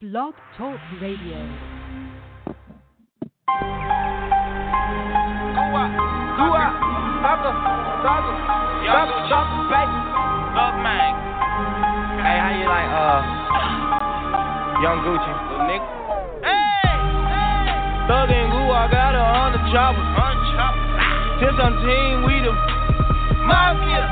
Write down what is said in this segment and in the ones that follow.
Blog Talk Radio. Thug Mang. Hey, how you like, uh, Young Gucci? Little nigga. Hey! Thug and Gua got her on the chopper. Unchopped. Since I'm team, we the Mafia.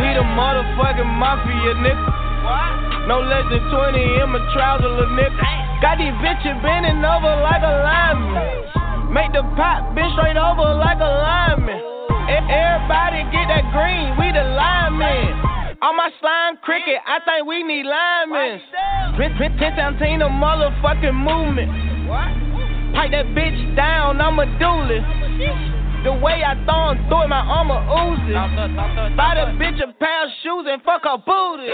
we the motherfucking mafia, nigga. What? No less than 20 in my trouser, little nigga. Got these bitches bending over like a lineman. Make the pop bend straight over like a lineman. Everybody get that green, we the linemen. On my slime cricket, I think we need linemen. Pin, pin, pin, the motherfucking movement. Pipe that bitch down, I'm a duelist. The way I throw 'em through my armor oozes. Buy the bitch a pair of shoes and fuck her booty.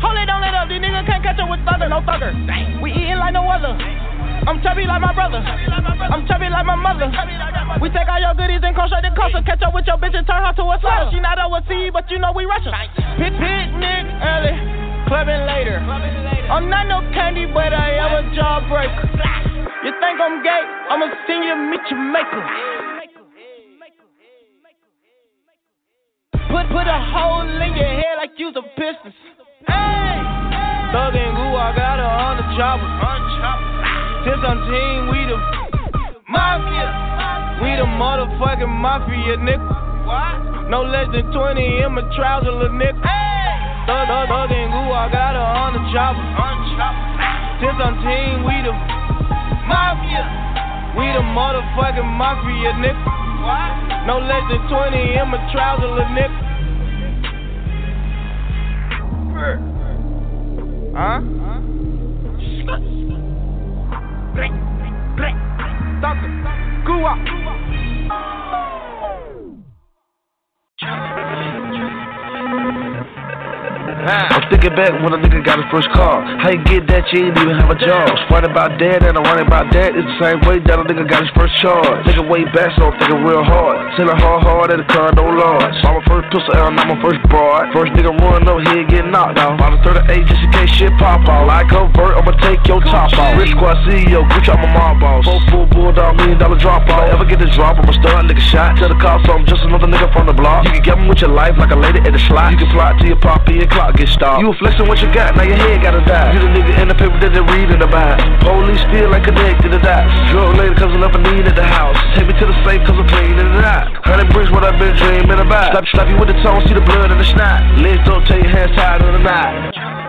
Hold it, don't let up. These niggas can't catch up with thugger, no thugger. We eating like no other. I'm chubby like my brother. I'm chubby like my mother. We take all your goodies and straight to Costa. Catch up with your bitch and turn her to a slut. She not overseas, but you know we Russian. Pit picnic early, clubbing later. I'm not no candy, but I am a jawbreaker. You think I'm gay? I'ma send you meet your maker. Put put a hole in your head like you's a business. Hey, Thug and Goo, I got her on the chopper. Unchopped. Since I'm team, we the Mafia. we the motherfucking mafia, nigga. What? No less than 20 in my trouser, little nigga. Hey! Thug, thug, thug and Goo, I got her on the chopper. Unchopped. Since I'm team, we the Mafia. we the motherfucking mafia, nigga. What? No less than 20 in my trouser, little nigga. Huh? Blink. Blink. Thugger. Goo. I'm thinking back when a nigga got his first car. How you get that? You ain't even have a job. Fight about that and I'm running about that. It's the same way that a nigga got his first charge. Nigga way back, so I'm thinking real hard. Sending hard, hard at the car, no. Saw my first pistol out, not my first broad. First nigga run up here, get knocked out. Bought a 38 just in case shit pop out. Like a vert, I'ma take your oh, top off. Rich squad CEO, Gucci, I'm a mob boss. Four full bulldog, million dollar drop off. Ever get this drop, I'ma start nigga shot. Tell the cops I'm just another nigga from the block. You can get 'em with your life like a lady at the slot. You can plot till your poppy and clock get stopped. You flexing what you got, now your head gotta die. You the nigga in the paper that they reading about. Police still ain't connected to that. Drug lady cause I never need at the house. Take me to the safe cause I'm cleaning it out. Hundred bricks what I've been dreaming about. Slap, slap you with the tongue, see the blood in the snot. Legs tell your hands tied in the knot.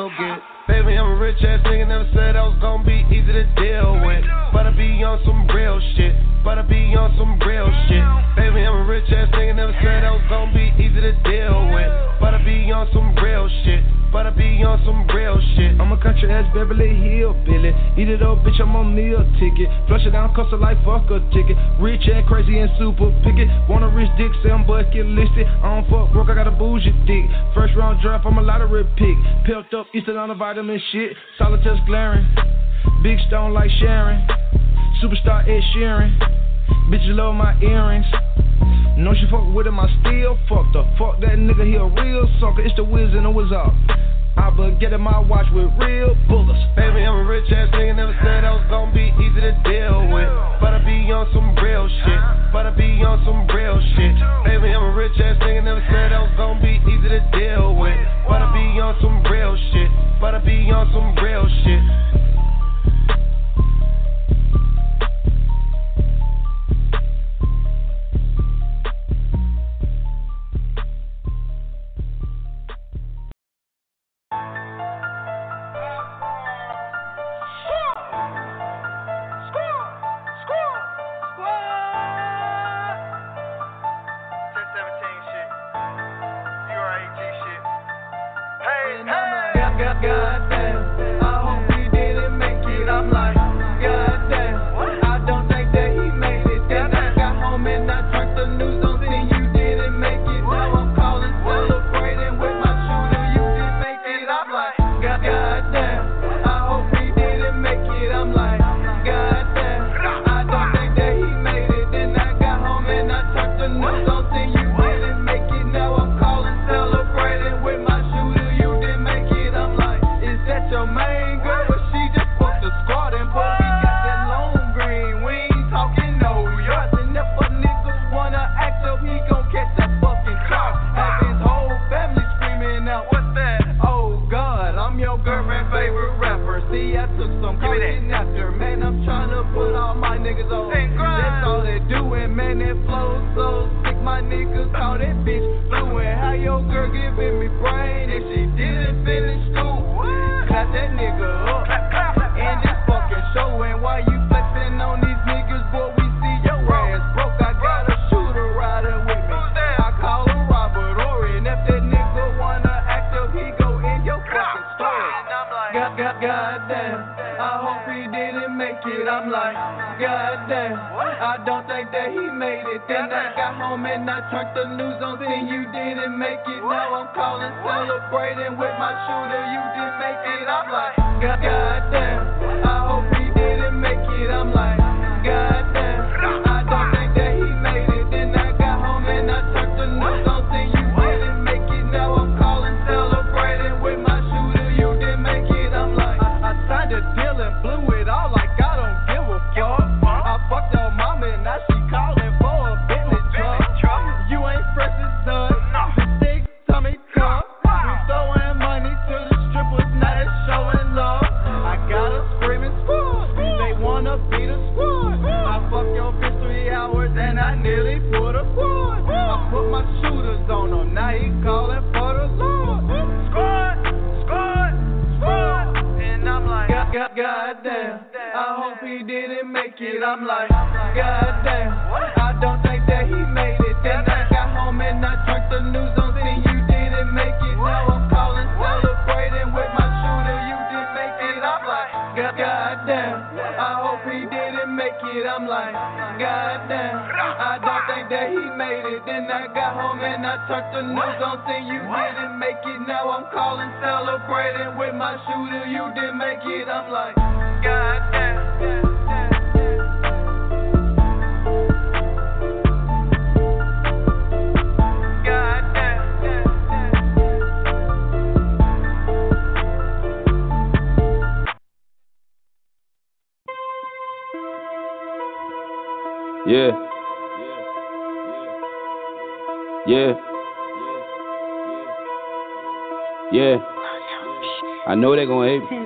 Still get. Baby, I'm a rich ass nigga, never said I was gonna be easy to deal with. But I be on some real shit. But I be on some real shit. Baby, I'm a rich ass nigga, never said I was gon' be easy to deal with. But I be on some real shit. But I be on some real shit. I'm a country ass Beverly Hill Billy. Eat it up, bitch, I'm on meal ticket. Flush it down, cost a like fuck a ticket. Rich and crazy and super picky. Wanna rich dick, say I'm bucket listed. I don't fuck broke, I got a bougie dick. First round draft, I'm a lottery pick. Pelt up, Eastern on the vitamin shit. Solitaires glaring. Big stone like Sharon. Superstar Ed Sheeran. Bitches love my earrings. Know she fuck with him, I still fucked her. Fuck that nigga, he a real sucker. It's the whiz and the wizard. I but getting my watch with real bullets. Baby, I'm a rich ass nigga, never said I was gonna be easy to deal with. But I be on some real shit. But I be on some real shit. Baby, I'm a rich ass nigga, never said I was gonna be easy to deal with. But I be on some real shit. But I be on some real shit. God, damn! I hope he didn't make it. I'm like, God damn! I don't think that he made it. Then I got home and I turned the news on, saying you didn't make it. Now I'm calling, celebrating with my shooter. You didn't make it. I'm like, God damn! Yeah. Yeah. Yeah. I know they gon' hate me.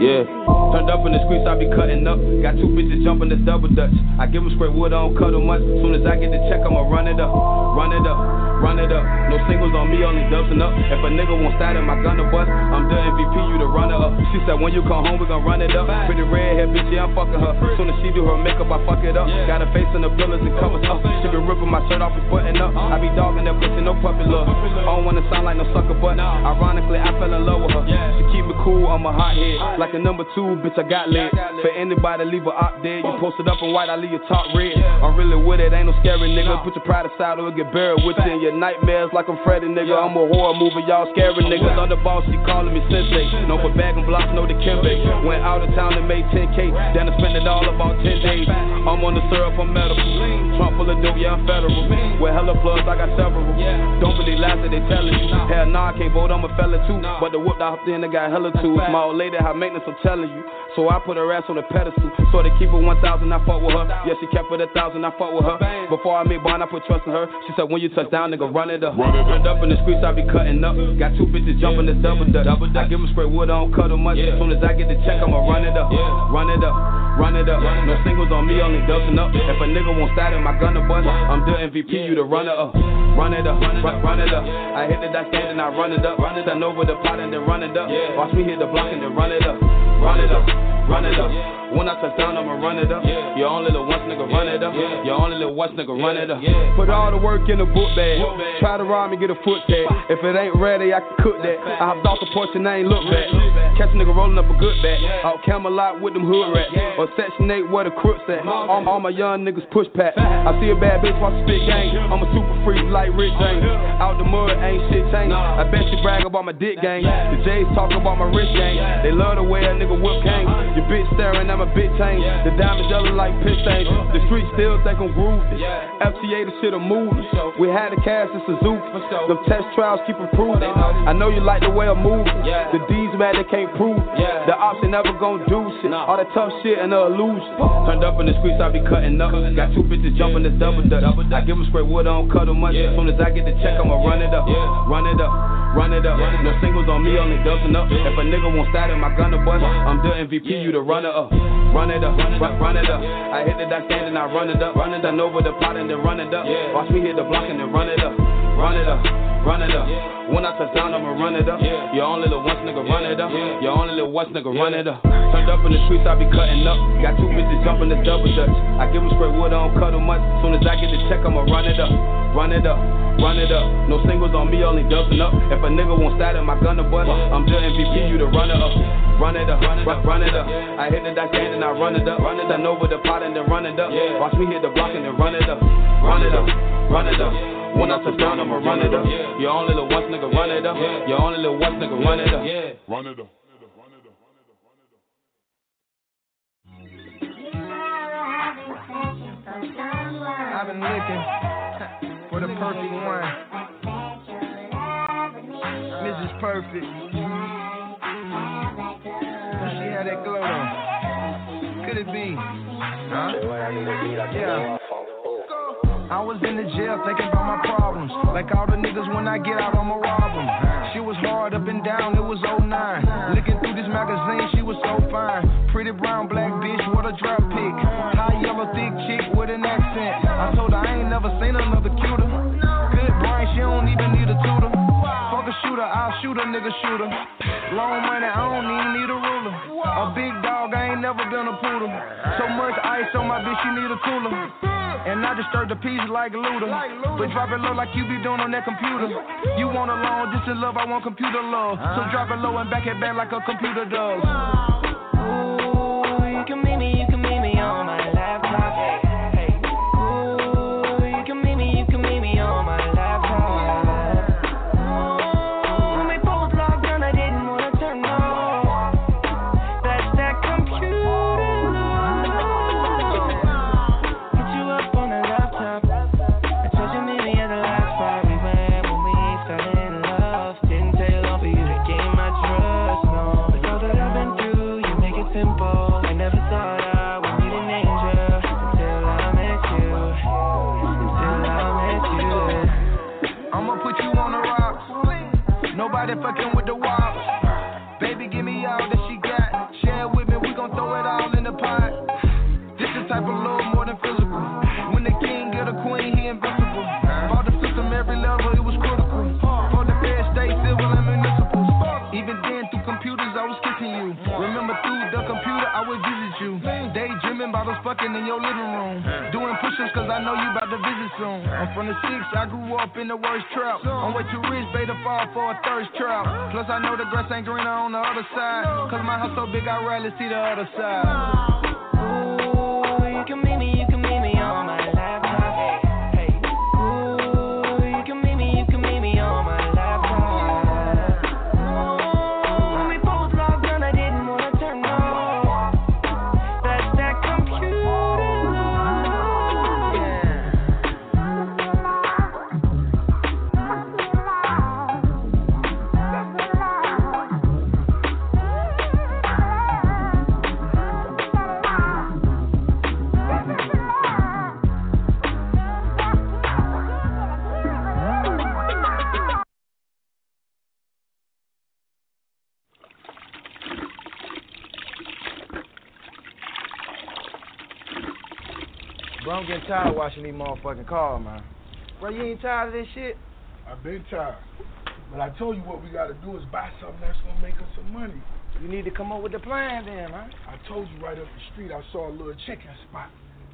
Yeah. Turned up in the streets, I be cutting up. Got two bitches jumping the double dutch. I give them straight wood, I don't cut them much. Soon as I get the check, I'ma run it up. Run it up run it up. No singles on me, only dubs and up. If a nigga won't side in my gun to bust, I'm the MVP, you the runner up. She said, when you come home, we gon' run it up. Pretty red hair, bitch, yeah, I'm fucking her. Soon as she do her makeup, I fuck it up. Got her face in the pillars and covers up. She be ripping my shirt off and putting up. I be dogging that pussy, no puppy love. I don't wanna sound like no sucker, but ironically, I fell in love with her. She keep me cool, I'm a hot head. Like a number two, bitch, I got lit. For anybody, leave her op dead. You post it up in white, I leave your top red. I'm really with it, ain't no scary nigga. Put your pride aside or get buried with it your nightmares like I'm Freddy, nigga. I'm a horror movie, y'all scary niggas. On the boss, she calling me sensei. No for bag and blocks, no the Kimbe. Went out of town and made 10K. Then I spent it all about 10 days. I'm on the syrup, I'm medical. Trump full of dope, yeah, I'm federal. With hella plugs, I got several. Don't believe last that they telling you. Hell nah, I can't vote, I'm a fella too. But the whoop I hopped in, I got hella too. My old lady, high maintenance, I'm telling you. So I put her ass on the pedestal. So they keep her 1,000, I fuck with her. Yeah, she kept it a thousand, I fuck with her. Before I made bond, I put trust in her. She said, when you touch down, nigga, run it up. Turned up in the streets, I be cutting up. Got two bitches jumping the double dutch. I give them straight wood, I don't cut them much. As soon as I get the check, I'ma run it up. Run it up, run it up. No singles on me, only dusting up. If a nigga won't start in my gun to bust, I'm the MVP, you the runner up. Run it up, run, run it up. I hit the dash stand and I run it up. Send over the pot and then run it up. Watch me hit the block and then run it up. Run it up, run it up. When I touch down, I'ma run it up. You only the once nigga run it up. You only the once nigga run it up. Put all the work in the book bag. Try to rob me, get a foot tag. If it ain't ready, I can cook that. I hopped off the porch and I ain't look back. Catch a nigga rolling up a good bag. Out Camelot with them hood rats. Or section 8 where the crooks at. All, all my young niggas push pack. I see a bad bitch watch spit gang. I'm a super freak like Rick James. Out the mud, ain't shit changed. I bet you brag about my dick gang. The J's talk about my wrist gang. They love the way a nigga whip gang. Your bitch staring, I'm a bitch chain. The diamonds yellow like piss stains. The street still think I'm groovy. FTA the shit a movie. We had the cash in Suzuki. Them test trials keep improving. I know you like the way I'm moving. The D's mad they can't prove. The option never gon' do shit. All that tough shit and the illusion. Turned up in the streets, I be cutting up. Got two bitches jumping this double dutch. I give them straight wood, I don't cut them much. As soon as I get the check, I'ma run it up. Run it up. Run it up. No singles on me, only dozen up. If a nigga won't start in my gun to bust, I'm the MVP, you the runner up. Run it up, run, run it up. I hit the dash stand and I run it up. Run it up over the pot and then run it up. Watch me hit the block and then run it up. Run it up, run it up. When I touch down, I'ma run it up. You only the once nigga run it up. You only the once nigga run it up. Turned up in the streets, I be cutting up. Got two bitches jumping the double dutch. I give them straight wood, I don't cut them much. Soon as I get the check, I'ma run it up. Run it up, run it up. No singles on me, only dozen up. If a nigga won't start in my gun to bust, I'm the MVP, you the runner up. Run it up, run, it up, run it up. I hit the stand and I run it up. Run it up over the pot and then run it up. Watch me hit the block and then run it up. Run it up, run it up. When I touch down, I'ma run it up. You only the once nigga run it up. You only the once nigga run it up. Run it up. I've been looking for the perfect one. Mrs. Perfect. She had that glow on. Could it be? Huh? Yeah. I was in the jail thinking about my problems. Like all the niggas when I get out, I'ma rob them. She was hard up and down, it was 09. Looking through this magazine, she was so fine. Pretty brown black bitch, what a drop pick. High yellow thick chick with an accent. I told her I ain't never seen another cuter. Good brain, she don't even need a tutor. Shooter, I'll shoot a nigga shooter. Long money, I don't even need a ruler. A big dog, I ain't never been a poodle. So much ice on my bitch, she need a cooler. And I disturb the peace like Luda. But drop it low like you be doing on that computer. You want a long distance love, I want computer love. So drop it low and back it back like a computer does. Ooh, you can meet me would visit you. Daydreaming about us fucking in your living room. Doing push ups, cause I know you about to visit soon. I'm from the six, I grew up in the worst trap. I'm way too rich, baby, to fall for a thirst trap. Uh. Plus, I know the grass ain't greener on the other side. Cause my house so big, I rarely see the other side. Tired of washing these motherfucking cars, man. Bro, you ain't tired of this shit? I've been tired. But I told you what we gotta do is buy something that's gonna make us some money. You need to come up with the plan then, man. I told you right up the street I saw a little chicken spot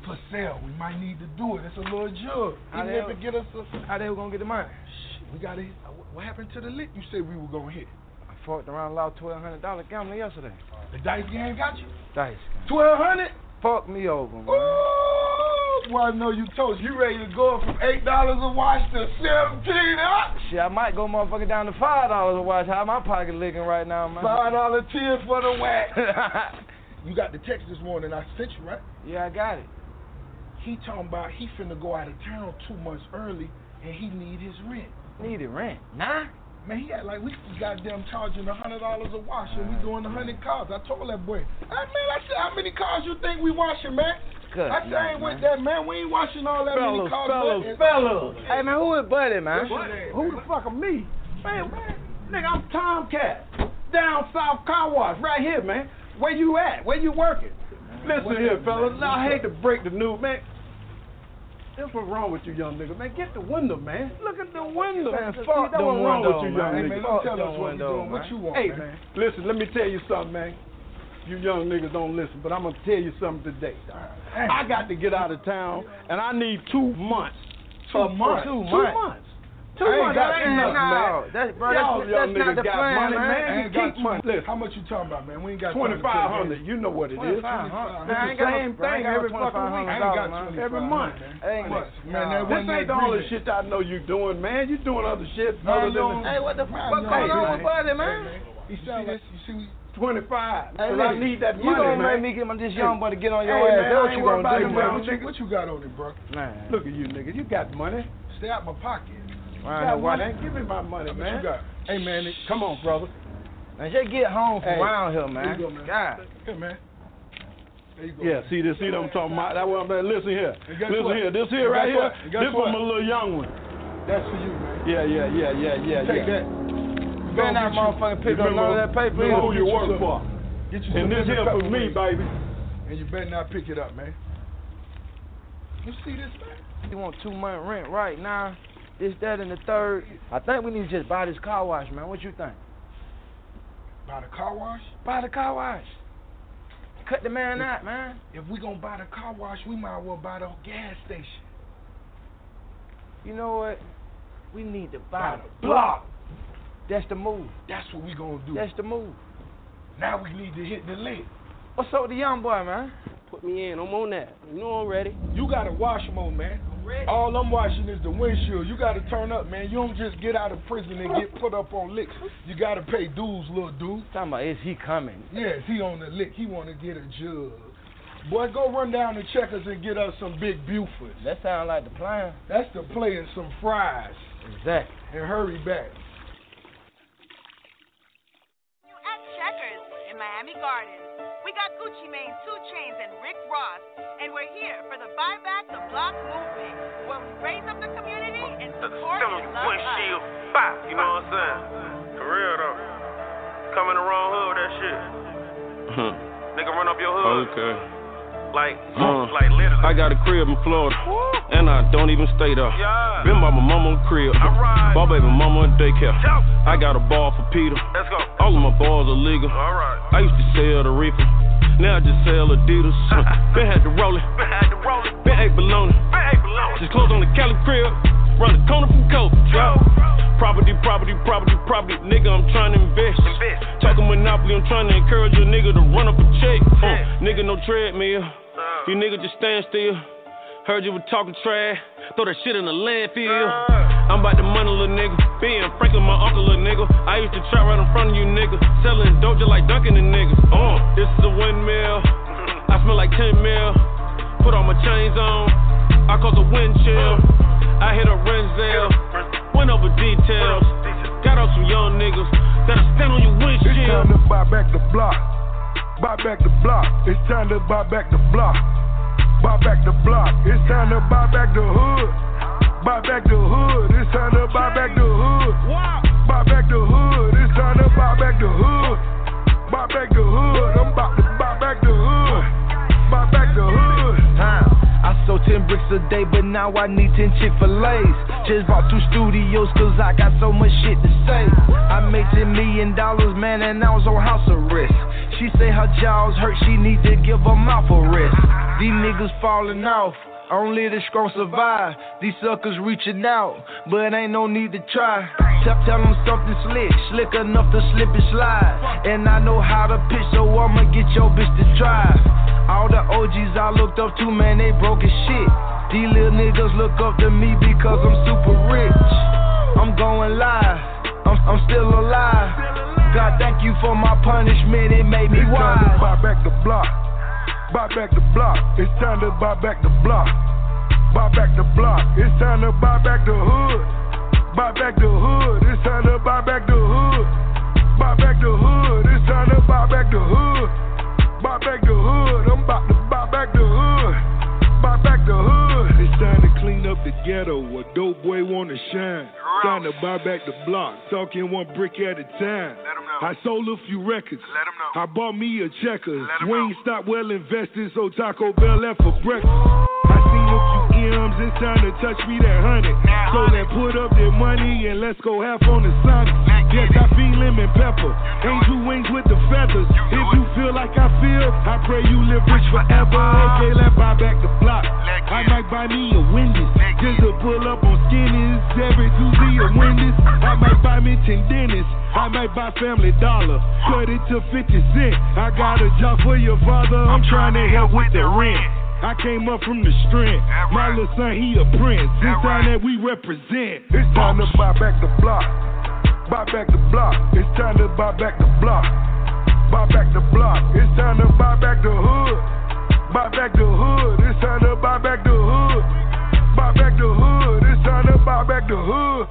for sale. We might need to do it. It's a little jug. How Even the if get us a How they were gonna get the money? Shit, we gotta hit. Uh, what happened to the lick you said we were gonna hit? I fucked around, lost twelve hundred dollar gambling yesterday. The dice game got you? Dice. Twelve hundred? Fuck me over, man. Ooh, boy, I know you toast. You ready to go from eight dollars a watch to seventeen huh? Shit, I might go motherfucker down to five dollars a watch. How my pocket looking right now, man? Five dollar ten for the whack. you got the text this morning I sent you, right? yeah, I got it. He talking about he finna go out of town two months early and he need his rent. Need Needed rent. Nah. Man, he got like we was goddamn charging a hundred dollars a wash and we doing a hundred cars. I told that boy, hey, man, I said, how many cars you think we washing, man? Good. I said, I ain't night, with man. that, man. We ain't washing all that Fellas, many cars. fellas, but- fellas. Hey man, who is Buddy, man? What's your Who the fuck are me? Man, man, nigga, I'm Tomcat. Down South Car Wash, right here, man. Where you at? Where you working? Listen here, fellas. Now, I hate to break the news, man. That's what's wrong with you, young nigga, man. Get the window, man. Look at the window. Man, fuck that's the what's wrong with you, man. young Hey, nigga. man, don't tell us what windows, doing. What man. you want, Hey, man? man, listen, let me tell you something, man. You young niggas don't listen, but I'm gonna tell you something today. I got to get out of town, and I need two months. Two months? Two months? Months. Two I ain't got ain't two nothing, man. No, that's, bro, Y'all that's, young that's not niggas the got plan, money, man. man. I You ain't got keep money. Listen. How much you talking about, man? We ain't got time to Twenty five play hundred. games. You know what it is. 2500. Man, Man, I ain't got the same bro, thing every fucking week. I ain't $2,500, got man. 2500, Every month. man. Ain't much? Man, that This ain't that the only agreement. shit I know you doing, man. You doing other shit Man, other you than Hey, what the fuck Hey, going on man. with Buddy, man? You see this? You see? twenty five. Hey, Cause I need that you money, gonna man. make me get my, this young boy to get on your Hey, ass. man, That's what you worried gonna about do, man. man. what, you, what you got on it, bro? Man, Look at you, nigga. You got money. Stay out my pocket. Man, got what? money. Give me my money, How man. you got? Hey, man. Come on, brother. Man, just get home from Hey, around here, Here man. you go, man. God. Here, man. There you go. Yeah, man. see this, see what I'm talking about. That one, man. Listen here. Listen what? here. This here right guess here. what? And This what? from a little young one. That's for you, man. Yeah, yeah, yeah, yeah, yeah, Take yeah. that. You Better not gonna get you- motherfucking pick up none of that paper. remember either. who you work Get you for. Get you And some this here for me, baby. And you better not pick it up, man. You see this, man? You want two month rent right now? This, that, and the third. I think we need to just buy this car wash, man. What you think? Buy the car wash? Buy the car wash. Cut the man out, man. If we gonna buy the car wash, we might as well buy the gas station. You know what? We need to buy Buy the block. That's the move. That's what we gonna do. That's the move. now we need to hit the lid. What's up with the young boy, man? Put me in. I'm on that. You know I'm ready. You gotta wash mode, man. All I'm watching is the windshield. You gotta turn up, man. You don't just get out of prison and get put up on licks. You gotta pay dues, little dude. Talking about is he coming? Yes, he on the lick. He wanna get a jug. Boy, go run down to Checkers and get us some big Bufords. That sound like the plan. That's the play and some fries. Exactly. And hurry back. at Checkers in Miami Gardens. We got Gucci Mane, 2 Chainz, and Rick Ross, and we're here for the Buyback the Block movement, where we raise up the community and support and love windshield, us. you know what I'm saying? For real though. Come in the wrong hood with that shit. Nigga run up your hood. Okay. Like, Uh, like literally. I got a crib in Florida, and I don't even stay there. Yeah. Been by my mama crib, bought baby mama a daycare. I got a ball for Peter. Let's go. All of my balls are legal. Alright. I used to sell the reefer, now I just sell Adidas. Been had to roll it, Been had to roll it. been ate bologna. Been ate bologna. Just closed on the Cali crib, run the corner from Coke. Property, property, property, property, nigga, I'm trying to invest. Talking Monopoly, I'm trying to encourage a nigga to run up a check. Uh, nigga, no treadmill. You nigga just stand still. Heard you were talking trash. Throw that shit in the landfill. I'm about to money, little nigga. Ben Franklin, my uncle, little nigga. I used to trap right in front of you, nigga. Selling dope just like Dunkin' the niggas. Uh, this is a windmill. I smell like 10 mil. Put all my chains on. I cause a wind chill. I hit a Renzel. Went over details. Got off some young niggas that'll stand on your It's time windshield. to buy back the block. Buy back the block. It's time to buy back the block. Buy back the block. It's time to buy back the hood. Buy back the hood. It's time to buy back the hood. Buy back the hood. It's time to buy back the hood. Sold 10 bricks a day, but now I need 10 Chick fil. Just bought two studios, cause I got so much shit to say. I made 10 million dollars, man, and I was on house arrest. She say her jaw's hurt, she need to give her mouth a rest. These niggas falling off. Only the strong survive. These suckers reaching out, but ain't no need to try. Tell, tell them something slick, slick enough to slip and slide. And I know how to pitch, so I'ma get your bitch to drive. All the OGs I looked up to, man, they broke as shit. These little niggas look up to me because I'm super rich. I'm going live, I'm, I'm still alive. God, thank you for my punishment, it made me It's time to buy back the block. Buy back the block. It's time to buy back the block. Buy back the block. It's time to buy back the hood. Buy back the hood. It's time to buy back the hood. Buy back the hood. It's time to buy back the hood. Buy back the hood. I'm about to buy back the hood. Buy back the hood. It's time to clean up the ghetto. A dope boy wanna shine. Time to buy back the block. Talking one brick at a time. I sold a few records. I bought me a checker. Wingstop well invested, so Taco Bell left for breakfast. I seen a few M's, it's time to touch me that hundred. So then put up their money and let's go half on the Sonic. Yes, I feel lemon pepper. Angel wings with the feathers. If you feel like I feel, I pray you live rich forever. Okay, let's buy back the block. I might buy me a Wendy's. Just to pull up on skinnies. Every Tuesday a Wendy's. I might buy me 10 dentists. I might buy Family Dollar. Cut it to 50 cent. I got a job for your father. I'm trying to help with the rent. I came up from the strength. My little son, he a prince. It's time that we represent. It's time to buy back the block. Buy back the block. It's time to buy back the block. Buy back the block. It's time to buy back the hood. Buy back the hood. It's time to buy back the hood. Buy back the hood. It's time to buy back the hood.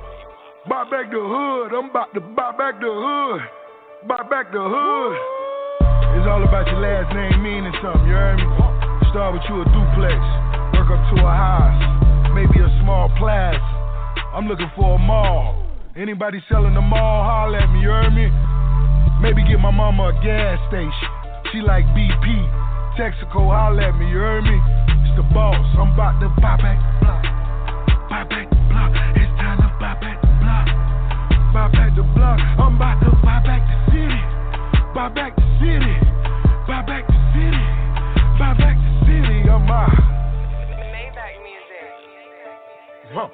Buy back the hood. I'm about to buy back the hood. Buy back the hood. It's all about your last name meaning something, you heard me? Start with you a duplex, work up to a house, maybe a small plaza. I'm looking for a mall. Anybody selling the mall, holler at me, you heard me? Maybe get my mama a gas station. She like BP. Texaco, holler at me, you heard me? It's the boss. I'm about to buy back the block. Buy back the block. It's time to buy back the block. Buy back the block. I'm about to buy back the city. Buy back the city. City. I'm out. Huh.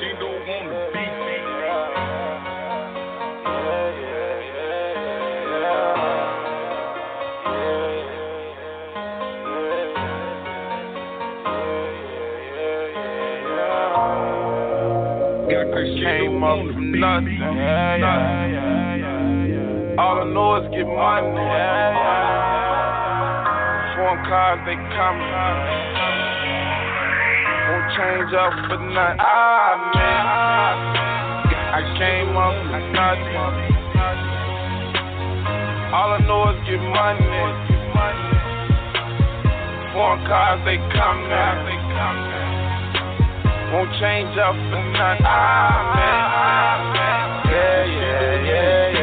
She don't wanna beat me. Came up from nothing. All I know is get money. Foreign cars, they coming. Won't change up for nothing. Ah, man. I came up from nothing. All I know is get money. Foreign cars, they coming. Won't change up for nothing. Ah, man. Yeah, yeah, yeah,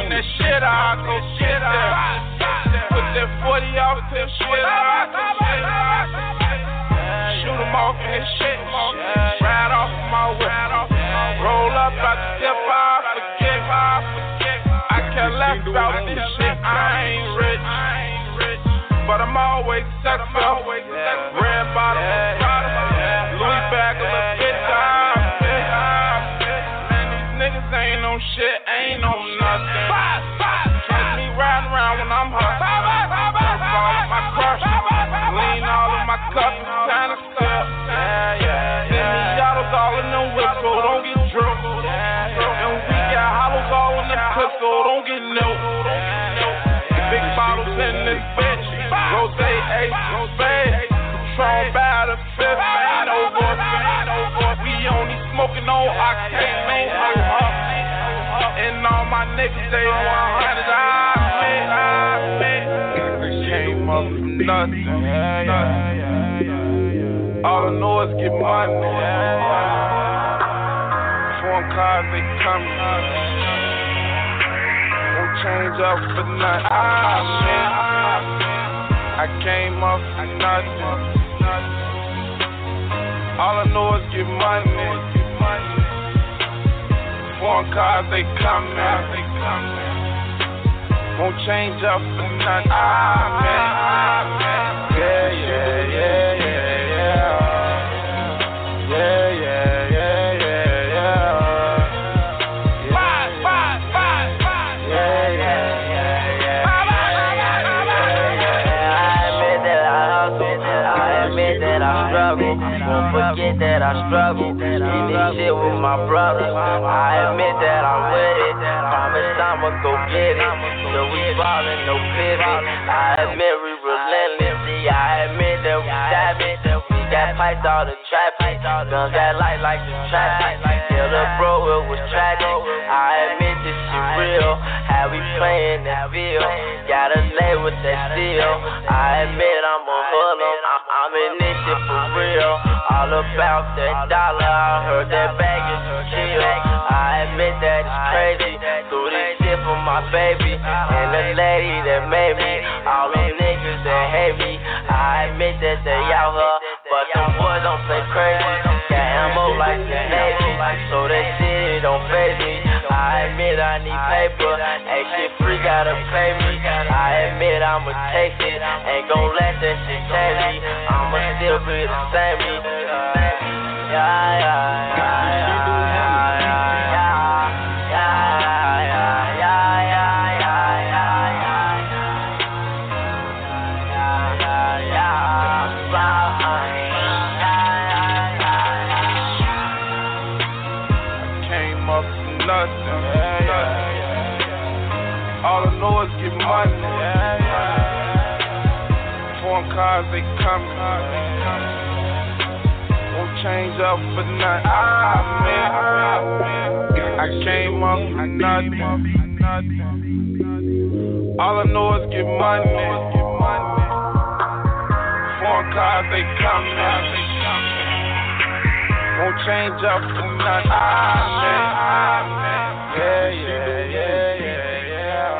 open that shit out, go shit out. Put that 40 out, that shit out, Shoot him off and his shit, ride off my whip. Roll up out the dip, I forget, I can't laugh about this shit, I ain't rich. But I'm always successful. And all my niggas, they 100. I admit, I admit. Came up from nothing. All I know is get money. Phone cars, they coming. Won't change up for nothing. I admit. I came up from nothing. All I know is get money foreign cars, they coming. They. Won't change up for nothing. Amen. Amen. Yeah, yeah, yeah, yeah, yeah. Yeah, yeah. Struggle. Won't forget that I struggle my brother. I admit that I'm with it. Promise I'ma go get it. So we ballin', no pivot. I admit we relentless. I admit that we savage. We got pipes all the traffic. Guns that light like the traffic. Tell the bro it was tragic. I admit this shit real. How we playin' that field. Gotta lay with that steel. I admit I'm a hoodlum. I'm in shit for real. All about that dollar. I heard that bag is chill. I admit that it's crazy. Do this shit for my baby. And the lady that made me. All them niggas that hate me. I admit that they out here. But them boys don't play crazy. Got ammo like the Navy. So that shit don't phase me. I admit I need paper. Ain't shit free, gotta pay me. I'ma taste it. Ain't gon' let that shit change me. I'ma still be the same me. Yeah, yeah, yeah, All I know is get money. Foreign cars, they coming. Won't change up for nothing. Yeah, yeah, yeah, yeah, yeah.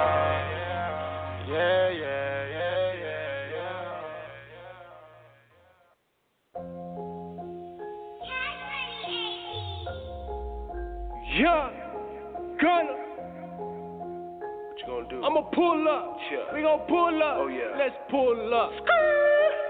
Yeah, yeah, yeah, yeah, yeah. Young Gunner. What you gonna do? I'ma pull up. Yeah. We gon' pull up. Oh, yeah. Let's pull up.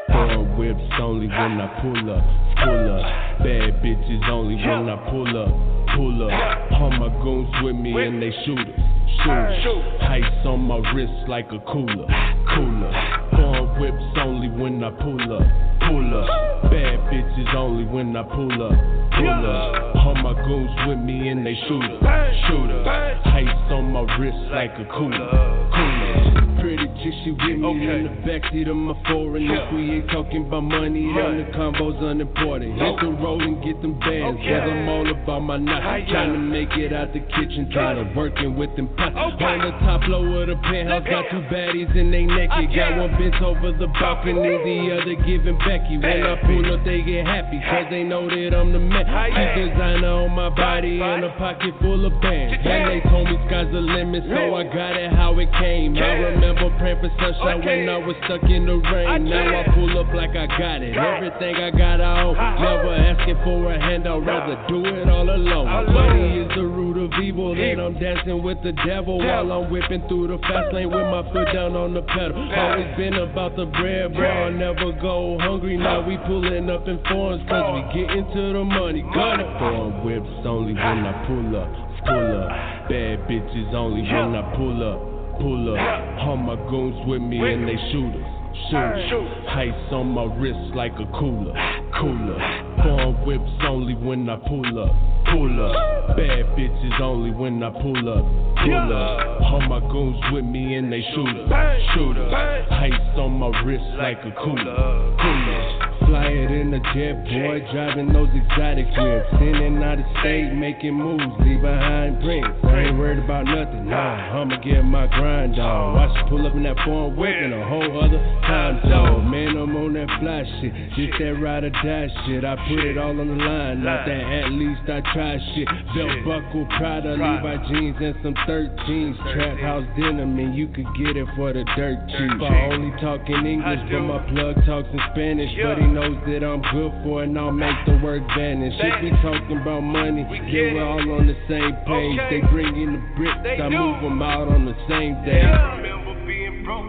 Foreign whips only when I pull up, pull up. Bad bitches only when I pull up, pull up. All my goons with me and they shooters, shooters. Ice on my wrist like a cooler, cooler. Foreign whips only when I pull up, pull up. Bad bitches only when I pull up, pull up. All my goons with me and they shooters, shooters. Ice on my wrist like a cooler, cooler. Chick, she with me in the backseat of my foreign. If we ain't talking about money, then the combo's unimportant. Hit the road and get them bands, cause I'm all about my knots. Trying to make it out the kitchen, tired of working with them pots. On the top floor of the penthouse, got two baddies and they naked. Got one bent over the balcony, and the other giving Becky. When I pull up, they get happy, cause they know that I'm the man. Keep designer on my body and a pocket full of bands. And they told me sky's the limit, so I got it how it came. I remember praying for sunshine when I was stuck in the rain. Now I pull up like I got it. Everything I got I own. Never asking for a handout, rather do it all alone. Money is the root of evil, and I'm dancing with the devil while I'm whipping through the fast lane with my foot down on the pedal. Always been about the bread, bro. I never go hungry. Now we pulling up in foreigns, cause we get into the money. Gun it. Foreign whips only when I pull up, pull up. Bad bitches only when I pull up, pull up. All my goons with me and they shooters. Shoot. Ice on my wrist like a cooler, cooler. Foreign whips only when I pull up, pull up. Bad bitches only when I pull up, pull up. All my goons with me and they shooters, shooters. Ice on my wrist like a cooler, cooler. Fly it in a jet, boy, driving those exotic whips. In and out of state, making moves, leave behind prints. I ain't worried about nothing, nah. I'ma get my grind on. Watch you pull up in that foreign whip in a whole other time zone. Man, I'm on that fly shit, just that ride or die shit. I put it all on the line, not that at least I try shit. Belt buckle, Prada, Levi jeans, and some 13s. Trap house denim, and you could get it for the dirt cheap. I only talk in English, but my plug talks in Spanish. But he knows that I'm good for it, and I'll make the work vanish. If we talking about money, yeah, we're all on the same page. They bring in the bricks, I move them out on the same day.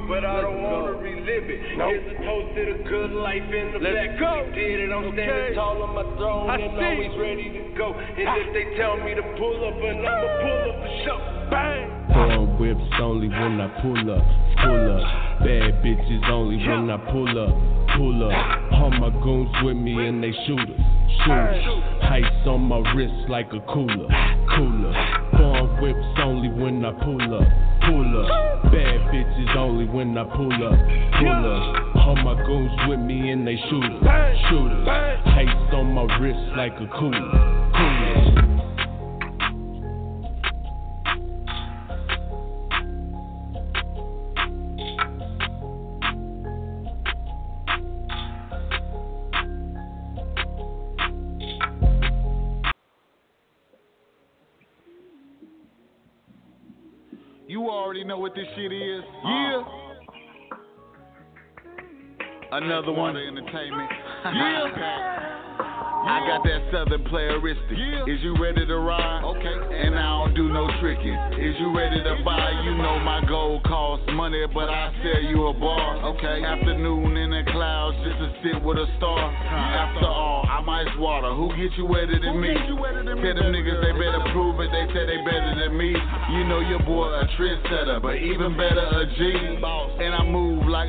But I don't wanna relive it. Here's a toast to the good life in the Let's back. go. We did it. I'm Okay. standing tall on my throne I and see. always ready to go. And if they tell me to pull up, and I'ma pull up for ah. sure. Bang. Foreign whips only when I pull up, pull up. Bad bitches only when I pull up, pull up. All my goons with me and they shooters, shooters. Ice on my wrist like a cooler, cooler. Foreign whips only when I pull up, pull up. Bad bitches only when I pull up, pull up. All my goons with me and they shooters, shooters. Ice on my wrist like a cooler, cooler. You already know what this shit is. Uh. Yeah. Another one. Entertainment. Yeah. I got that southern playeristic. Is you ready to ride? Okay. And I don't do no tricking. Is you ready to buy? You know my gold costs money, but I sell you a bar. Okay. Afternoon in the clouds just to sit with a star. After all, I'm ice water. Who get you wetter than me? Tell them niggas they better prove it. They say they better than me. You know your boy a trendsetter, but even better a G.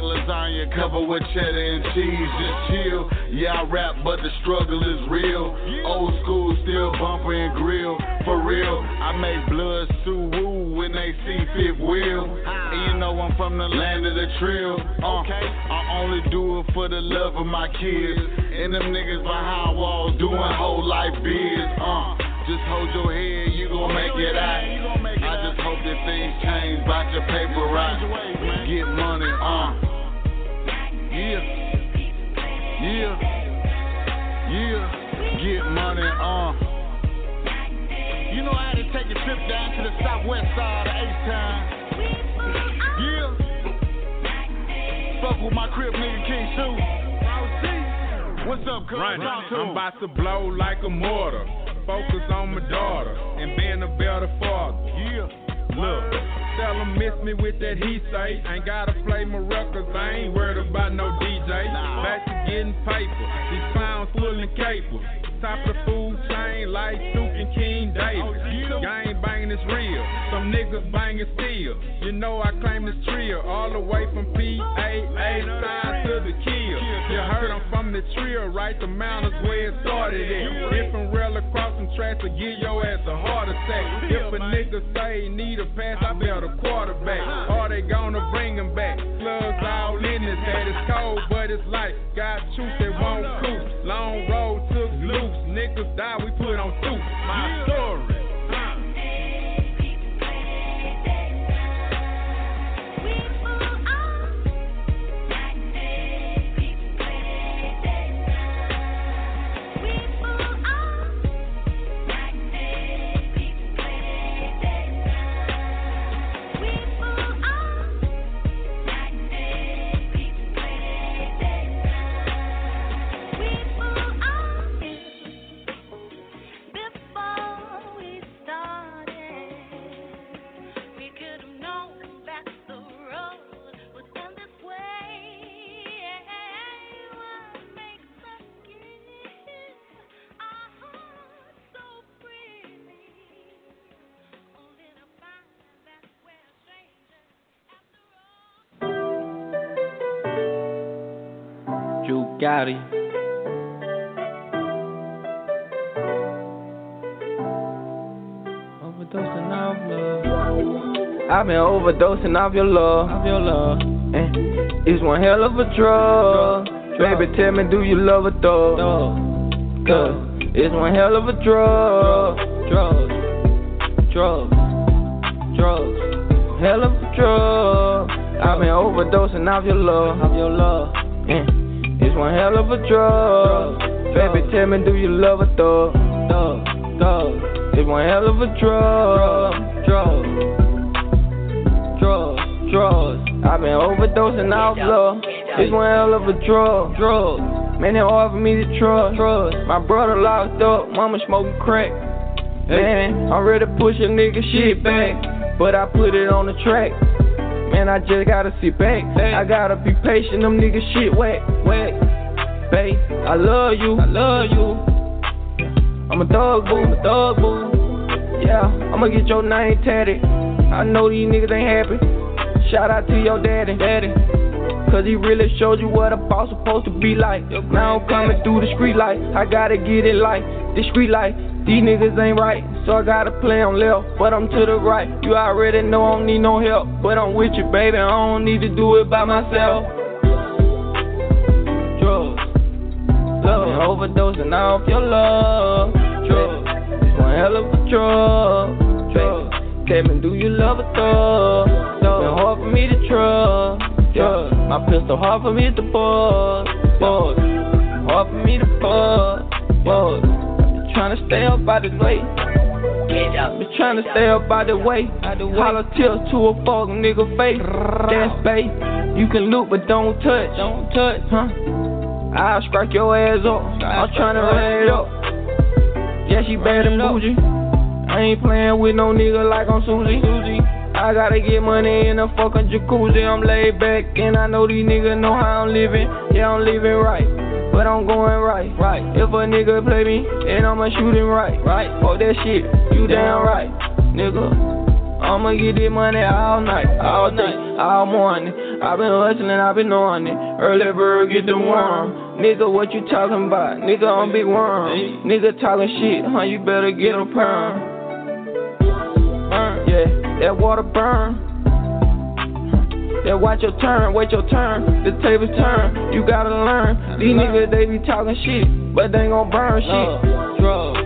lasagna covered with cheddar and cheese. Just chill. Yeah, I rap, but the struggle is real. Old school, still bumper and grill. For real, I make blood sue woo when they see fifth wheel. And you know I'm from the land of the trail. Uh, I only do it for the love of my kids. And them niggas behind walls doing whole life biz. Uh, just hold your head, you gon' make it out. I just hope that things change, bout your paper right. Get money, uh. Yeah. Yeah. Yeah. Get money, uh. You know I had to take a trip down to the southwest side of H-Town. Yeah. Fuck with my crib nigga King Sue. What's up, cuz? I'm about to blow like a mortar. Focus on my daughter and being a better father. Yeah. Look, tell 'em miss me with that he say. Ain't gotta play my records, I ain't worried about no DJ. Back to getting paper. These clowns pulling capers. Top of the food chain like Duke and King Davis. Gang banging is real. Some niggas banging steel. You know I claim this trio all the way from PAA side to the kill. You heard I'm from the trio, right? The mountains where it started at. Different rail across some tracks to give your ass a heart attack. If a nigga say he need a pass, I bet a quarterback. Or they gonna bring him back. Slugs all in his head. It's cold, but it's light. Got truth that won't coop. Long road loose. Niggas die, we put on soup. My story. Got it. Overdosing off love. I've been overdosing off your love. Off your love. Eh, it's one hell of a drug. Baby, tell me, do you love a thug? Cause it's one hell of a drug. Drugs. Drugs. Drugs. Hell of a drug. I've been overdosing off your love. Off your love. Eh, it's one hell of a drug. Baby, tell me, do you love a thug? Thug. Thug. It's one hell of a drug. Drug. Drugs. Drugs. I've been overdosing off love. It's one hell of a drug. Drug. Man, hard for me to trust. Trust. My brother locked up, mama smoking crack. Man, I'm ready to push a nigga shit back. But I put it on the track. Man, I just gotta sit back. I gotta be patient, them niggas shit wet, wet. Babe, I love you, I love you. I'm a thug boo, a thug boo. Yeah, I'ma get your name tatted. I know these niggas ain't happy. Shout out to your daddy, daddy. Cause he really showed you what a boss supposed to be like. Now I'm coming through the street light. I gotta get it like the street light. These niggas ain't right, so I gotta play on left, but I'm to the right. You already know I don't need no help, but I'm with you, baby. I don't need to do it by myself. Drugs, love, and overdosing off your love. Drugs, one hell of a drug. Drugs, tell me, do you love a thug? Been hard for me to trust. Drugs, my pistol hard for me to buzz. Buzz, hard for me to buzz. Buzz, tryna stay up by the way. Been trying to stay up by the way. Holler tips to a fuck nigga face. That's bait. You can look but don't touch. Don't touch, huh? I'll scrape your ass up. I'm trying to run it up. Yeah, she bad and bougie. I ain't playing with no nigga like I'm Susie. I gotta get money in a fucking jacuzzi. I'm laid back and I know these niggas know how I'm living. Yeah, I'm living right. But I'm going right, right. If a nigga play me, then I'ma shoot him right, right. Fuck that shit, you damn right, nigga. I'ma get this money all night, all night, all morning. i been hustling, i been on it. Early bird get the worm. Nigga, what you talking about? Nigga, I'm big worm. Nigga talking shit, huh? You better get a perm. Burn, yeah, that water burn. Yeah, watch your turn, wait your turn. The tables turn, you gotta learn. These niggas, they be talking shit, but they ain't gon' burn shit. Drugs,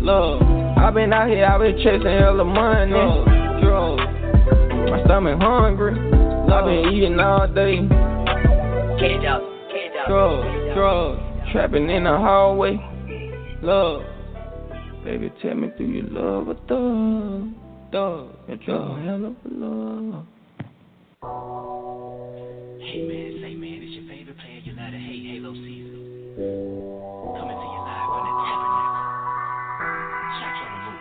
love. i been out here, i been chasing hella money. Drugs, my stomach hungry. i been eating all day. Out, out. Drugs, drugs, trapping in the hallway. Love, baby, tell me, do you love a thug? Thug, a drug, hell of a love. Hey man, say man, it's your favorite player you love to hate, Halo Season. Coming to you live on the Tabernacle. You on the.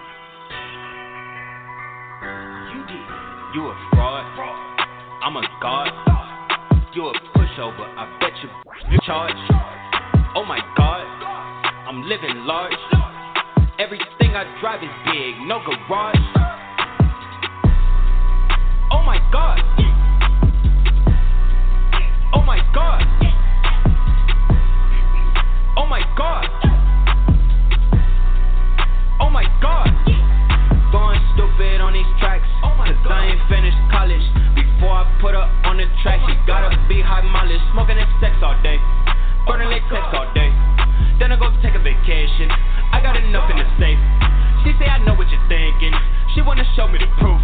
You did. You a fraud. I'm a god. You a pushover. I bet you charge. Oh my god. I'm living large. Everything I drive is big, no garage. Oh my god. Oh my god. Oh my god. Oh my god. Going stupid on these tracks. Oh Cause I ain't finished college. Before I put her on the track, she oh gotta be high mileage. Smoking and sex all day. Oh Burning latex all day. Then I go take a vacation. I got enough in the safe. She say I know what you're thinking. She wanna show me the proof.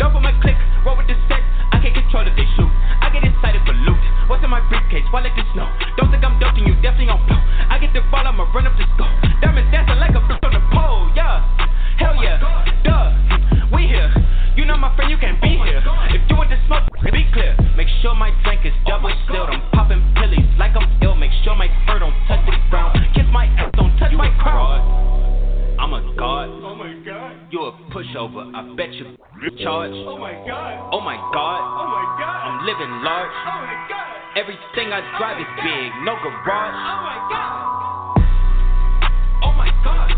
Don't put my click, roll with the sex. I can't control if they shoot. I get excited for loot. What's in my briefcase? Fall like the snow. Don't think I'm ducking you, definitely on blow. I get the ball, I'ma run up the score. Diamonds dancing like a bitch on the pole, yeah. Hell yeah, duh. We here. You know my friend, you can't be here. If you want to smoke, be clear. Make sure my drink is double sealed. I'm popping pillies like I'm ill. Make sure my fur don't touch the ground. Kiss my ass, don't touch my crown. I'm a god. Oh my god. You a pushover. I bet you charge. Oh my god. Oh my god. Oh my god. I'm living large. Oh my god. Everything I drive is oh big, no garage. Oh my god. Oh my god.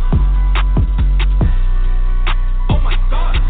Oh my god.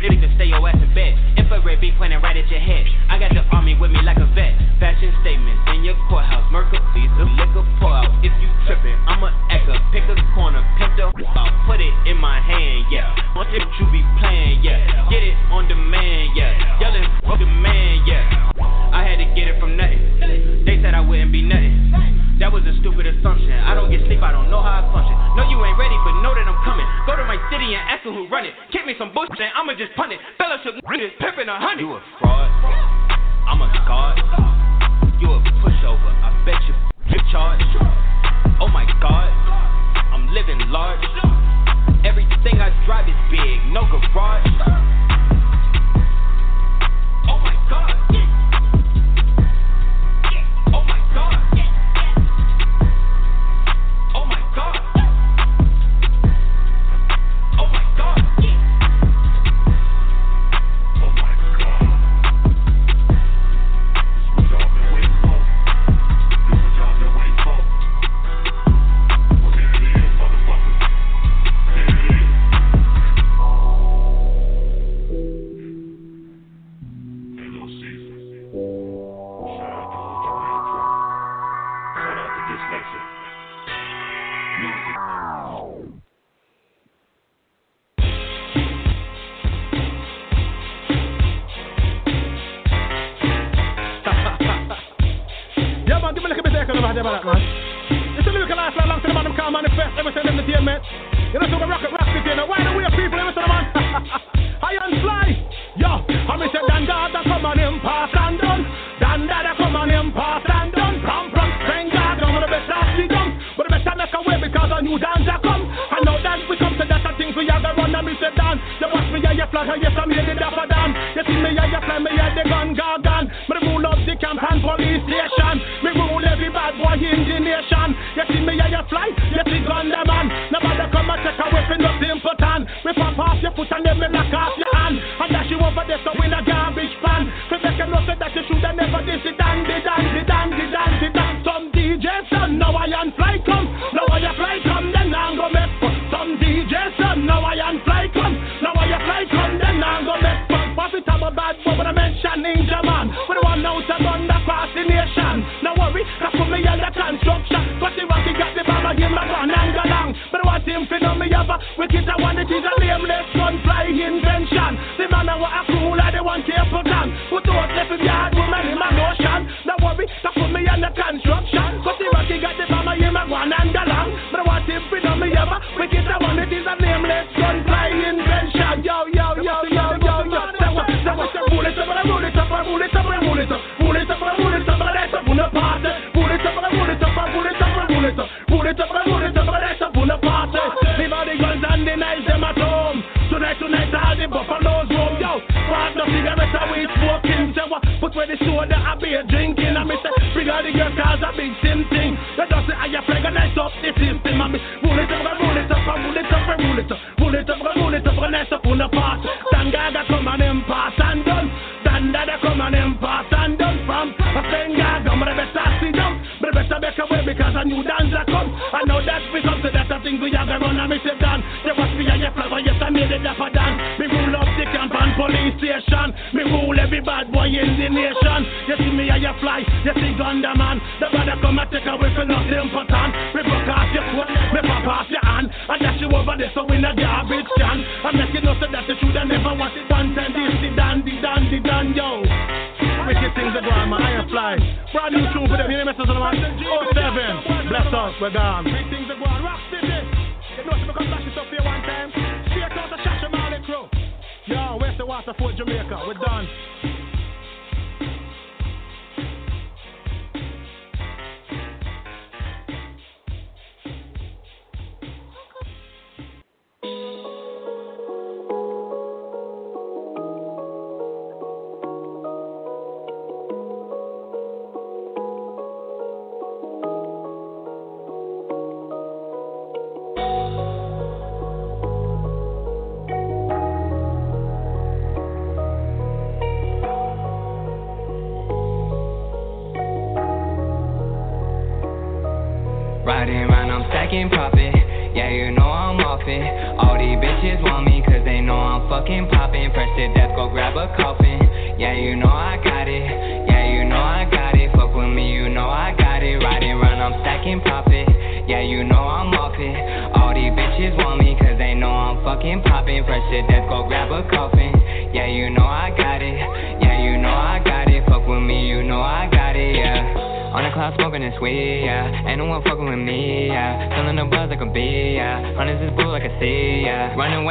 You can stay your ass in bed. Infrared be pointing right at your head. I got the army with me like a vet. Fashion statements in your courthouse. Merkle, please, the liquor pour out. If you tripping, I'ma act up. Pick a corner, pimp the out. Put it in my hand, yeah. What it, you be playing, yeah. Get it on demand, yeah. Yelling broken man. City and asking who run it. Kick me some bullshit and I'ma just punt it. Fellowship niggas pimping a hundred. You a fraud. I'm a god.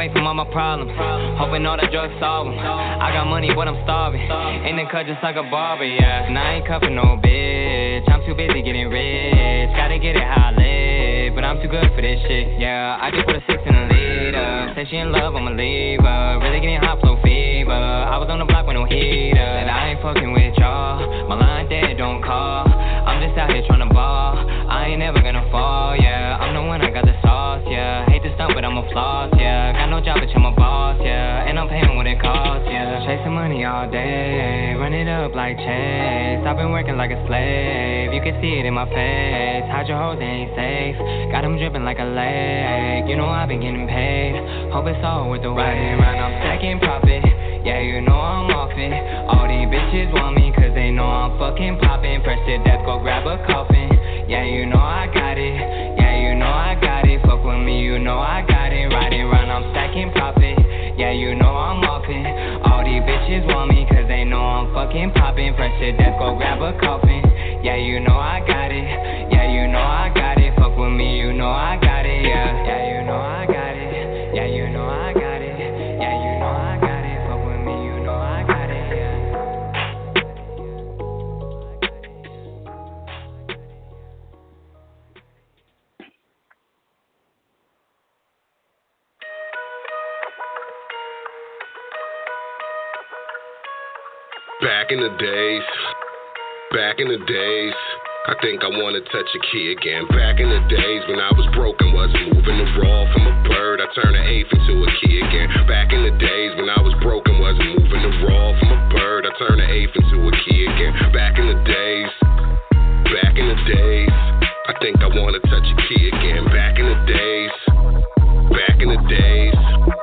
Away from all my problems, hoping all the drugs solve them. I got money, but I'm starving. In the cut just like a barber, yeah. And I ain't cuffing no bitch. I'm too busy getting rich. Gotta get it how I live, but I'm too good for this shit, yeah. I just put a six in a leader. Say she in love, I'ma leave her. Really getting hot flow fever. I was on the block with no heater. And I ain't fucking with y'all. My line dead, don't call. I'm just out here trying to ball. I ain't never gonna fall, yeah. I'm the one, I got the sauce, yeah. But I'm a floss, yeah. Got no job, but I'm a boss, yeah. And I'm paying what it costs, yeah. Chasing money all day, run it up like chase. I've been working like a slave, you can see it in my face. Hide your hoes, they ain't safe. Got them dripping like a lake. You know I've been getting paid. Hope it's all worth the wait. Right, I'm stacking profit. Yeah, you know I'm off it. All these bitches want me cause they know I'm fucking popping. Press to death, go grab a coffin. Yeah, you know I got know I got it. Round, I'm stacking profit. Yeah, you know I'm. All these bitches want me cause they know I'm fucking popping. Press to death, go grab a coffin. Yeah, you know I got it. Yeah, you know I got it. Fuck with me, you know I got it. Back in the days, back in the days, I think I wanna touch a key again. Back in the days when I was broken, wasn't moving the raw from a bird. I turned an eighth into a key again. Back in the days when I was broken, wasn't moving the raw from a bird. I turned an eighth into a key again. Back in the days, back in the days, I think I wanna touch a key again. Back in the days, back in the days,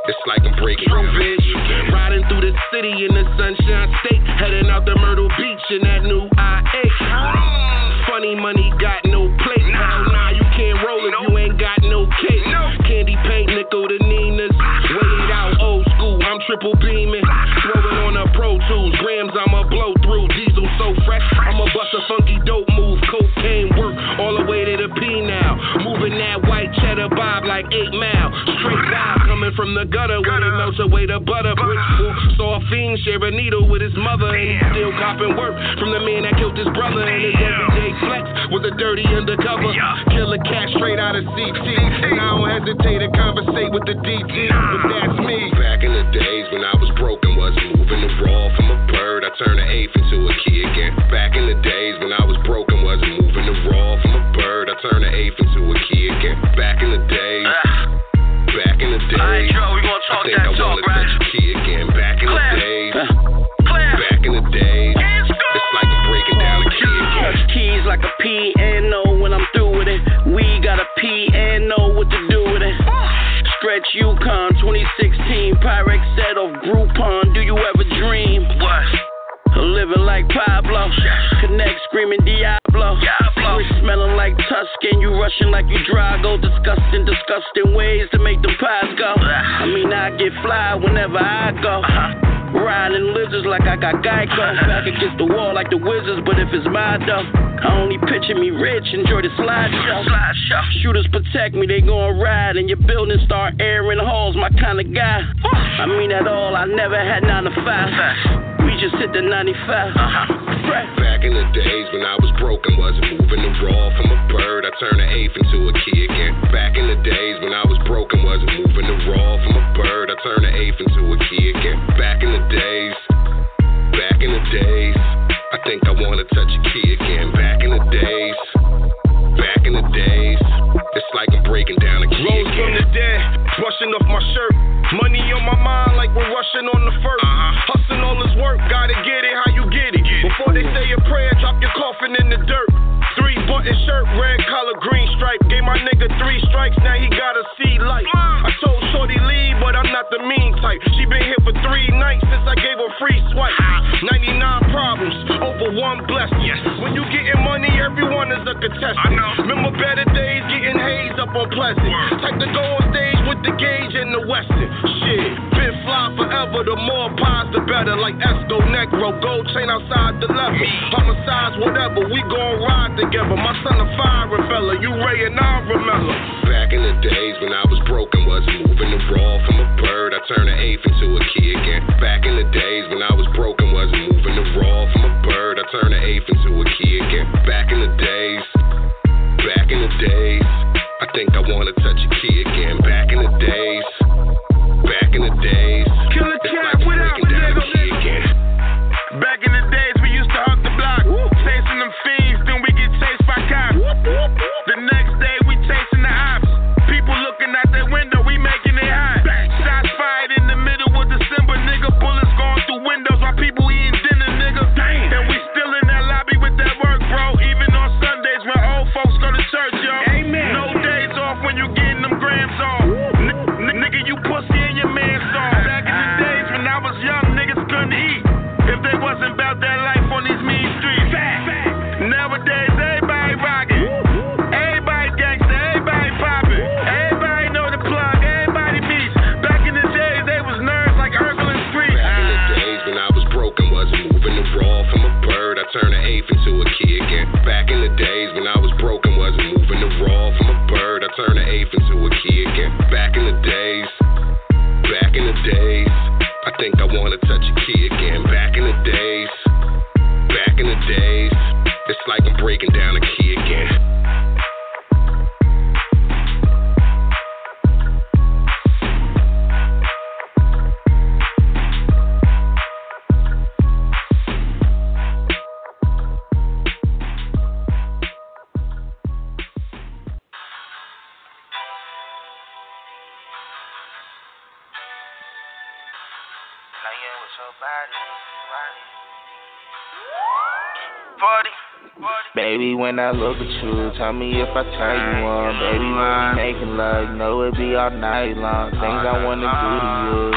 it's like I'm breaking a bitch. Riding through the city in the Sunshine State, heading out to Myrtle Beach in that new IA. Funny money got no plate. Hell nah, you can't roll if you ain't got no cake. Candy paint, nickel to Nina's. Weighed out old school, I'm triple beaming. Throwing on a Pro Tools, grams I'ma blow through. Diesel so fresh, I'ma bust a funky dope move. Cocaine work all the way to the P now. Moving that white cheddar bob like 8 mile. Straight vibe coming from the gutter where they melt away the butter. Bricks saw a fiend share a needle with his mother. And he still copping work from the man that killed his brother. And his everyday flex was a dirty undercover. yeah. Killer cat straight out of CT. And I don't hesitate to conversate with the DT. But that's me. Back in the days when I was broken, wasn't moving the raw from a bird. I turned an eighth into a key again. Back in the Wizards, but if it's my dough, I only picture me rich. Enjoy the slideshow. Shooters protect me, they gon' ride. And your building start airing halls, my kind of guy. I mean that all, I never had 9 to 5. We just hit the 95. Uh-huh. Back in the days when I was broken, wasn't moving the raw from a bird. Baby, when I look at you, tell me if I turn you on. Baby, when we making love, you know it be all night long. Things I wanna do to you.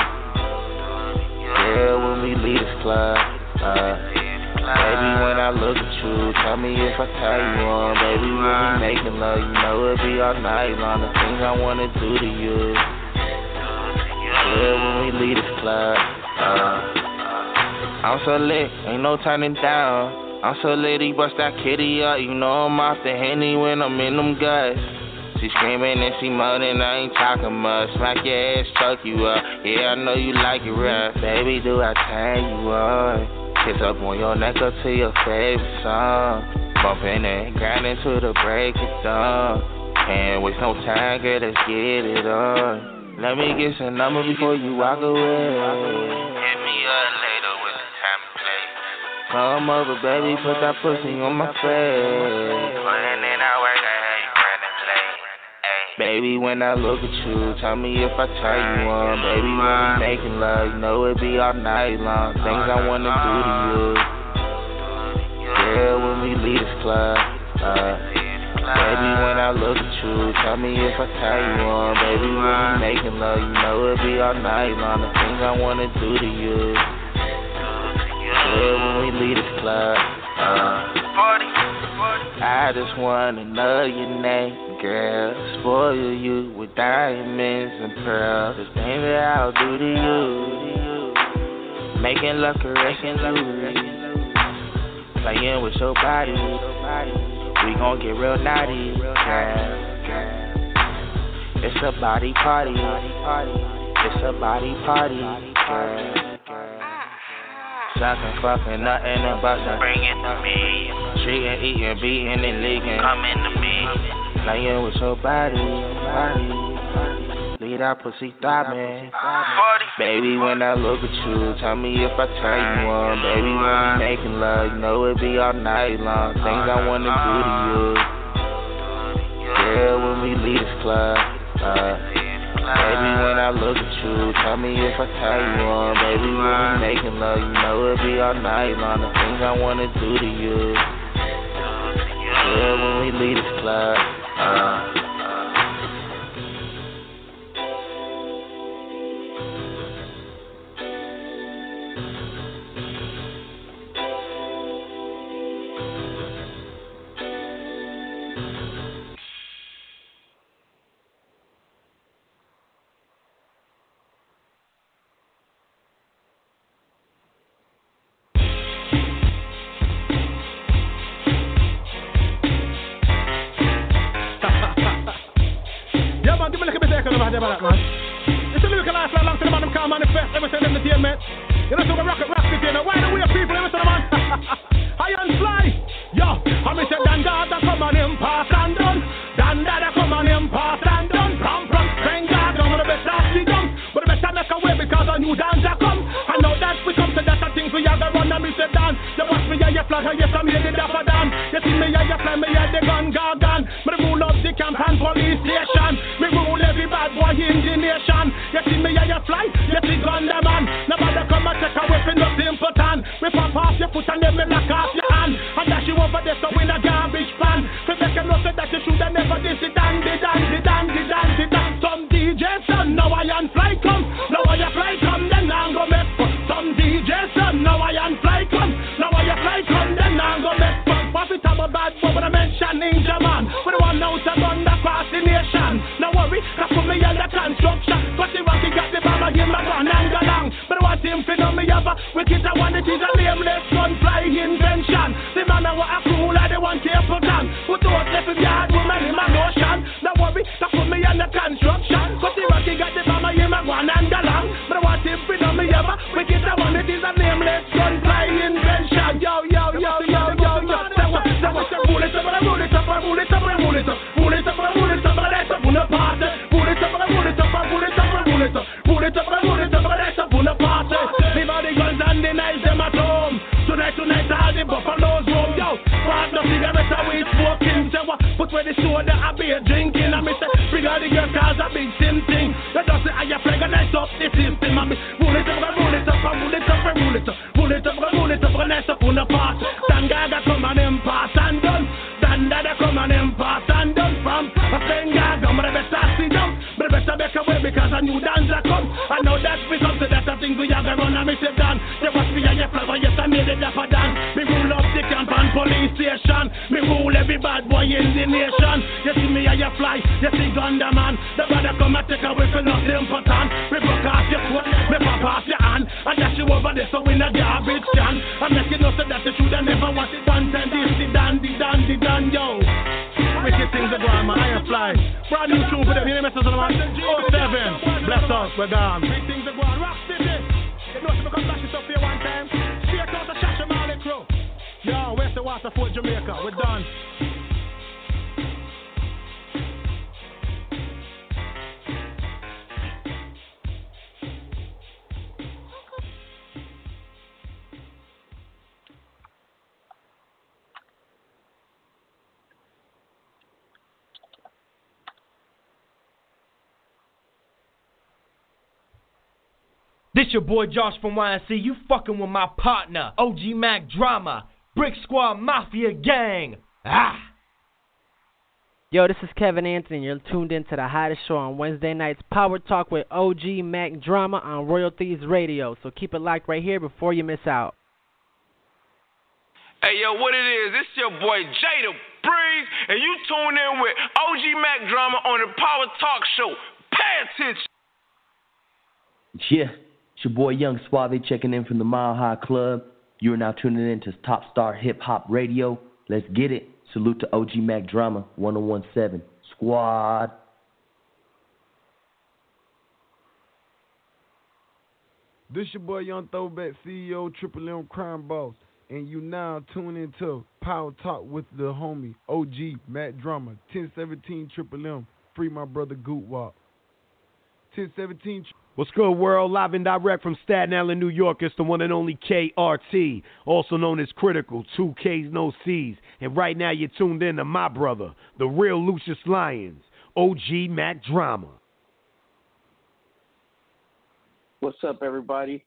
Yeah, when we leave this club. Uh, baby, when I look at you, tell me if I turn you on. Baby, when we making love, you know it be all night long. The things I wanna do to you. Yeah, when we leave this club. Uh, I'm so lit, ain't no turning down. I'm so he bust that kitty up. You know I'm off the henny when I'm in them guts. She screaming and she moaning, I ain't talking much. Smack your ass, choke you up. Yeah, I know you like it rough. Baby, do I turn you on? Kiss up on your neck up to your favorite song. Bumping and grinding to the break of dawn. Can't waste no time, girl, let's get it on. Let me get your number before you walk away. Hit me up Come over, baby, put that pussy on my face. Baby, when I look at you, tell me if I turn you on. Baby, when we making love, you know it be all night long. Things I wanna do to you. Yeah, when we leave this club. Uh, baby, when I look at you, tell me if I turn you on. Baby, when we making love, you know it be all night long. The things I wanna do to you. When we leave this club. Uh, I just wanna know your name, girl. Spoil you with diamonds and pearls. The thing that I'll do to you. Making love, caressing you. Playing with your body. We gon' get real naughty, girl. It's a body party. It's a body party, girl. Sucking, fucking, nothing and busting. Bring it to me. Treating, eating, beating, and leaking. Coming to me. Playing with your body, body. Leave that pussy throbbing. Baby, when I look at you, tell me if I turn you on. Baby, when we making love, you know it be all night long. Things I wanna do to you. Yeah, when we leave this club. Uh, Baby, when I look at you, tell me if I turn you on. Baby, when we making love, you know it'll be all night long. The things I wanna do to you. Yeah, when we leave this club. Uh, boy Josh from YNC. You fucking with my partner, OG Mack Drama, Brick Squad Mafia Gang. Ah! Yo, this is Kevin Anthony. You're tuned in to the hottest show on Wednesday nights, Power Talk with OG Mack Drama on Royalties Radio. So keep it locked right here before you miss out. Hey, yo, what it is? It's your boy Jada Breeze, and you tune in with OG Mack Drama on the Power Talk Show. Pay attention. Yeah. It's your boy Young Suave checking in from the Mile High Club. You are now tuning in to Top Star Hip Hop Radio. Let's get it. Salute to OG Mack Drama 1017 Squad. This your boy Young Throwback CEO Triple M Crime Boss, and you now tune into Power Talk with the homie OG Mack Drama 1017 Triple M. Free my brother Goot Walk. 1017 What's good, world? Live and direct from Staten Island, New York. It's the one and only KRT, also known as Kritikal, two Ks, no Cs. And right now, you're tuned in to my brother, the real Lucious Lyons, OG Mack Drama. What's up, everybody?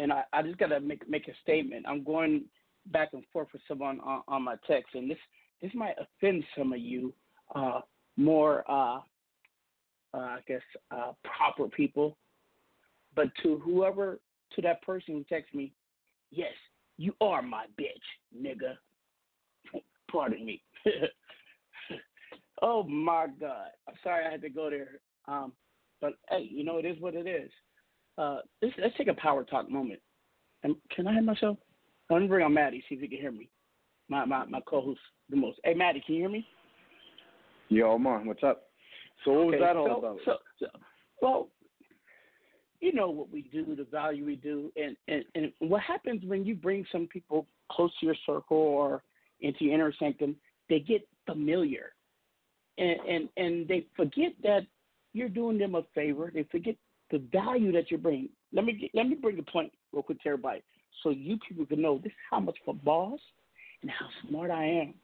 And I, I just gotta make make a statement. I'm going back and forth with someone on, on my text, and this this might offend some of you uh, more, uh, uh, I guess, uh, proper people but to whoever, to that person who texts me, yes, you are my bitch, nigga. Pardon me. oh my God. I'm sorry I had to go there. Um, but hey, you know, it is what it is. Uh, let's, let's take a power talk moment. And can I have myself? I'm going to bring on Maddie, see if he can hear me. My, my, my co host the most. Hey, Maddie, can you hear me? Yo, Omar, what's up? So what okay, was that all so, about? So, so, well, you know what we do, the value we do, and, and and what happens when you bring some people close to your circle or into your inner sanctum, they get familiar, and and and they forget that you're doing them a favor. They forget the value that you're bringing. Let me let me bring the point real quick to everybody, so you people can know this is how much of a boss and how smart I am.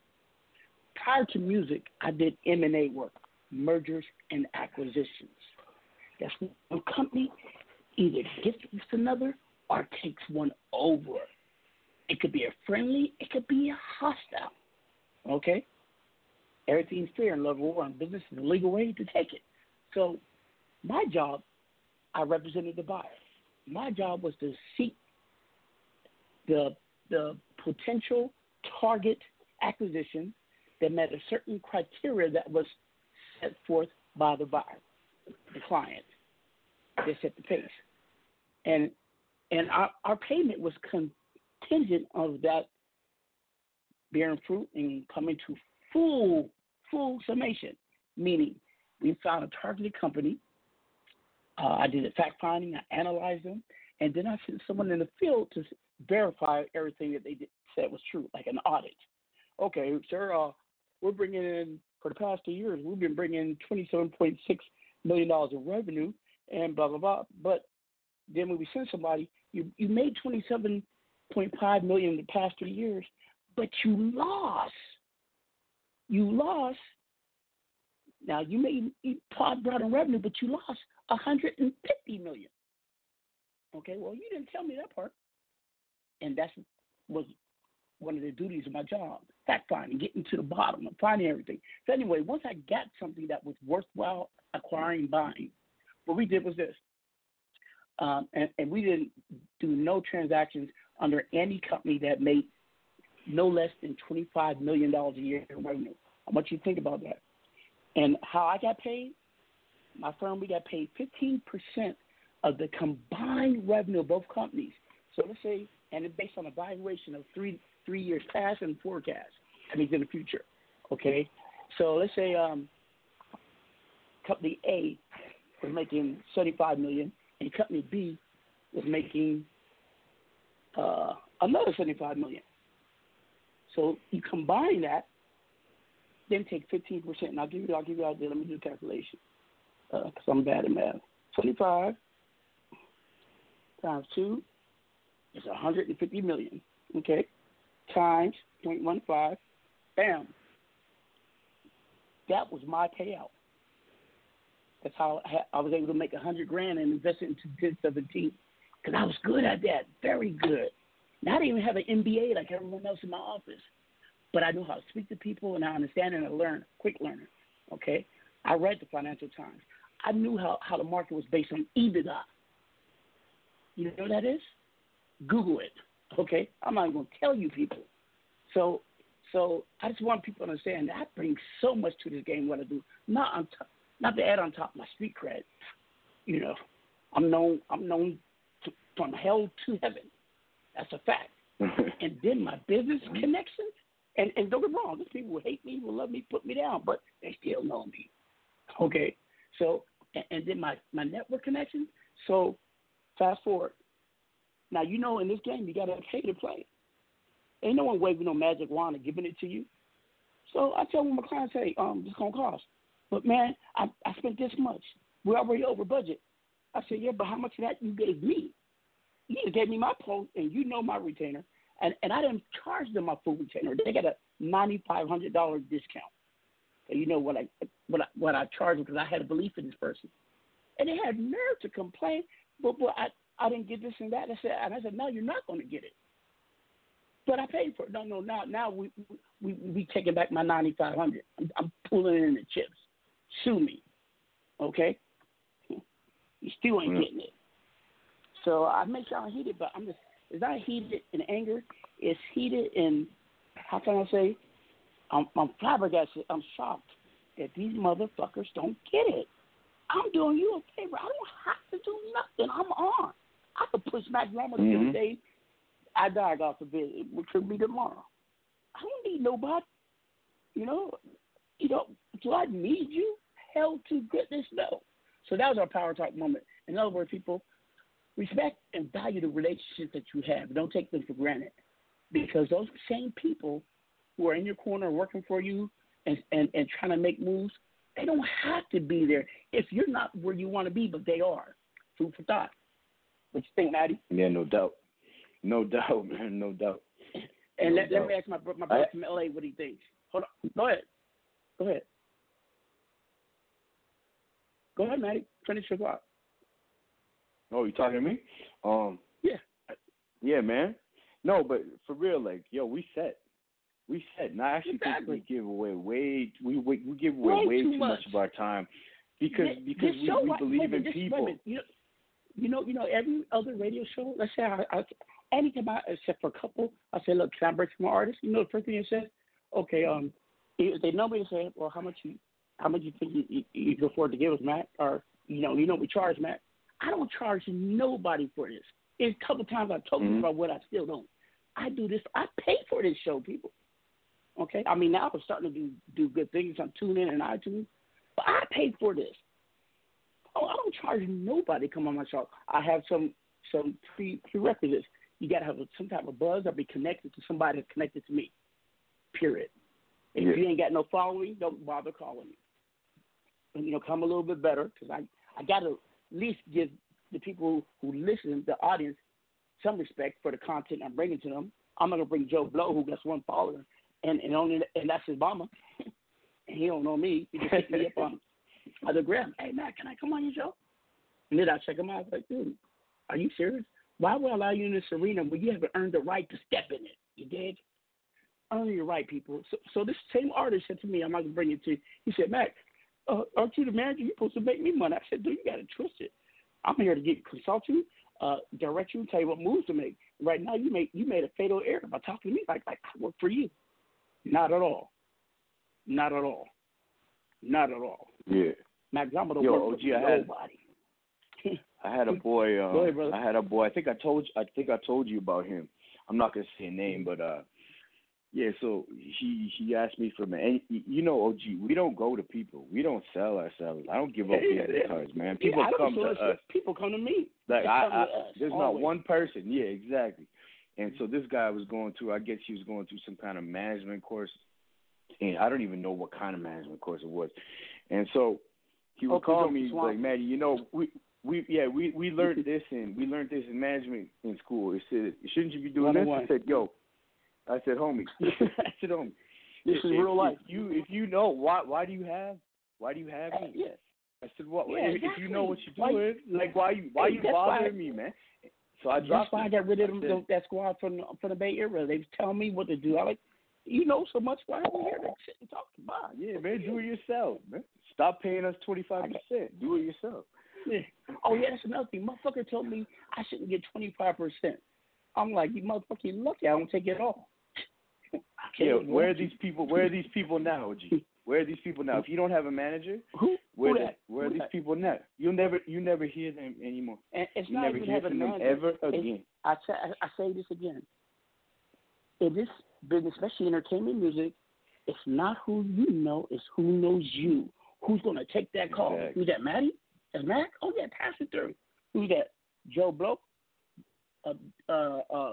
Prior to music, I did M and A work, mergers and acquisitions. That's a company either with another or takes one over. It could be a friendly, it could be a hostile. Okay? Everything's fair in love war and business is a legal way to take it. So my job, I represented the buyer. My job was to seek the the potential target acquisition that met a certain criteria that was set forth by the buyer, the client. They set the pace, and and our, our payment was contingent of that bearing fruit and coming to full full summation. Meaning, we found a targeted company. Uh, I did a fact finding. I analyzed them, and then I sent someone in the field to verify everything that they did, said was true, like an audit. Okay, sir, uh, we're bringing in for the past two years. We've been bringing in twenty-seven point six million dollars in revenue, and blah blah blah. But then when we send somebody, you you made twenty-seven point five million in the past three years, but you lost. You lost. Now you made you brought in revenue, but you lost hundred and fifty million. Okay, well you didn't tell me that part, and that's was one of the duties of my job: fact finding, getting to the bottom, of finding everything. So anyway, once I got something that was worthwhile acquiring, buying, what we did was this, um, and, and we didn't do no transactions under any company that made no less than twenty-five million dollars a year in revenue. I want you to think about that. And how I got paid, my firm, we got paid 15% of the combined revenue of both companies. So let's say, and it's based on a valuation of three three years past and forecast. That means in the future. Okay, so let's say um, company A was making 75 million, and company B was making uh, another 75 million. So you combine that, then take 15%, and I'll give you, I'll give you idea. Let me do the calculation, because I'm bad at math. 25 times 2 is 150 million, okay? Times 0.15, bam. That was my payout. That's how I, was able to make a 100 grand and invest it into 1017, because I was good at that, very good. And I didn't even have an MBA like everyone else in my office, but I knew how to speak to people and I understand and I learn, quick learner. Okay, I read the Financial Times. I knew how, how the market was based on EBITDA. You know what that is? Google it. Okay, I'm not going to tell you people. So, so I just want people to understand that I bring so much to this game. What I do, not on top, not to add on top of my street cred. You know, I'm known. I'm known to, from hell to heaven. That's a fact. and then my business connections. And, and don't get wrong, there's people who hate me, will love me, put me down, but they still know me. Okay, so and, and then my my network connections. So fast forward. Now you know in this game you got to pay to play. Ain't no one waving no magic wand and giving it to you. So I tell my clients, hey, um, this gonna cost. But man, I I spent this much. We're already over budget. I said, yeah, but how much of that you gave me? You just gave me my post, and you know my retainer, and and I didn't charge them my full retainer. They got a ninety five hundred dollar discount. So you know what I what I, what I charged because I had a belief in this person, and they had nerve to complain. But but I I didn't get this and that. I said and I said no, you're not going to get it. But I paid for it. No, no. Now now we we we taking back my ninety five hundred. I'm, I'm pulling in the chips. Sue me, okay? You still ain't Mm. getting it. So I make sure I heat it, but I'm just it's not heated in anger. It's heated in how can I say? I'm, I'm flabbergasted. I'm shocked that these motherfuckers don't get it. I'm doing you a favor. I don't have to do nothing. I'm on. I could push Mack Drama mm-hmm. the day I die, God forbid. It could be tomorrow. I don't need nobody. You know, you know, do I need you? hell to goodness no. So that was our power talk moment. In other words, people respect and value the relationships that you have. Don't take them for granted, because those same people who are in your corner working for you and and, and trying to make moves, they don't have to be there if you're not where you want to be, but they are. Food for thought. What you think, Maddie? Yeah, no doubt. No doubt, man. No doubt. And No let, let me ask my my brother I- from LA what he thinks. Hold on. Go ahead. Go ahead. Go ahead, Maddie. Finish your thought. Oh, you talking to me? Um. Yeah. Yeah, man. No, but for real, like, yo, we set. We set. And I actually think we give away way we we, we give away Way way, too too much. much of our time because because we, we believe in people. You know, you know, you know, every other radio show. Let's say I, I anytime I except for a couple, I say, look, can I break some artists? You know, the first thing they say, okay, um, if they know me, they say, well, how much you, how much you think you, you, you can afford to give us, Matt? Or you know, you know, we charge, Matt. I don't charge nobody for this. It's a couple times I've told you Mhm. about what I still don't. I do this. I pay for this show, people. Okay, I mean now I'm starting to do do good things. I'm tuning in and iTunes, but I pay for this. Oh, I don't charge nobody to come on my show. I have some some pre prerequisites. You got to have some type of buzz or be connected to somebody that's connected to me. Period. If Yeah. you ain't got no following, don't bother calling me. And, you know, come a little bit better because I I got to at least give the people who listen, the audience, some respect for the content I'm bringing to them. I'm not gonna bring Joe Blow, who gets one follower, and and only and that's his mama. and he don't know me. He just hit me up on other gram. Hey Matt, can I come on your show? And then I check him out. I was like, dude, are you serious? Why would I allow you in this arena when you haven't earned the right to step in it? You did. Earn your right, people. So, so this same artist said to me, I'm not gonna bring it to. you. He said, Matt, uh, aren't you the manager? You're supposed to make me money. I said, dude, you got to twist it. I'm here to get consult you, uh, direct you, tell you what moves to make. Right now, you made you made a fatal error by talking to me like like I work for you. Not at all. Not at all. Not at all. Yeah. Matt Drama don't Yo, work OG, for I had- I had a boy. Uh, Go ahead, brother. I had a boy. I think I told. I think I told you about him. I'm not gonna say a name, but uh, yeah. So he he asked me for man. And you know, OG, we don't go to people. We don't sell ourselves. I don't give up Yeah, business yeah. cards, man. People don't come to solicit. us. People come to me. Like I, I us, there's not one person. Yeah, exactly. And so this guy was going through. I guess he was going through some kind of management course, and I don't even know what kind of management course it was. And so he would Okay, call me he's like, Maddie, you know, we we yeah we we learned this and we learned this in management in school. He said, shouldn't you be doing this? I said, yo, I said, homie, I said, homie, This is real life. If you if you know why why do you have why do you have uh, me? Yeah. I said, what? Yeah, if, if you know what you're doing, like why you why you that's why- bothering me, man? So I dropped. That's why I got rid of them, that squad from from the Bay Area. They tell me what to do. I like, you know so much. Why are we here to sit and talk about? Yeah, man, do it yourself, man. Stop paying us twenty five percent. Do it yourself. Yeah. Oh yeah, that's another thing. Motherfucker told me I shouldn't get twenty five percent. I'm like, you motherfucker, you lucky I don't take it all. Yeah, where are these people? Where are these people now, OG? Where are these people now? If you don't have a manager, who where who the- that? where are Who these that? people now? You'll never you never hear them anymore. And it's you not never even hear from them ever again. I say I, say this again. In this business, especially entertainment music, it's not who you know, it's who knows you. Who's gonna take that call? Exactly. Who's that, Maddie? That's Mack? Oh yeah, pass it through. Who's that? Joe Blow? Uh uh uh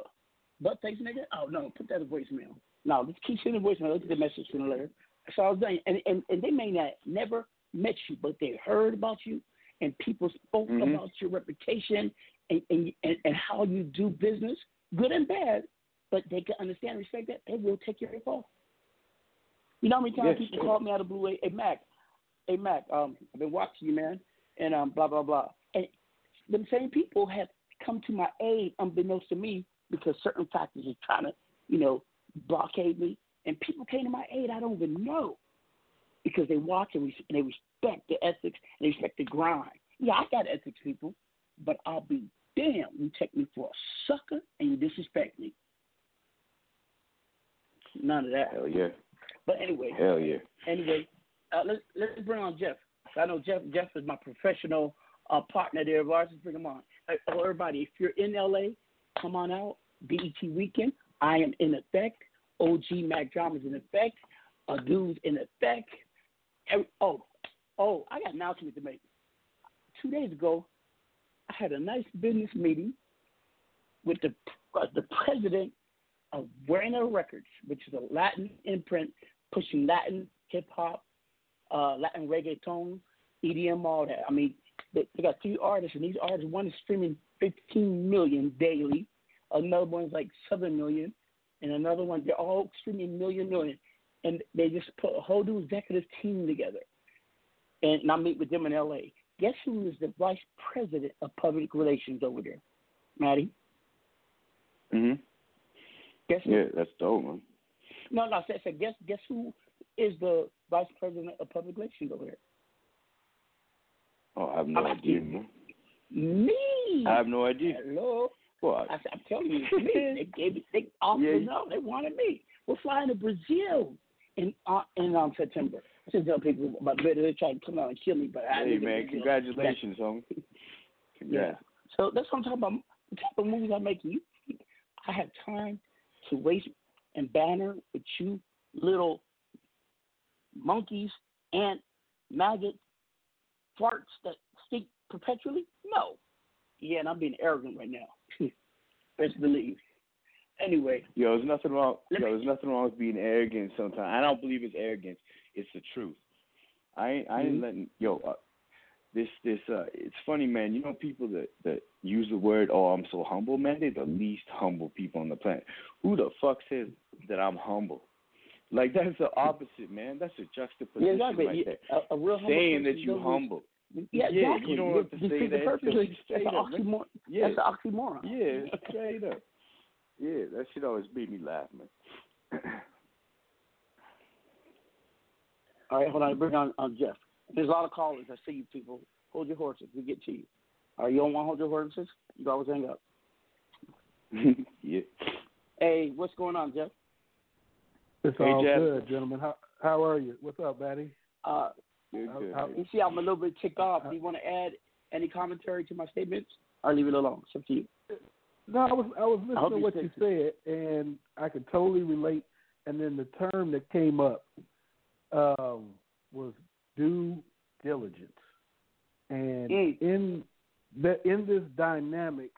butt face nigga? Oh no, put that in voicemail. No, just keep sending voicemail. Look at the message or later. That's all I was saying. And, and and they may not never met you, but they heard about you and people spoke Mhm. about your reputation and, and and and how you do business, good and bad. But they can understand and respect that. They will take your call. You know how many times Yes, people sure. call me out of the blue? Hey Mack, hey Mack, um, I've been watching you, man, and um, blah blah blah. And the same people have come to my aid unbeknownst to me because certain factors are trying to, you know, blockade me. And people came to my aid I don't even know because they watch and, res- and they respect the ethics and they respect the grind. Yeah, I got ethics, people, but I'll be damned you take me for a sucker and you disrespect me. None of that. Hell yeah. But anyway, Hell yeah. anyway, uh, let's let's bring on Jeff. I know Jeff. Jeff is my professional uh, partner there of ours. Let's bring him on. Uh, oh, everybody, if you're in LA, come on out. BET weekend. I am in effect. OG Mack Drama's in effect. A dude's in effect. Every, oh, Oh, I got an announcement to make. Two days ago, I had a nice business meeting with the uh, the president of Werner Records, which is a Latin imprint pushing Latin hip hop, uh, Latin reggaeton, EDM, all that. I mean, they, they got three artists, and these artists, one is streaming 15 million daily, another one's like 7 million, and another one, they're all streaming million, million. And they just put a whole new executive team together. And, and I meet with them in LA. Guess who is the vice president of public relations over there? Maddie? Mhm. Guess who? Yeah, that's dope, man. No, no, I said, I said guess, guess who is the vice president of public relations over there? Oh, I have no I'm idea. Me. I have no idea. Hello. I said, I'm telling you, it's me. they gave me, they offered Yeah. me no, they wanted me. We're flying to Brazil in uh, in um, September. I should tell people about better. They try to come out and kill me, but I Hey, live in man, congratulations, homie. Yeah. So that's what I'm talking about. The type of movies I'm making. You, think I have time to waste and banner with you little monkeys and maggot farts that stink perpetually? No. Yeah, and I'm being arrogant right now. Best believe. Anyway, Yo, there's nothing wrong. Yo, there's nothing wrong with being arrogant. Sometimes I don't believe it's arrogance. It's the truth. I ain't. I ain't Mhm. letting. Yo, uh, this this uh, it's funny, man. You know people that that use the word, "Oh, I'm so humble," man. They're the least humble people on the planet. Who the fuck says that I'm humble? Like that's the opposite, man. That's a juxtaposition yeah, exactly. right there. a, a real humble Saying that you humble. Yeah, Yeah, exactly. you don't have to You say defeat the that. purpose. Just That's up, man. oxymoron. Yeah. That's an oxymoron. Yeah, straight up. Yeah, that shit always made me laugh, man. All right, hold on. Bring on, on Jeff. There's a lot of callers. I see you people. Hold your horses. We get to you. All right, you don't want to hold your horses? You always hang up. yeah. Hey, what's going on, Jeff? It's Hey, all Jeff. good, gentlemen. How how are you? What's up, Batty? Uh, Good, good. You see, I'm a little bit ticked off. Do you want to add any commentary to my statements, or leave it alone? It's up to you. No, I was I was listening to what you said, and I could totally relate. And then the term that came up um, was due diligence, and Mm. in the in this dynamic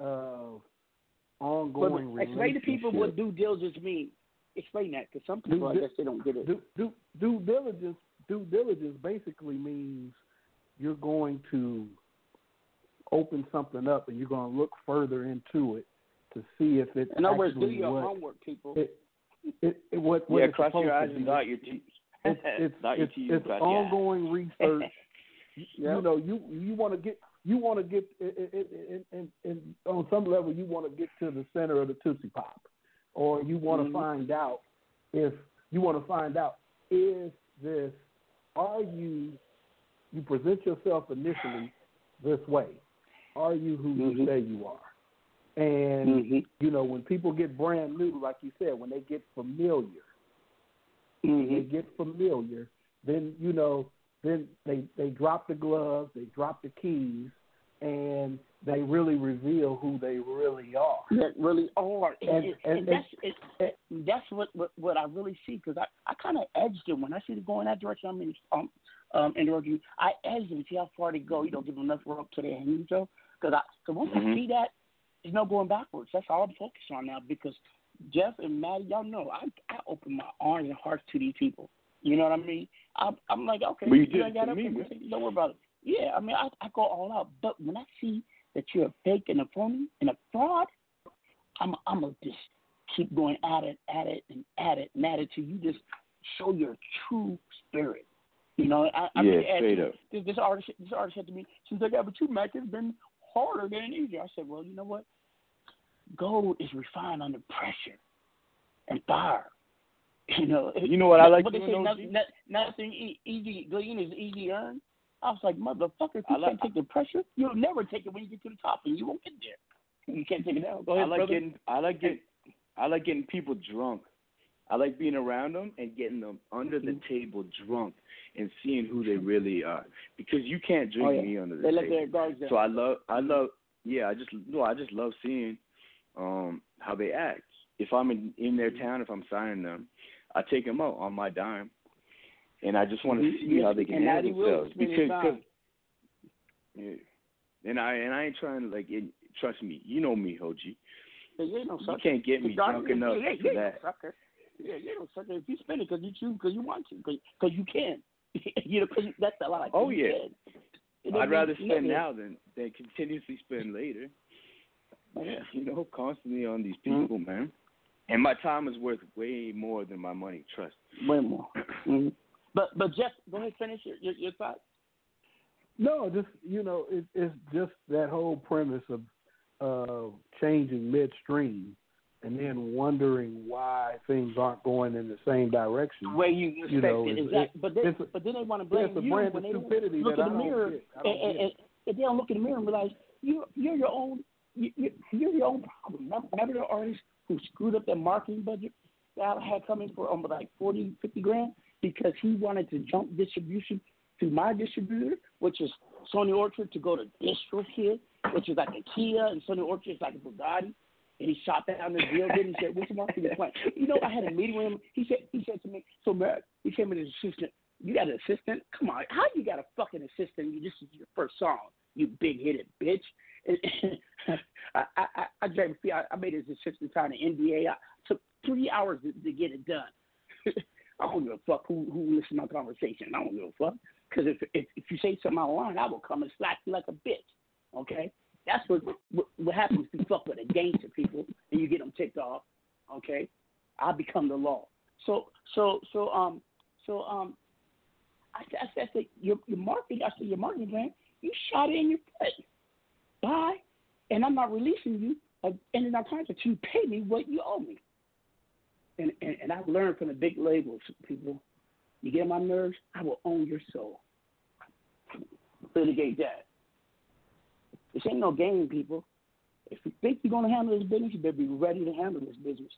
of ongoing But explain to people what due diligence means. Explain that, because some people, I guess, they don't get it. due, due, due diligence due diligence basically means you're going to open something up and you're going to look further into it to see if it's In other words, do your what homework, people. it, it, it what, what yeah, it's cross your eyes and be. dot your T's. It's it's dot your it's, it's and cross ongoing research. You- Yep. You know, you you want to get you want to get in, on some level you want to get to the center of the Tootsie Pop, or you want to Mhm. find out if you want to find out is this are you you present yourself initially this way? Are you who you Mhm. say you are? And Mhm. you know, when people get brand new, like you said, when they get familiar, Mm-hmm. they get familiar, then you know, then they they drop the gloves, they drop the keys, and they really reveal who they really are. that really are, and, And- and, and- and that's it, that's what, what what I really see because I I kind of edged it when I see it going that direction. I mean, um, um, interrupt you. I edged them, to see how far they go. You don't give them enough rope to their hands, Joe. Because I, cause once Mhm. I see that, there's no going backwards. That's all I'm focused on now. Because Jeff and Maddie, y'all know, I I open my arms and hearts to these people. You know what I mean? I'm I'm like, okay, Well, you did ain't it got to up me, and man. Don't worry about it. Yeah, I mean, I I go all out. But when I see that you're a fake and a phony and a fraud, I'm I'm gonna just keep going at it, at it, and at it, and at it till you just show your true spirit. You know, I, I Yeah, mean, straight up. This, this artist, this artist said to me, she's like, "Yeah, but you, Mack, it's been harder than easier." I said, "Well, you know what? Gold is refined under pressure and fire. You know, You know what I like What they say, nothing, nothing easy glean is easy earned. I was like, motherfucker, if I you like- can't take the pressure, you'll never take it when you get to the top, and you won't get there. You can't take it down. Go ahead, I like brother. getting I like getting I like getting people drunk. I like being around them and getting them under the Mm-hmm. table drunk and seeing who they really are. Because you can't drink Oh, yeah. me under the They table. their guards down. So I love I love yeah, I just no, I just love seeing um how they act. If I'm in, in their Mm-hmm. town, if I'm signing them, I take them out on my dime. And I just want to see how they can handle themselves because, yeah. and I and I ain't trying to like. It, trust me, you know me, Hoji. Yeah, you no You can't get me drunk enough yeah, for that. No sucker. Yeah, you no sucker. If you spend it because you choose, because you want to, because you can. you know, cause you, that's a lot. Oh yeah. can. It don't I'd rather spend yeah, now than than continuously spend later. Yeah. You know, constantly on these Mm-hmm. people, man. And my time is worth way more than my money. Trust. Way more. hmm But but Jeff, go ahead, finish your your, your thought. No, just you know, it, it's just that whole premise of uh, changing midstream, and then wondering why things aren't going in the same direction. Way you expect you know, it, exactly. But then a- but then they want to blame you brand when they stupidity look in the mirror. And, and, and if they don't look in the mirror and realize you you're your own you, you- you're your own problem. Remember, remember the artist who screwed up their marketing budget that had coming for almost like 40, 50 grand because he wanted to jump distribution to my distributor, which is Sony Orchard, to go to DistroKid, which is like a Kia, and Sony Orchard is like a Bugatti. And he shot down the deal. Then he said, "Which market you playing?" You know, I had a meeting with him. He said, "He said to me, so Merrick, he came with his assistant. You got an assistant? Come on, how you got a fucking assistant? You this is your first song, you big headed bitch." And I, I, I, I. I, I made his assistant sign an NDA. I took three hours to, to get it done. I don't give a fuck who who listens to my conversation. I don't give a fuck because if, if if you say something out I will come and slap you like a bitch. Okay, that's what what, what happens if you fuck with a gangster people and you get them ticked off. Okay, I become the law. So so so um so um I said I said, I said your your marketing I said your marketing plan you shot it in your foot. Bye, and I'm not releasing you. Uh, and in our contract, you pay me what you owe me. And, and and I've learned from the big labels, people. You get on my nerves, I will own your soul. Litigate that. This ain't no game, people. If you think you're gonna handle this business, you better be ready to handle this business.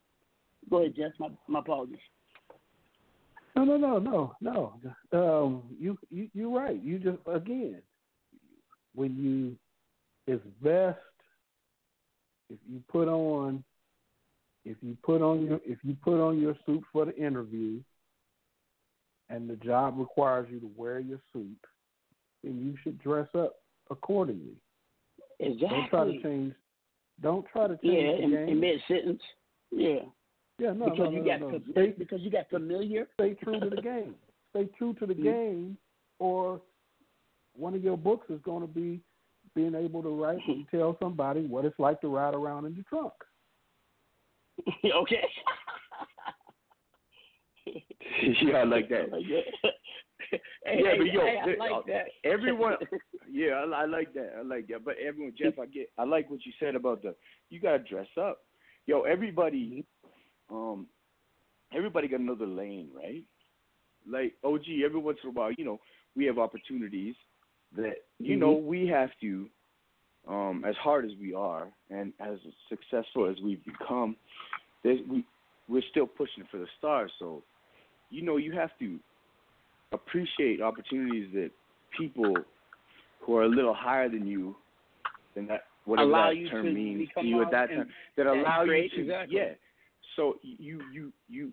Go ahead, Jeff. My my apologies. No, no, no, no, no. Um, you, you, you're right. You just again, when you, it's best if you put on, if you put on your, if you put on your suit for the interview, and the job requires you to wear your suit, then you should dress up accordingly. Exactly. Don't try to change. Don't try to change Yeah, the in, in mid sentence. Yeah. Yeah, no, because no, you no, got no, fam- Stay- because you got familiar. Stay true to the game. Stay true to the Mhm. game, or one of your books is going to be being able to write and tell somebody what it's like to ride around in the trunk. okay. yeah, I like that. Like that. Hey, yeah, hey, but yo, hey, I like uh, that. everyone. yeah, I, I like that. I like that. But everyone, Jeff, I get. I like what you said about the. You gotta dress up. Yo, everybody. Um, everybody got another lane, right? Like OG, every once in a while, you know, we have opportunities that you know we have to. Um, as hard as we are, and as successful as we've become, we we're still pushing for the stars. So, you know, you have to appreciate opportunities that people who are a little higher than you, than that whatever Allow that you term to means to you at that and- time, that allow you to exactly. yeah. So you you you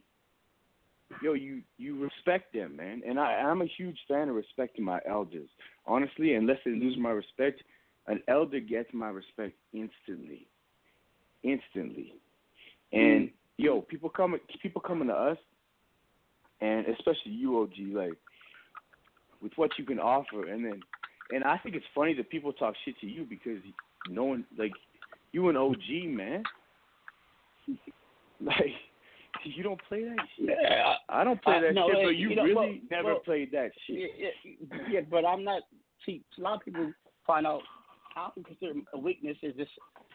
yo you you respect them, man, and I I'm a huge fan of respecting my elders. Honestly, unless they lose my respect, an elder gets my respect instantly, instantly. Mm. And yo, people coming people coming to us, and especially you, OG, like with what you can offer, and then and I think it's funny that people talk shit to you because no one like you an OG man. Like you don't play that shit. Yeah, I don't play that no, shit, but you, you know, really well- never well, played that shit. Yeah, yeah, yeah, but I'm not. See, a lot of people find out I don't consider a weakness is this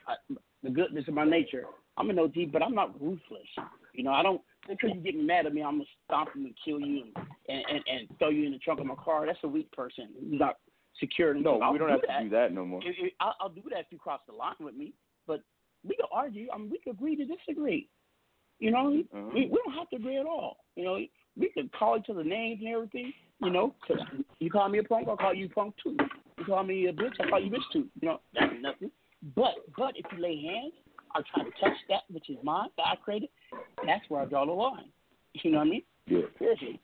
uh, the goodness of my nature. I'm an OG, but I'm not ruthless. You know, I don't because you get mad at me, I'm gonna stomp you and kill you and and, and, and throw you in the trunk of my car. That's a weak person who's not secure. No, I'll we don't do have that. to do that no more. I'll, I'll do that if you cross the line with me. But we can argue. I mean, we can agree to disagree. You know, Uh-huh. we, we don't have to agree at all. You know, we can call each other names and everything. You know, 'cause you call me a punk, I'll call you punk too. You call me a bitch, I'll call you bitch too. You know, that's nothing. But but if you lay hands, I'll try to touch that which is mine that I created. That's where I draw the line. You know what I mean? Yeah. Seriously.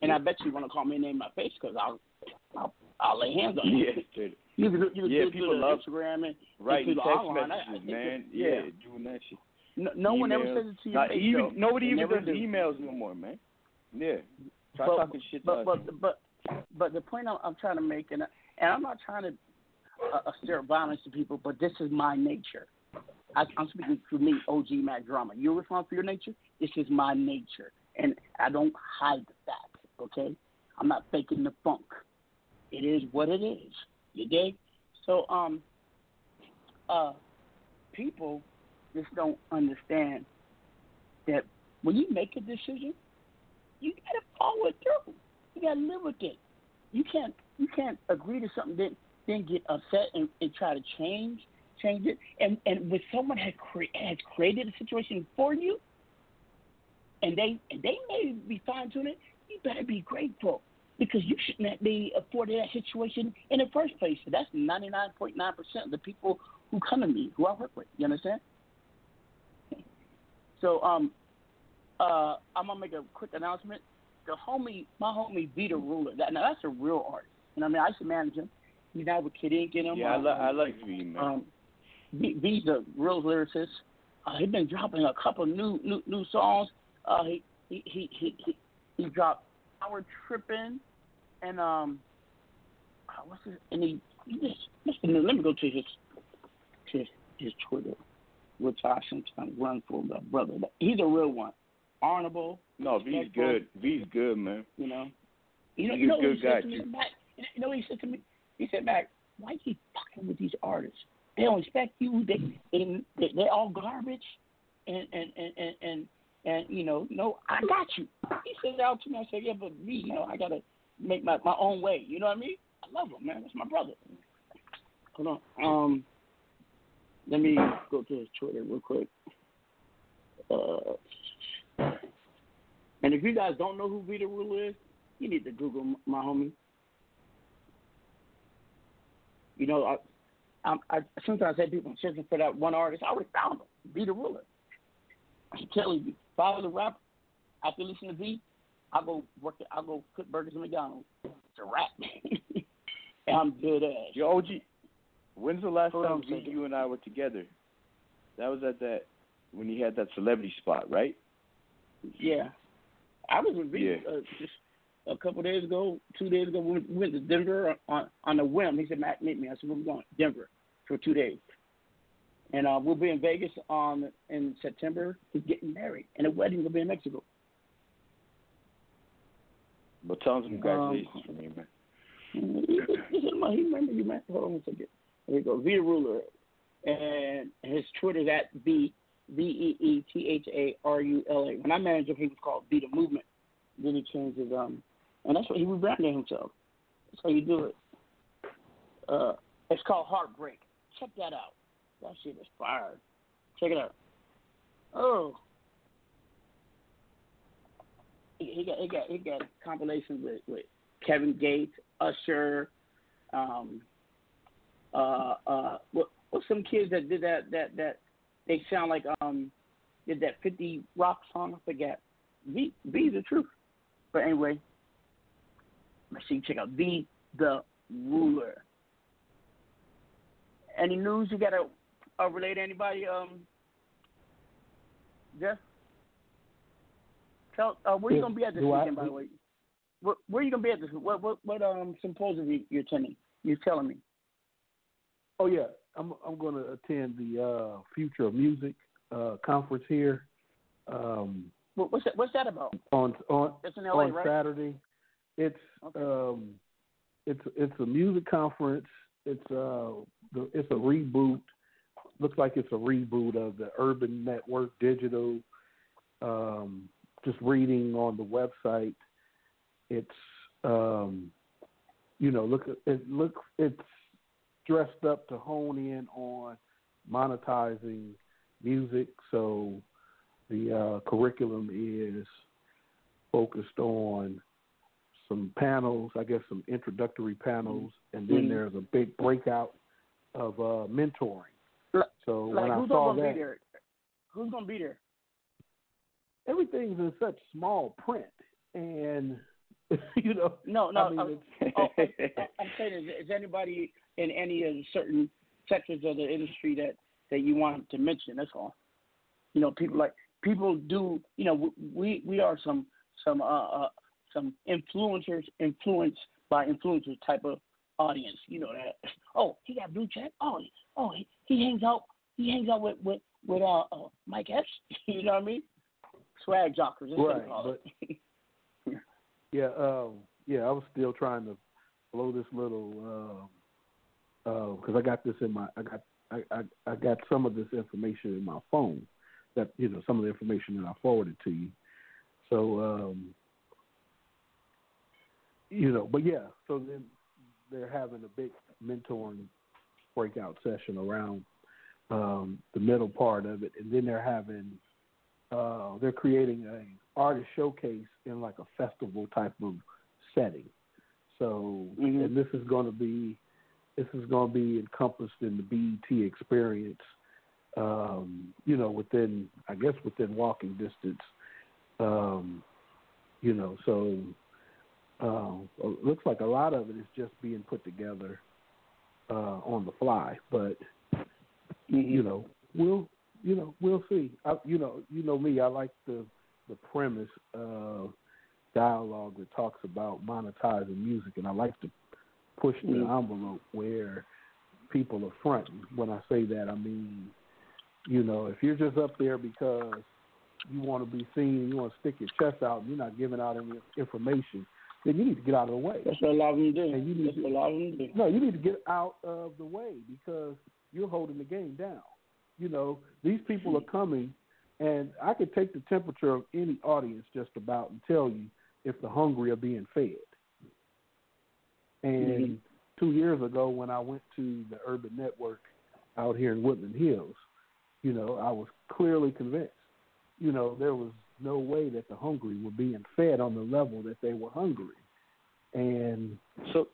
And I bet you want to call me and name my face because I'll, I'll I'll lay hands on you. Yeah. You can, you can Yeah, people love- Instagram and Right, text online. I- I man. it- Yeah, doing that shit. No, no one ever says it to Not face. even though. nobody They even does do. emails no more, man. Yeah, try but, talking shit but, to but, but, but the point I'm, I'm trying to make, and, and I'm not trying to uh, uh, stir violence to people, but this is my nature. I, I'm speaking for me, OG Mack Drama. You're responsible for your nature. This is my nature, and I don't hide the facts. Okay, I'm not faking the funk. It is what it is. You dig? So, um, uh, people just don't understand that when you make a decision, you gotta follow it through. You gotta live with it. You can't you can't agree to something then then get upset and, and try to change change it. And and when someone has cre- has created a situation for you, and they and they may be fine tuning, you better be grateful because you shouldn't be afforded that situation in the first place. That's ninety nine point nine percent of the people who come to me who I work with. You understand? So um, uh, I'm gonna make a quick announcement. The homie, my homie Vita Ruler. That now that's a real artist. You know what I mean? I used to manage him. He's now with Kid Ink and him. Yeah, I, um, li- I like V, man. um, V, V's a real lyricist. Uh, he's been dropping a couple new new new songs. Uh, he he he he he, he dropped Power Trippin' and um, uh, what's his? And he, he just name? Let me go to his to his, his Twitter, which I sometimes run for the brother. He's a real one. Honorable. No, V's good. V's good, man. You know. You know, He's you know good guy, said to me, too. You know what he said to me? He said, Mack, why you fucking with these artists? They don't respect you. They they they they're all garbage, and and and and and, and you know, no, I got you. He said that out to me. I said, yeah, but me, you know, I gotta make my my own way. You know what I mean? I love him, man. That's my brother. Hold on. Um, let me go to his Twitter real quick. Uh, and if you guys don't know who Vita Rule is, you need to Google my homie. You know, I, I, I sometimes I say people searching for that one artist. I already found them. Be the Ruler. I'm telling you, follow the rap. After listening to V, I go work. I go cook burgers at McDonald's. It's a rap. and I'm good ass. Yo, OG, when's the last Hold time V, you and I were together? That was at that when he had that celebrity spot, right? Yeah, I was with V Yeah. uh, just a couple days ago, two days ago. We went, to Denver on on a whim. He said, "Matt, meet me." I said, "Where are we going?" Denver for two days, and uh, we'll be in Vegas on in September. He's getting married, and the wedding will be in Mexico. But tell him congratulations Um, for me, man. He he remember you, man. Hold on one second. There you go. Vita Ruler, and his Twitter's at V V E E T H A R U L A. When I managed him, he was called Vita Movement. Then he changed his um, and that's what he rebranded himself. That's how you do it. Uh, it's called Heartbreak. Check that out. That shit is fire. Check it out. Oh. He, he got he got he got compilations with, with Kevin Gates, Usher, um, uh, uh, what what some kids that did that that that they sound like um did that fifty rock song I forget. V V the truth. But anyway, see. Check out V the ruler. Any news you gotta uh, relate to anybody? Um, Jeff. Tell uh, where you gonna be at this Do I- weekend? By the way, where, where you gonna be at this? What what what um symposium you, you're attending? You're telling me. Oh yeah, I'm I'm going to attend the uh, Future of Music uh, conference here um, what's that? What's that about? on on It's in LA, on right? Saturday. It's um, it's it's a music conference. It's uh it's a reboot. Looks like it's a reboot of the Urban Network Digital. Um, just reading on the website, it's um, you know look it look it's dressed up to hone in on monetizing music. So the uh, curriculum is focused on some panels, I guess some introductory panels, and then Mhm. there's a big breakout of uh, mentoring. So Like when I saw gonna that, be there? Who's gonna be there? everything's in such small print, and you know. No, no. I mean, I'm, it's- oh, I'm, I'm saying, is, is anybody in any of the certain sectors of the industry that that you want to mention? That's all. You know, people like people do. You know, we we are some some uh, uh some influencers influenced by influencers type of audience. You know that. Oh, he got blue check. Oh, oh, he, he hangs out. He hangs out with with with uh, uh Mike Epps. you know what I mean? Swag jockers. That's what they Right, call it. Yeah, um, yeah. I was still trying to blow this little because I got this in my I got I, I I got some of this information in my phone that you know some of the information that I forwarded to you. So um, you know, but yeah. So then they're having a big mentoring breakout session around um, the middle part of it, and then they're having uh, they're creating a artist showcase in like a festival type of setting. So, and this is going to be this is going to be encompassed in the BET experience. Um, you know, within I guess within walking distance. Um, you know, so uh, it looks like a lot of it is just being put together uh, on the fly, but you know, we'll you know we'll see. I, you know, you know me. I like the the premise of dialogue that talks about monetizing music, and I like to push the Mhm. envelope where people are fronting. When I say that, I mean, you know, if you're just up there because you want to be seen, you want to stick your chest out, and you're not giving out any information, then you need to get out of the way. That's what a lot of them do. And you need That's to, a lot of them do. no, you need to get out of the way because you're holding the game down. You know, these people are coming, and I could take the temperature of any audience just about and tell you if the hungry are being fed. And Mhm. two years ago, when I went to the Urban Network out here in Woodland Hills, you know, I was clearly convinced. You know, there was no way that the hungry were being fed on the level that they were hungry. And So,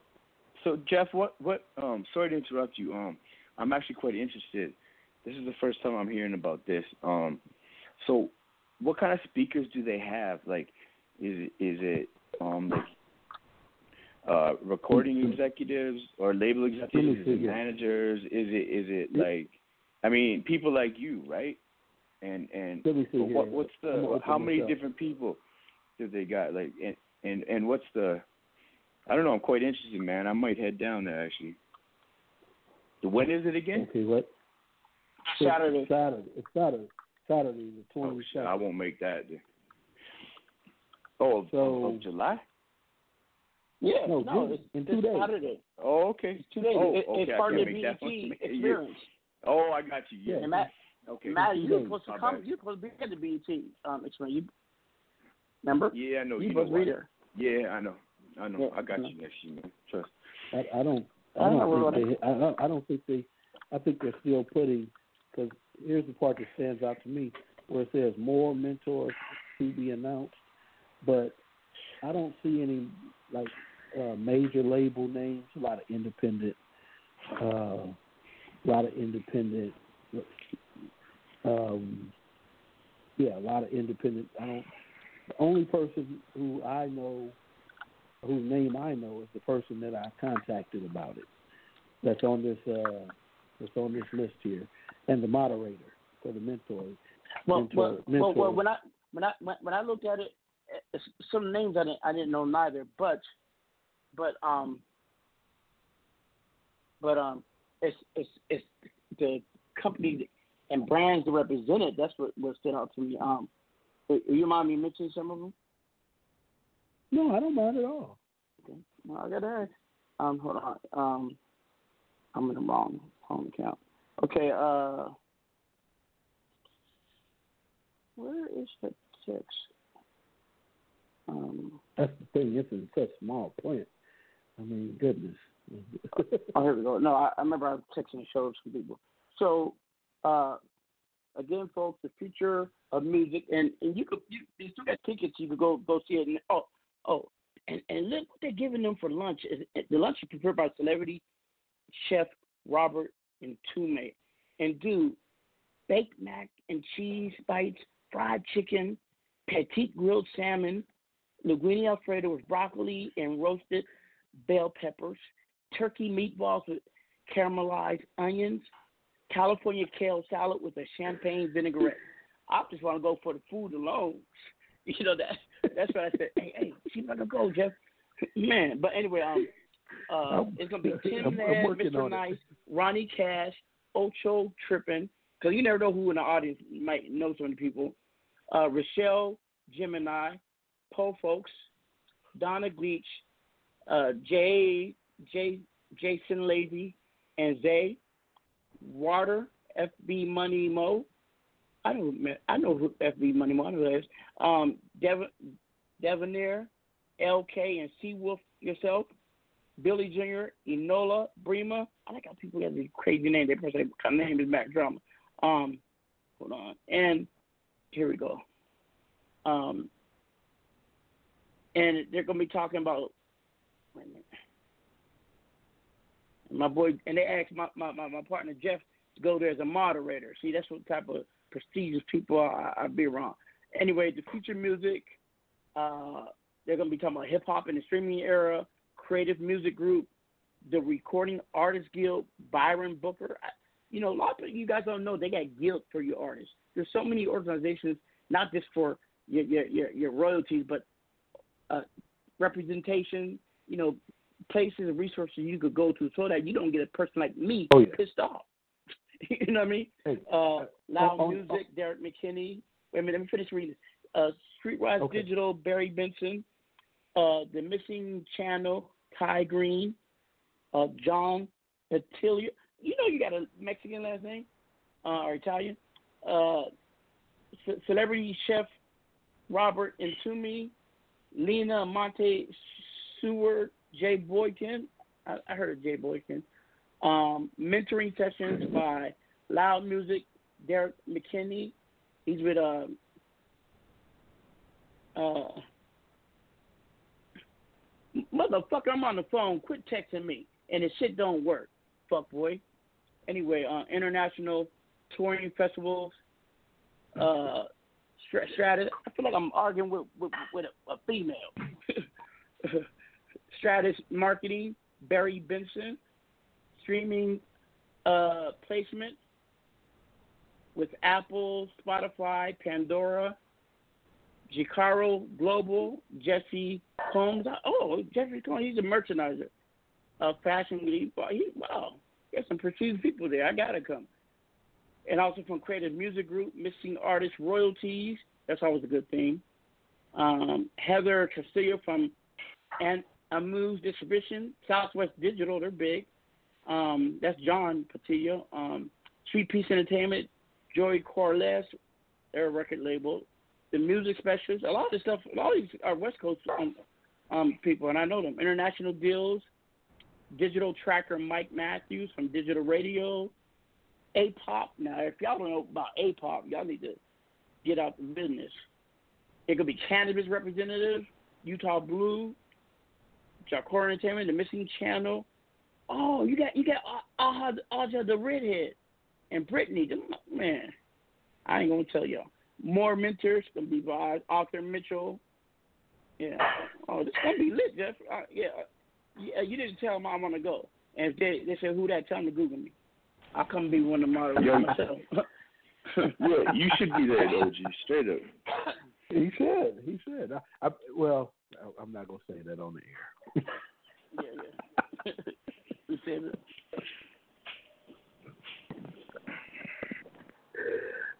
so Jeff, what what? Um, sorry to interrupt you. Um, I'm actually quite interested. This is the first time I'm hearing about this. Um, so, what kind of speakers do they have? Like, is it is it um like uh recording executives or label executives? Is it managers? Is it is it like? I mean, people like you, right? And and Let me see what here. what's the how many up. different people did they got? Like and and and what's the I don't know. I'm quite interested, man. I might head down there actually. The when is it again? Okay, what? Saturday. Saturday. It's Saturday. Saturday, the Oh, twenty shit, I won't make that. then. Oh, of- So- of July? Yeah, No, no, it's, in two days. Saturday. Oh, okay. It's two days. Oh, It- okay. it's I part can't of the make that one. BET experience. Oh, I got you. Yeah. And Matt, Okay. Matt, you were supposed to come. bad. You were supposed to be at the BET um, experience. You remember? Yeah, I know. You You know supposed to be there. Yeah, I know. I know. Yeah, I got I know. you next year, man. Trust. I, I don't. I I don't know don't think they. I don't, I don't think they. I think they're still putting. Because here's the part that stands out to me, where it says more mentors to be announced, but I don't see any like uh, major label names. A lot of independent. Uh, a lot of independent. Um, yeah, a lot of independent. I don't. The only person who I know whose name I know is the person that I contacted about it. That's on this uh that's on this list here. And the moderator for the mentor. Well, mentor, well, well, well, when I when I when, when I looked at it, some names I didn't I didn't know neither, but but um but um it's it's it's the company and brands to represent it. That's what what stood out to me. Um, you mind me mentioning some of them? no, I don't mind at all. Okay. Well, I gotta ask. Um, hold on. Um, I'm in the wrong home account. Okay. Uh, where is the text? Um, That's the thing, it's in such a small print. I mean, goodness. oh, here we go. No, I, I remember I was texting the show to some people. So, uh, again, folks, the future of music, and and you could you, you still got tickets. You could go go see it. And, oh, oh, and and look what they're giving them for lunch. The lunch is prepared by celebrity chef Robert and Tume, and do baked mac and cheese bites, fried chicken, petite grilled salmon, linguine alfredo with broccoli and roasted bell peppers, turkey meatballs with caramelized onions, California kale salad with a champagne vinaigrette. I just want to go for the food alone. You know that. That's what I said. Hey, hey, see if I can go, Jeff. Man, but anyway, um, uh, it's gonna be Tim I'm- I'm Mr. on it. Nice, Ronnie Cash, Ocho Trippin, because you never know who in the audience might know some of the people. Uh, Rochelle Gemini, Poe Folks, Donna Gleach, uh, Jay, Jay, Jason Lazy, and Zay, Water, FB Money Mo. I know, I know who FB Money Mo is. Um, Devon, Devonair, LK, and Seawolf yourself. Billy Jr., Enola, Brema. I like how people have these crazy names. They person say of name is Mack Drama. Um, hold on. And here we go. Um, and they're gonna be talking about. Wait a minute. My boy, and they asked my, my, my, my partner Jeff to go there as a moderator. See, that's what type of prestigious people I, I be around. Anyway, the future music, uh, they're gonna be talking about hip hop in the streaming era, creative music group, the Recording Artists Guild, Byron Booker. I, you know, a lot of you guys don't know they got guild for your artists. There's so many organizations, not just for your your your, your royalties, but uh, representation. You know, places and resources you could go to so that you don't get a person like me Oh, yeah. pissed off. you know what I mean? Hey, uh, Loud on- on- Music, Derek McKinney. Wait a minute, let me finish reading. Uh, Streetwise Okay. Digital, Barry Benson. Uh, the Missing Channel, Ty Green. Uh, John Patilio. You know you got a Mexican last name uh, or Italian. Uh, ce- celebrity chef Robert Intumi. Lena Monte Seward, Jay Boykin. I, I heard of Jay Boykin. Um, mentoring sessions by Loud Music, Derek McKinney. He's with um uh motherfucker, I'm on the phone. Quit texting me. And the shit don't work. Fuck boy. Anyway, uh international touring festivals, uh. I feel like I'm arguing with with, with a, a female. Stratus Marketing, Barry Benson, streaming uh, placement with Apple, Spotify, Pandora, Jicaro Global, Jesse Combs. Oh, Jesse Combs, he's a merchandiser. Uh, Fashion Week. Wow, he, wow, there's some prestigious people there. I gotta come. And also from Creative Music Group, Missing Artist Royalties. That's always a good thing. Um, Heather Castillo from and Amuse Distribution, Southwest Digital, they're big. Um, that's John Patillo. Um, Sweet Peace Entertainment, Joey Corliss, they're a record label. The Music Specialists, a lot of this stuff, a lot of these are West Coast um, um, people, and I know them. International Deals, Digital Tracker Mike Matthews from Digital Radio, A-Pop. Now, if y'all don't know about A-Pop, y'all need to get out the business. It could be cannabis representative, Utah Blue, Jacor Entertainment, The Missing Channel. Oh, you got you got Aja, Aja the redhead and Brittany. Them- Man, I ain't gonna tell y'all. More mentors gonna be by Arthur Mitchell. Yeah. Oh, this gonna be lit, Jeff. Uh, yeah. Yeah, you didn't tell them I'm want to go. And if they they say who that, tell them to Google me. I'll come be one of the moderators Yo, myself. yeah, you should be there, OG. Straight up. He said. He said. I, I, well, I, I'm not gonna say that on the air. yeah, yeah. you said it.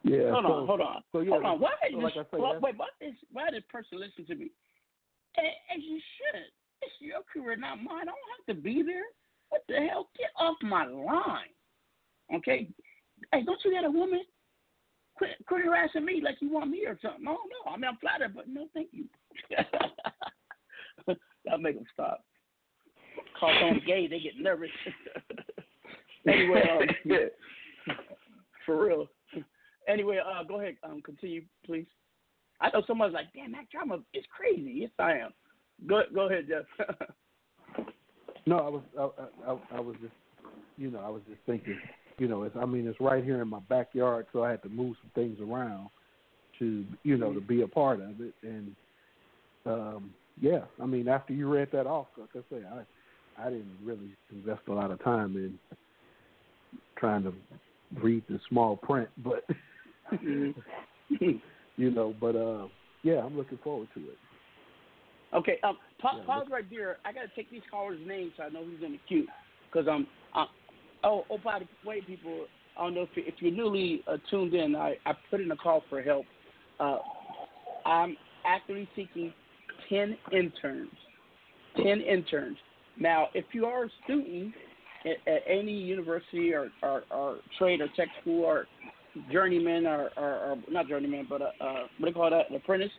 Yeah. hold so, on, hold on, So yeah, hold on. Why so is like this? Say, why, wait, why is why this person listen to me? As you should. It's your career, not mine. I don't have to be there. What the hell? Get off my line. Okay. Hey, don't you got a woman? Quit, quit harassing me like you want me or something. No, no. I mean, I'm flattered, but no, thank you. That'll make them stop. Call someone gay, they get nervous. anyway, um, for real. Anyway, uh, go ahead. Um, continue, please. I know someone's like, "Damn, that drama is crazy." Yes, I am. Go, go ahead, Jeff. No, I was I, I, I was just you know I was just thinking you know it's I mean it's right here in my backyard so I had to move some things around to you know to be a part of it and um, yeah, I mean, after you read that off, like I say, I I didn't really invest a lot of time in trying to read the small print, but you know, but uh, yeah, I'm looking forward to it. Okay, um, pa- Yeah, pause right there. I gotta take these callers' names so I know who's in the queue. Cause um, oh, oh, by the way, people, I don't know if you, if you're newly uh, tuned in. I I put in a call for help. Uh, I'm actively seeking ten interns. Ten interns. Now, if you are a student at, at any university or, or, or trade or tech school or journeyman or, or, or not journeyman, but uh, uh, what do you call that? An apprentice.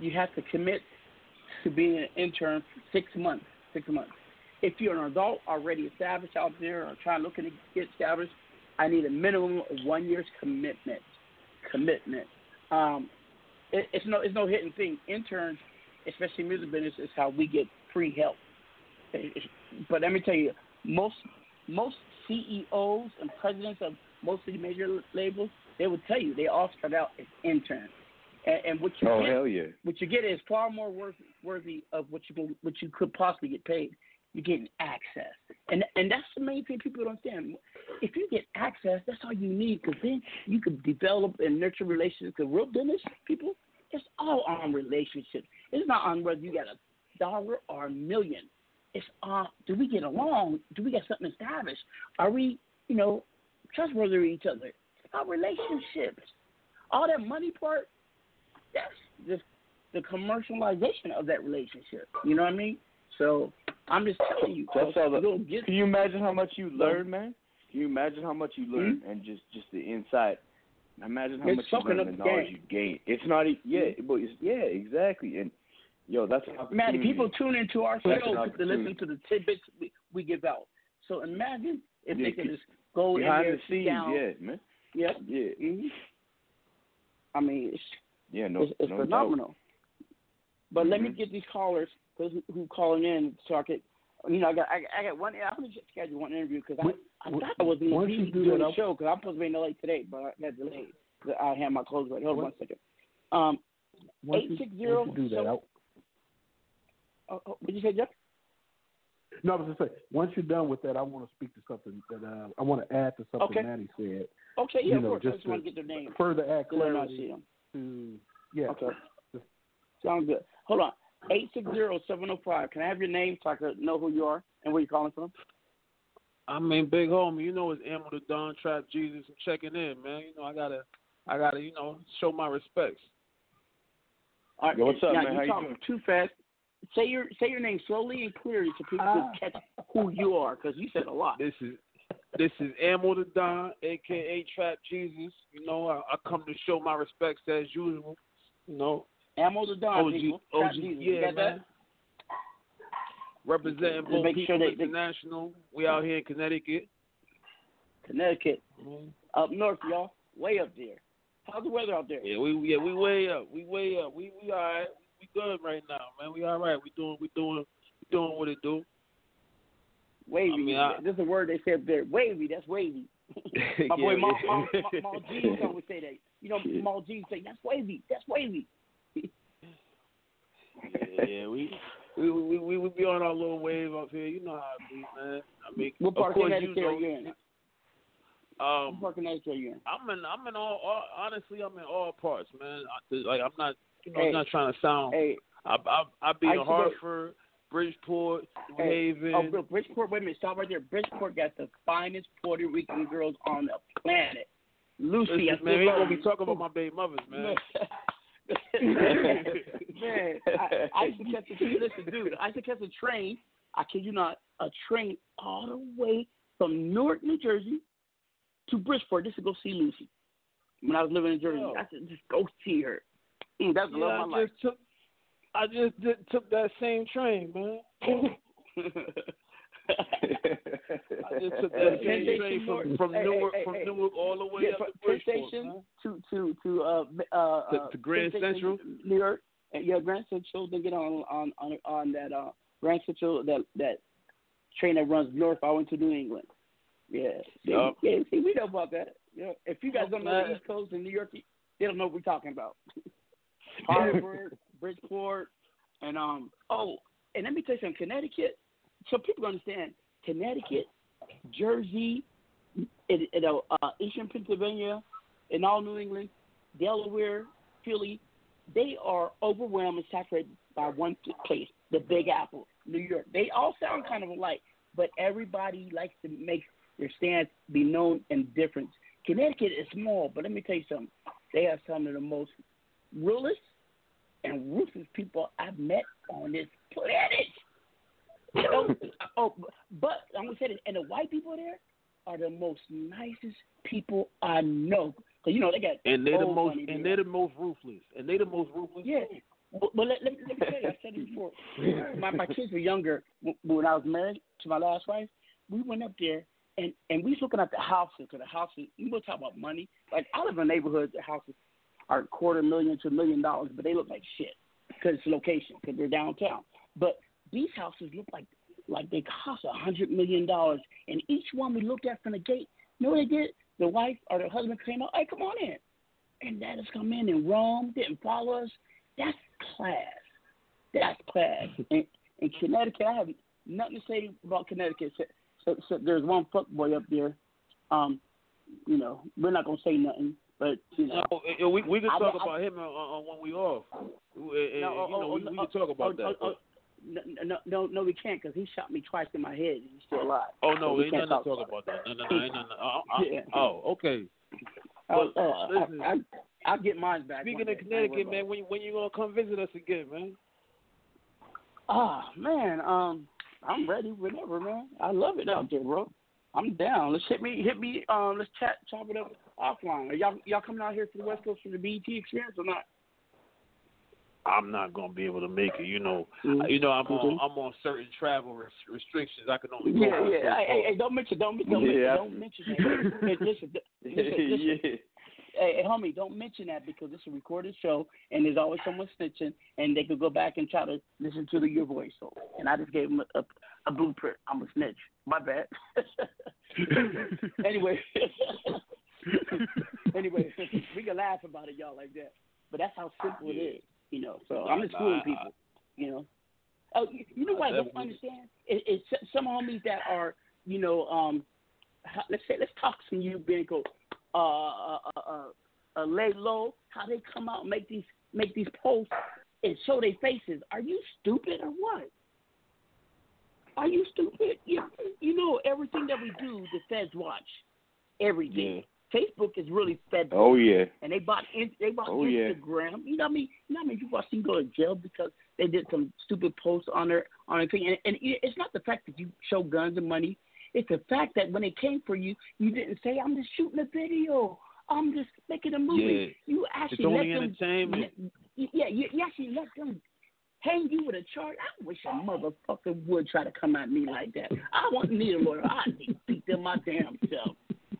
You have to commit to being an intern for six months. Six months. If you're an adult already established out there or trying looking to get established, I need a minimum of one year's commitment. Commitment. Um, it, it's no it's no hidden thing. Interns, especially in music business, is how we get free help. It- But let me tell you, most most CEOs and presidents of most of the major labels, they would tell you they all start out as interns. And, and what you Oh get, hell yeah. what you get is far more worth, worthy of what you can, what you could possibly get paid. You're getting access, and and that's the main thing people don't understand. If you get access, that's all you need, because then you can develop and nurture relationships. Because real business people, it's all on relationships. It's not on whether you got a dollar or a million. It's on do we get along? Do we get something established? Are we, you know, trustworthy with each other? It's about relationships. All that money part, that's just the commercialization of that relationship. You know what I mean? So I'm just telling you, That's all the, you'll get can you imagine how much you learn, man? Can you imagine how much you learn and just just the insight? Imagine how It's much you learn, the knowledge game. you gain. It's not, yeah, but it's, yeah, exactly. And yo, that's an Maddie, people tune into our show to listen to the tidbits we, we give out. So imagine if Yeah, they can just go in behind there, the scenes, down. yeah, man. Yep. Yeah. hmm I mean, it's Yeah, no, it's, it's no doubt. phenomenal. But let me Mhm. get these callers cause who, who calling in so I could, you know, I got I, I got one. I'm gonna just schedule one interview because I I thought I was gonna be do doing the show because I'm supposed to be in LA today, but I got delayed. I had my clothes ready. Hold on one second. Um, eight six zero. do that, I'll, Oh, oh, what did you say, Jeff? no, I was just saying, once you're done with that, I want to speak to something that uh, I want to add to something Okay. Maddie said. Okay, yeah, you of know, course. I just just want to get their name. further add So clarity to yeah. Okay. Sounds good. Hold on. Eight six zero seven zero five. Can I have your name so I can know who you are and where you're calling from? I mean, big homie, you know it's Ammo the Don Trap Jesus. I'm checking in, man. You know I gotta, I gotta, you know, show my respects. All right. Yo, what's up, now, man? You How you talking doing? too fast. Say your say your name slowly and clearly so people Ah. can catch who you are because you said a lot. This is this is Ammo the Don, aka Trap Jesus. You know, I, I come to show my respects as usual. You know, Ammo the Don, OG, people. OG, Trap Jesus. You yeah, man. that? Representing both make people sure they- they- international. We out here in Connecticut. Connecticut. Mhm. Up north, y'all. Way up there. How's the weather out there? Yeah, we yeah we way up. We way up. We we all right. We good right now, man. We all right. We doing we doing we doing what it do. Wavy. I mean, I- This is a word they up there. Wavy. That's wavy. My boy Yeah, Mal, yeah. Mal, Mal, Mal G's always say that. You know, Mal G say that's wavy. That's wavy. Yeah, we we we we we be on our little wave up here. You know how it be, man. I mean, What part of course you know. you in? Um, what part of Connecticut you in? I'm in I'm in all, all honestly I'm in all parts, man. I, like I'm not you know Hey. I'm not trying to sound. Hey. I I I be I in Hartford, Bridgeport, New Hey, Haven. Oh, Bridgeport. Wait a minute. Stop right there. Bridgeport got the finest Puerto Rican girls on the planet. Lucy, Listen, man, we gonna be talking about my baby mothers, man. Man, I, I used to catch a listen, dude. I used to catch a train. I kid you not, a train all the way from Newark, New Jersey, to Bridgeport just to go see Lucy. When I was living in Jersey, Yo. I said just go see her. Mm, that's yeah, love I of life. just took I just did, took that same train, man. I just took that Penn same Station train from from Hey, hey, Newark hey, from. Newark all the way yeah, up to Penn Bridgeport, Station to to to uh uh, To- uh to Grand Penn Station, Central? New York, and yeah, Grand Central. Then get on on on on that uh Grand Central that that train that runs north all into New England. Yeah, Yup. yeah. See, we know about that. Yeah, if you guys don't know the East Coast and New York, they don't know what we're talking about. Hartford, Bridgeport, And um, oh, and let me tell you something. Connecticut, so people understand. Connecticut, Jersey, in, in, uh, Eastern Pennsylvania, in all New England, Delaware, Philly, they are overwhelmed and saturated by one place, the Big Apple, New York. They all sound kind of alike, but everybody likes to make their stance be known and different. Connecticut is small, but let me tell you something. They have some of the most realest and ruthless people I've met on this planet. Oh, oh, but I'm gonna say this, and the white people there are the most nicest people I know. Cause you know they got And they're the most and they're the most ruthless. And they're the most ruthless. Yeah. But, but let, let, me- let me tell you, I said it before. My my kids were younger when I was married to my last wife. We went up there and and we was looking at the houses. Cause the houses, you to talk about money? Like I live in neighborhoods, the houses are quarter million to a million dollars, but they look like shit because it's location, because they're downtown. But these houses look like like they cost a hundred million dollars, and each one we looked at from the gate. You know what they did? The wife or the husband came out, hey, come on in, and let us come in and roam, didn't follow us. That's class. That's class. in, in Connecticut, I have nothing to say about Connecticut. So, so there's one fuck boy up there. Um, you know, we're not gonna say nothing, but you know, No, eh, we we can talk I- about him uh, uh, when we off. You No, know, oh, we, oh, we oh, can talk about oh, that. Oh, oh, no, no, no, no, we can't because he shot me twice in my head. and He's still alive. Oh So no, we ain't nothing to talk talk about about that. No, no, no, ain't nothing. Uh, Yeah. Oh, okay. Oh, But uh, listen, I, I, I'll get mine back. speaking of day. Don't worry Connecticut, man, when when you gonna come visit us again, man? Ah, man, um, I'm ready whenever, man. I love it out there, bro. I'm down. Let's hit me, hit me. Um, let's chat, chop it up offline. Are y'all y'all coming out here for the West Coast for the BET experience or not? I'm not gonna be able to make it. You know, Mhm. you know, I'm on Mhm. I'm on certain travel res- restrictions. I can only go Yeah, yeah. Hey, hey, hey, don't mention, don't, don't, mention, Yeah. don't mention that. Hey, listen, listen, listen. yeah. Hey, hey, homie, don't mention that because it's a recorded show and there's always someone snitching and they could go back and try to listen to the, your voice. So, and I just gave them a, a, a blueprint. I'm a snitch. My bad. anyway, anyway, we can laugh about it, y'all, like that. But that's how simple it is, you know. So I'm just fooling people, you know. Oh, you, you know what I don't understand? It, it's some homies that are, you know, um, let's say, let's talk some you, Benko, uh, uh, uh, uh, uh, lay low, how they come out and make these make these posts and show their faces. Are you stupid or what? Are you stupid? You, you know everything that we do, the feds watch everything. Facebook is really fed. Oh, yeah. And they bought in, they bought Oh, yeah. Instagram. You know what I mean? You know how many people I've seen go to jail because they did some stupid posts on their on their thing. And, and it's not the fact that you show guns and money. It's the fact that when they came for you, you didn't say, "I'm just shooting a video. I'm just making a movie." Yeah. You It's actually only let them. Yeah, you, you actually let them hang you with a charge. I wish a motherfucker would try to come at me like that. I want not need a lawyer. I need to beat them my damn self.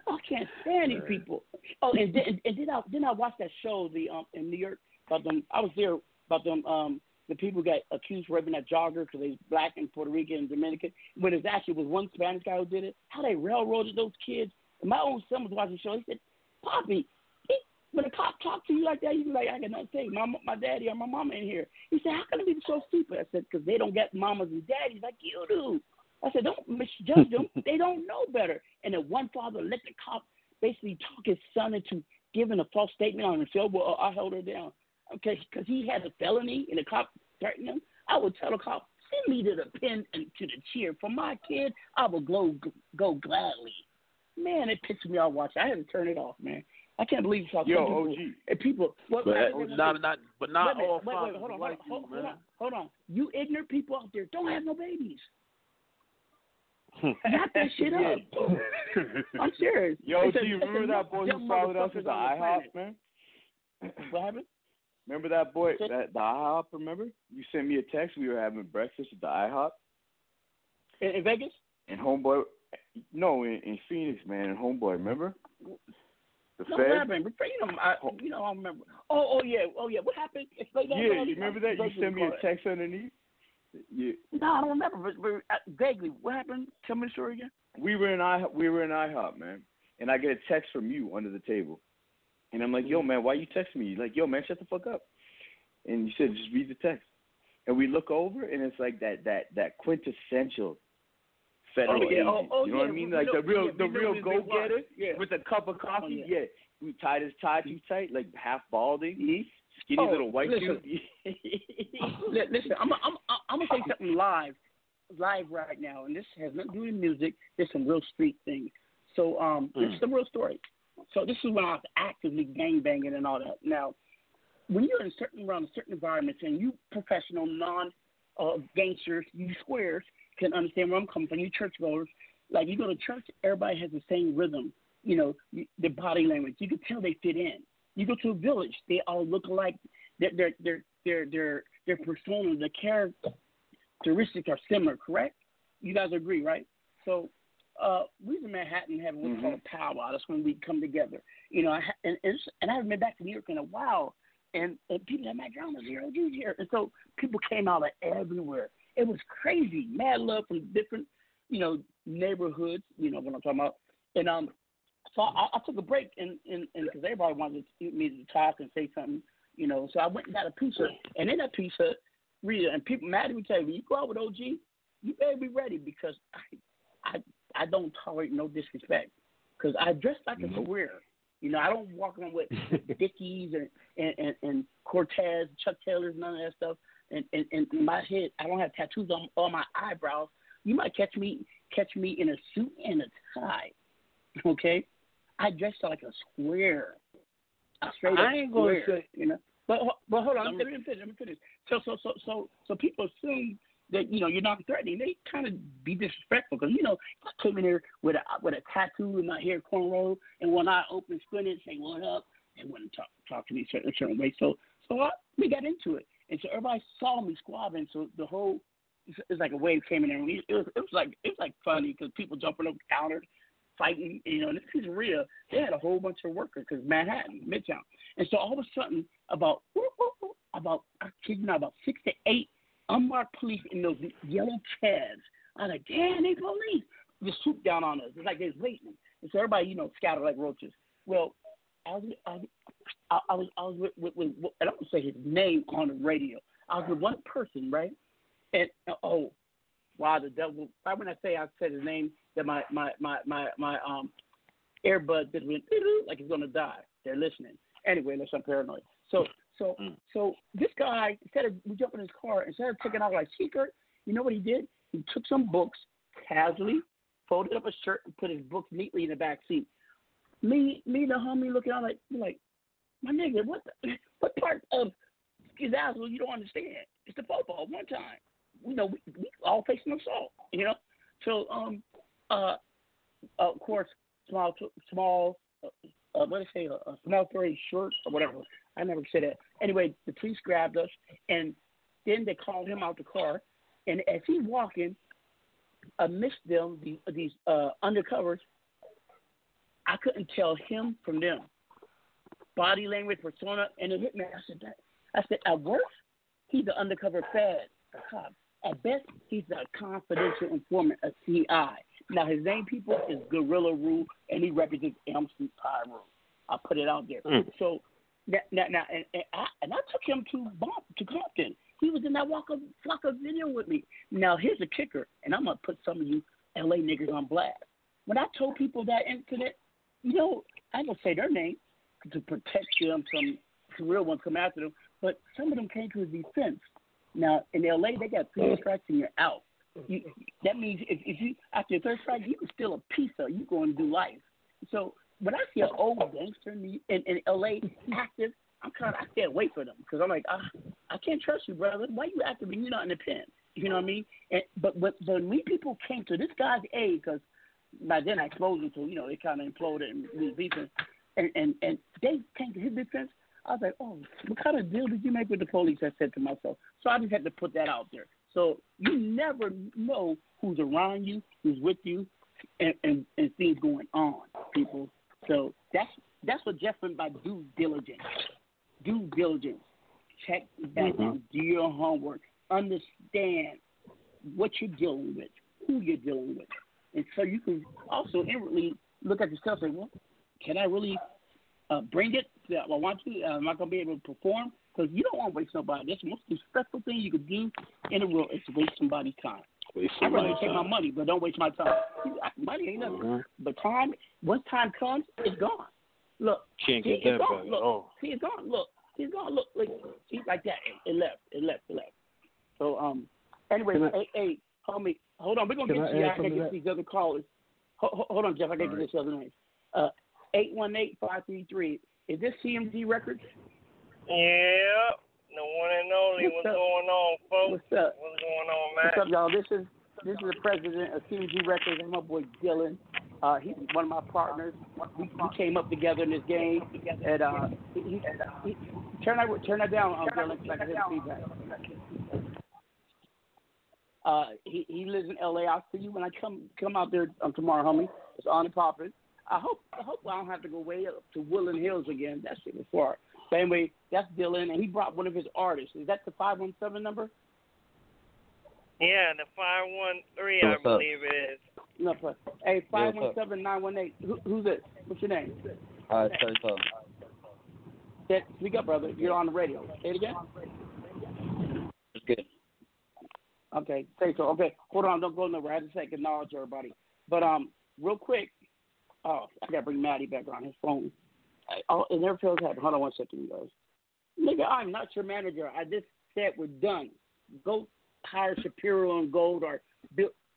I can't stand these people. Oh, and then and then I then I watched that show the um in New York about them. I was there about them um the people got accused of raping that jogger because they was black and Puerto Rican and Dominican. When it actually was one Spanish guy who did it. How they railroaded those kids. And my own son was watching the show. He said, "Poppy, he, when a cop talk to you like that, you be like, I got nothing to say. My my daddy or my mama in here." He said, "How can it be so stupid?" I said, "Because they don't get mamas and daddies like you do." I said, "Don't misjudge them. they don't know better." And then one father let the cop basically talk his son into giving a false statement on himself. Oh, well, I held her down, okay, because he had a felony and the cop threatened him. I would tell the cop, send me to the pen and to the chair for my kid. I would go go gladly. Man, it pissed me off watching. I had to turn it off, man. I can't believe how Yo, some people, OG. and people. What, But not not but not wait, all wait, wait, fathers hold on, like hold on, you, hold on, hold on. You ignorant people out there don't have no babies. Wrap that shit up. I'm serious. Yo, do you remember that boy who followed us at the IHOP, man? What happened? Remember that boy at the IHOP? Remember? You sent me a text. We were having breakfast at the IHOP. In, in Vegas? And homeboy, no, in, in Phoenix, man. And homeboy, remember? The No, Fed. what happened? You know, I, oh. you know, I remember. Oh, oh yeah, oh yeah. What happened? Explain that. Yeah, you remember that? You sent me a text underneath. Yeah, No, I don't remember. But, but uh, vaguely, what happened? Tell me the story again. we were in I we were in IHOP, man, and I get a text from you under the table, and I'm like, yo, man, why you texting me? You're like, yo, man, shut the fuck up. And you said just read the text, and we look over, and it's like that that that quintessential federal Oh, yeah. agent. Oh, oh, you know yeah. what I mean? Like the real the real go getter Yeah. with a cup of coffee. Oh, yeah. we tied his tie too tight, like half balding, skinny Oh, little white listen. dude. Li- Listen, I'm I'm I'm gonna say something live, live right now, and this has nothing to do with music. This is some real street things. So um, this is Mm. a real story. So this is when I was actively gang banging and all that. Now, when you're in certain around certain environments and you professional non uh, gangsters, you squares can understand where I'm coming from. You churchgoers, like you go to church, everybody has the same rhythm. You know, their body language. You can tell they fit in. You go to a village, they all look alike. Their their their their their, their persona, the characteristics are similar. Correct? You guys agree, right? So uh, we in Manhattan have what's called a powwow. That's when we come together. You know, I, ha- and and, it's- and I haven't been back to New York in a while. And, and people had my dramas here, OG's here, and so people came out of everywhere. It was crazy, mad love from different, you know, neighborhoods. You know what I'm talking about. And um, so I, I took a break, and and because everybody wanted me to talk and say something, you know. So I went and got a pizza, and in that pizza, Rita and people mad at me tell you, you go out with OG, you better be ready because I I I don't tolerate no disrespect because I dress like a mm-hmm. career. You know, I don't walk around with Dickies and and, and, and Cortez, Chuck Taylors, none of that stuff. And, and and my head, I don't have tattoos on all my eyebrows. You might catch me catch me in a suit and a tie. Okay, I dress like a square. Straight I ain't gonna say- you know. But but hold on, Let me- finish. Let me finish. So so so so so people assume that you know you're not threatening. They kind of be disrespectful because you know I come in here with a with a tattoo in my hair cornrow and one eye open, squinting, and say what up, they wouldn't talk talk to me a certain, a certain way. So so I, we got into it, and so everybody saw me squabbling. So the whole it's, it's like a wave came in there. and we- It was, it was like it was like funny because people jumping over counters, fighting. You know, and this is real. They had a whole bunch of workers because Manhattan, Midtown, and so all of a sudden about about I kid you not about six to eight unmarked police in those yellow cabs. I was like, damn, they police. Just swoop down on us. It's like they're waiting. And so everybody, you know, scattered like roaches. Well, I was, I, I, I was, I was with, with, with, I don't say his name on the radio. I was with one person, right? And oh, wow, the devil! Right when I say I said his name, that my my my my my um earbud just went like he's gonna die. They're listening. Anyway, unless I'm paranoid. So so so this guy instead of we jump in his car instead of taking out like secret, you know what he did? He took some books casually, folded up a shirt, and put his books neatly in the back seat. Me me the homie looking out like like my nigga, what the, what part of skedazzle you don't understand? It's the football one time. You know, we, we all facing assault. You know, so um uh of course small small uh, what did I say a, a small story short or whatever. I never said that. Anyway, the police grabbed us and then they called him out the car and as he's walking amidst them these these uh undercovers I couldn't tell him from them. Body language, persona, and it hit me. I said, that, I said, at worst, he's an undercover fed, a cop. At best, he's a confidential informant, a CI. Now, his name, people, is Gorilla Rule, and he represents Elm Street Pyro. I'll put it out there. Mm. So, now, now, now and, and, I, and I took him to Bomb, to Compton. He was in that Waka Flocka video with me. Now, here's a kicker, and I'm going to put some of you LA niggas on blast. When I told people that incident, you know, I ain't gonna say their name to protect them from the real ones come after them, but some of them came to his defense. Now in LA, they got three strikes and you're out. You, that means if, if you after your third strike, you can steal a pizza. You go and do life. So when I see an old gangster in, in, in LA active, I'm kind of I stay away from them because I'm like, ah, I can't trust you, brother. Why you active when you're not in the pen? You know what I mean? And, but but when we people came to this guy's aid, because by then I exposed him to, you know, it kind of imploded and we beefing. And, and, and they came to his defense. I was like, oh, what kind of deal did you make with the police? I said to myself. So I just had to put that out there. So you never know who's around you, who's with you, and, and, and things going on, people. So that's that's what Jeff meant by due diligence. Due diligence. Check the background. Do your homework. Understand what you're dealing with, who you're dealing with. And so you can also inwardly look at yourself and say, well, can I really uh, bring it? I want to. Am I going to be able to perform? Because you don't want to waste nobody. That's the most disrespectful thing you could do in the world is to waste somebody's time. Waste I'd rather somebody's take my money, but don't waste my time. Money ain't nothing. Mhm. But time, once time comes, it's gone. Look, Can't see, get that gone. Look, all. see, it's gone. Look, he's gone. Look, like, see, like that. It, it left. It left. It left. So, um, anyway, hey, hey, homie, hold on. We're gonna get I you. I gotta get these other callers. Hold, hold on, Jeff. I gotta get this other name. Uh, eight one eight five three three. Is this CMG Records? Yeah, the one and only. What's What's, going on, folks? What's up? What's going on, man? What's up, y'all? This is this is the president of CMG Records. That's my boy Dylan. Uh, he's one of my partners. We, we came up together in this game, and uh, he, he, he, turn that turn that down, um, Dylan, because I can hear the feedback. Uh, he he lives in L.A. I'll see you when I come come out there um, tomorrow, homie. It's on the popping. I hope I hope I don't have to go way up to Woodland Hills again. That shit was far. But anyway, that's Dylan, and he brought one of his artists. Is that the five one seven number? Yeah, the five one three, I What's up? believe it is. No, but hey, five one seven nine one eight. Who, who's it? What's your name? All right, say something. That, speak up, brother. You're on the radio. Say it again. It's good. Okay, say so. Okay, hold on. Don't go nowhere. I just take acknowledge everybody. But um, real quick. Oh, I gotta bring Maddie back on his phone. I, oh, it never feels happy. Hold on one second, you guys. Nigga, I'm not your manager. I just said we're done. Go hire Shapiro and Gold or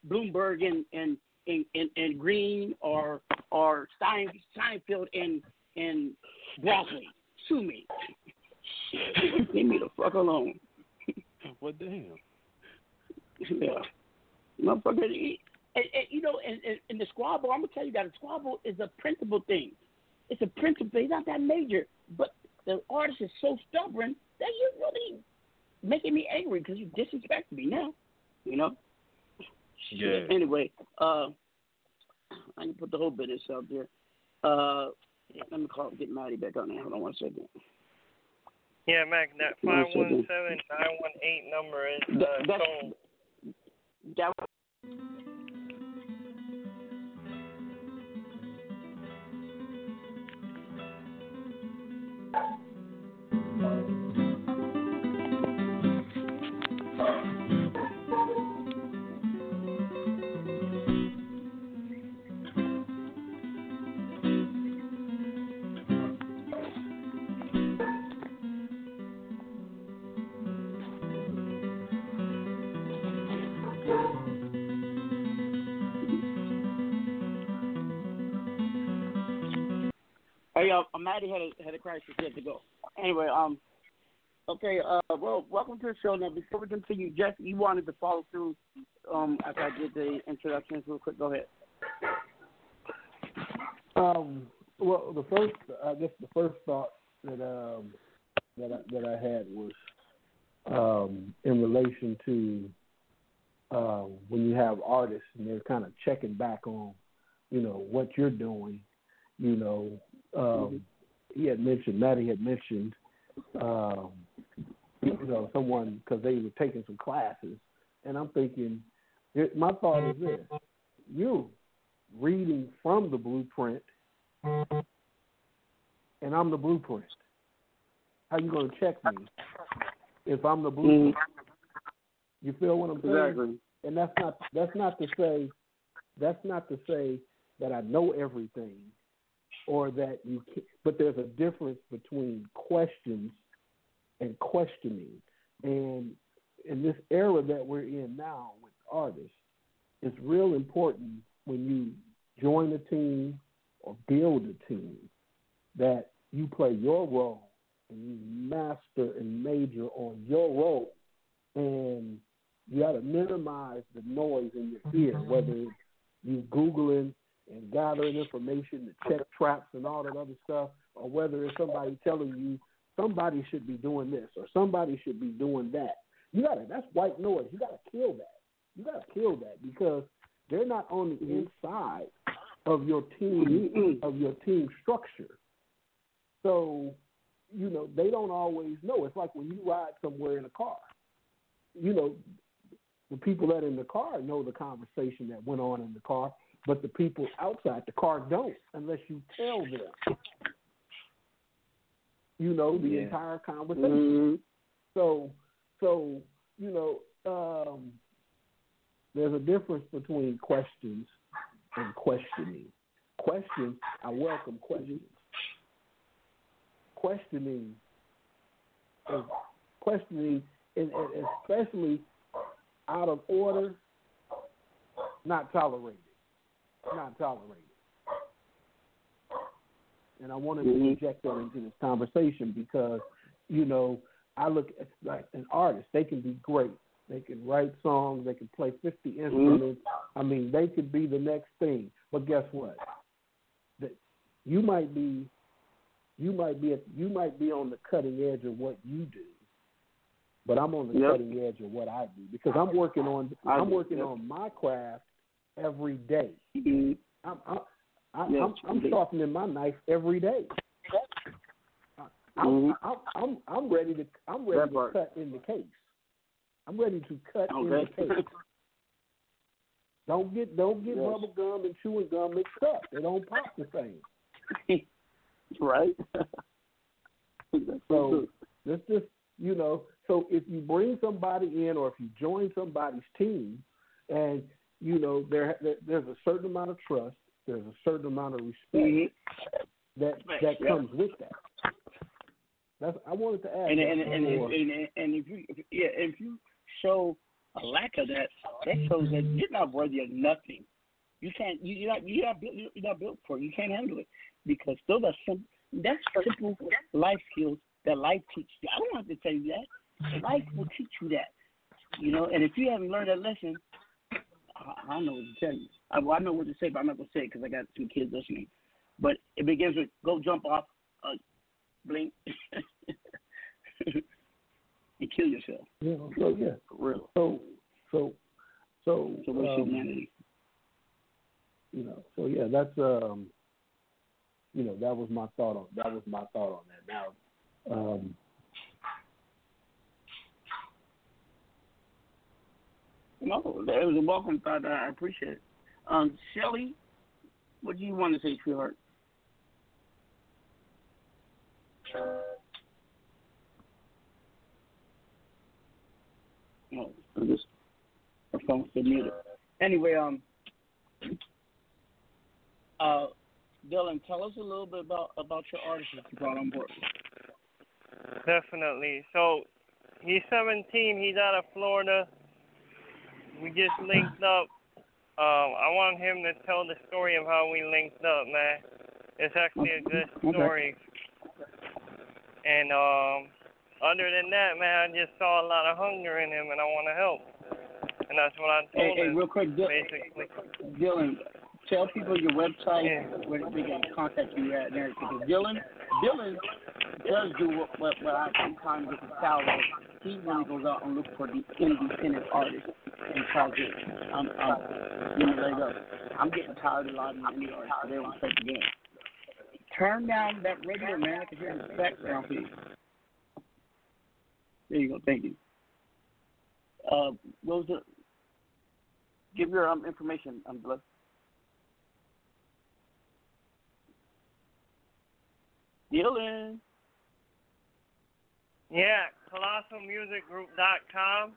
Bloomberg and and, and, and and Green or or Stein, Steinfeld and and Broccoli. Sue me. Leave me the fuck alone. Well, damn. Yeah. Motherfucker, and, and, you know, and, and, and the squabble, I'm gonna tell you that the squabble is a principle thing. It's a principle thing. It's not that major, but the artist is so stubborn that you're really making me angry because you disrespect me now. You know. Yeah. Anyway, uh, I can put the whole business out there. Uh, let me call get Maddie back on there. Hold on one second. Yeah, Mac, that One five one seven nine one eight number is uh, That- that's- That Hey, Maddie had a had a crisis. He had to go. Anyway, um, okay. Uh, well, welcome to the show. Now, before we continue, Jeff, you wanted to follow through. Um, after I did the introductions, real quick. Go ahead. Um, well, the first, I guess, the first thought that um, that I, that I had was um, in relation to um, when you have artists and they're kind of checking back on, you know, what you're doing. You know, um, he had mentioned, Maddie had mentioned, um, you know, someone because they were taking some classes, and I'm thinking, my thought is this: you reading from the blueprint, and I'm the blueprint. How you gonna check me if I'm the blueprint? You feel what I'm saying? Exactly. And that's not that's not to say that's not to say that I know everything or that you can but there's a difference between questions and questioning. And in this era that we're in now with artists, it's real important when you join a team or build a team that you play your role and you master and major on your role. And you got to minimize the noise in your ear, whether it's you Googling and gathering information to check traps and all that other stuff, or whether it's somebody telling you somebody should be doing this or somebody should be doing that. You gotta that's white noise. You gotta kill that. You gotta kill that because they're not on the mm-hmm. inside of your team mm-hmm. of your team structure. So, you know, they don't always know. It's like when you ride somewhere in a car. You know, the people that are in the car know the conversation that went on in the car, but the people outside the car don't unless you tell them. you know, the Yeah. entire conversation. Mhm. So, so you know, um, there's a difference between questions and questioning. Questions, I welcome questions. Questioning, is, questioning, and, and especially out of order, not tolerated. Not tolerated. And I wanted to mm-hmm. inject that into this conversation because, you know, I look at like an artist, they can be great. They can write songs, they can play 50 mm-hmm. instruments. I mean, they could be the next thing. But guess what? That you might be you might be at, you might be on the cutting edge of what you do. But I'm on the Yep. cutting edge of what I do because I'm working on I'm working yep. on my craft every day. Mhm. I'm I'm I'm, Yes, I'm, I'm sharpening my knife every day. I'm, Mhm. I'm, I'm I'm ready to I'm ready That to part. cut in the case. I'm ready to cut in the case. Don't get don't get Yes. bubble gum and chewing gum mixed up. They don't pop the same. right? So let's just you know. So if you bring somebody in, or if you join somebody's team, and you know there there- there's a certain amount of trust, there's a certain amount of respect mm-hmm. that that Yeah. comes with that. That's I wanted to add. and and and, and, and, and if you if, yeah if you show a lack of that, that shows that mm-hmm. you're not worthy of nothing. You can't you, you're not you're not built you're not built for it. You can't handle it because those are some that's simple life skills that life teaches you. I don't have to tell you that. Life will teach you that. You know, and if you haven't learned that lesson, I, I don't know what to tell you. I, well, I know what to say, but I'm not gonna say it because I got some kids listening. But it begins with go jump off, uh, blink, and kill yourself. Yeah, so yeah. For real. So so so So what's um, humanity? you know, so yeah, that's um you know, that was my thought on that was my thought on that. Now um No, it was a welcome thought. I appreciate it. Um, Shelly, what do you want to say, sweetheart? No, I just her phone's still muted. Anyway, um, uh, Dylan, tell us a little bit about about your artist that you brought on board. Definitely. So he's 17. He's out of Florida. We just linked up. Um, I want him to tell the story of how we linked up, man. It's actually a good story. Okay. And um, other than that, man, I just saw a lot of hunger in him, and I want to help. And that's what I Hey, told hey, him. real quick, basically. Dylan, tell people your website where they can contact you at and. Because Dylan, Dylan does do what what, what I sometimes get the style. He really goes out and looks for the independent artists and tries to I'm I'm getting tired of a lot of these indie artists. so They don't take the game. Turn down that radio, man. Can hear in the background, please. There you go. Thank you. Uh, what? Give your um information, um, Bless. Dylan. Yeah, colossalmusicgroup.com.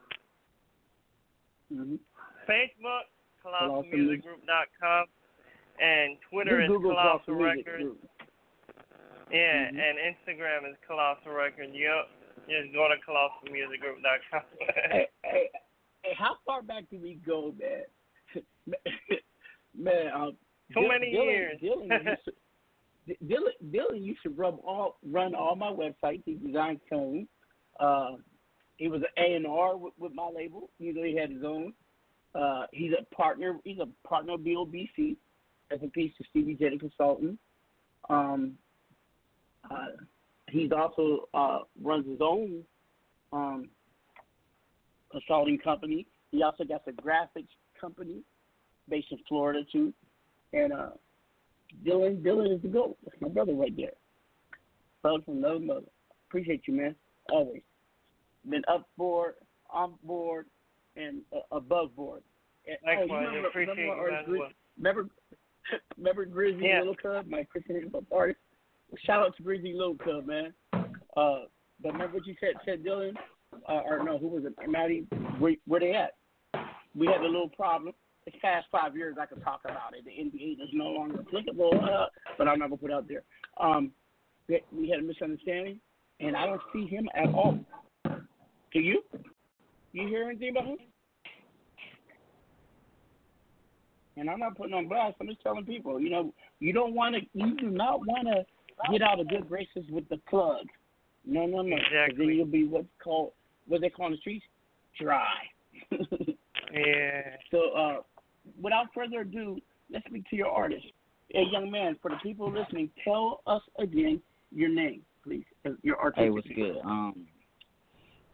Mm-hmm. Facebook, Colossal Music. colossalmusicgroup.com. And Twitter is Google Colossal Colossal Records. Group. Yeah, Mhm. and Instagram is Colossal Records. Yep. Just go to colossalmusicgroup.com. hey, hey, hey, how far back do we go, man? man, um, Too Dylan- many years. Dylan used to, D- Dylan, Dylan used to rub all, run all my websites. He designed tone. Uh, he was an A and R with, with my label. You know, he had his own. Uh, he's a partner. He's a partner of BOBC. As a piece to Stevie J, consultant. Um, uh, he's also uh, runs his own um, consulting company. He also got the graphics company based in Florida too. And uh, Dylan, Dylan is the GOAT. That's my brother right there. Brother from another mother. Appreciate you, man. Always. Been up board, on board, and uh, above board. You remember, appreciate remember, you Grizz- well. remember, remember Grizzly Yeah. Little Cub, my Christian hip hop artist? Shout out to Grizzly Little Cub, man. Uh, but remember what you said, said Dylan, uh, or no, who was it, Maddie? Where, where they at? We had a little problem. It's past five years. I could talk about it. The NDA is no longer applicable, uh, but I'm not gonna put it out there. Um, we had a misunderstanding, and I don't see him at all. Do you? You hear anything about him? And I'm not putting on blast. I'm just telling people, you know, you don't want to, you do not want to get out of good graces with the plug. No, no, no. Exactly. Then you'll be what's called, what they call in the streets, dry. Yeah. So, uh, without further ado, let's speak to your artist. Hey, young man, for the people listening, tell us again your name, please. uh, Your artist. Hey, what's good? Um,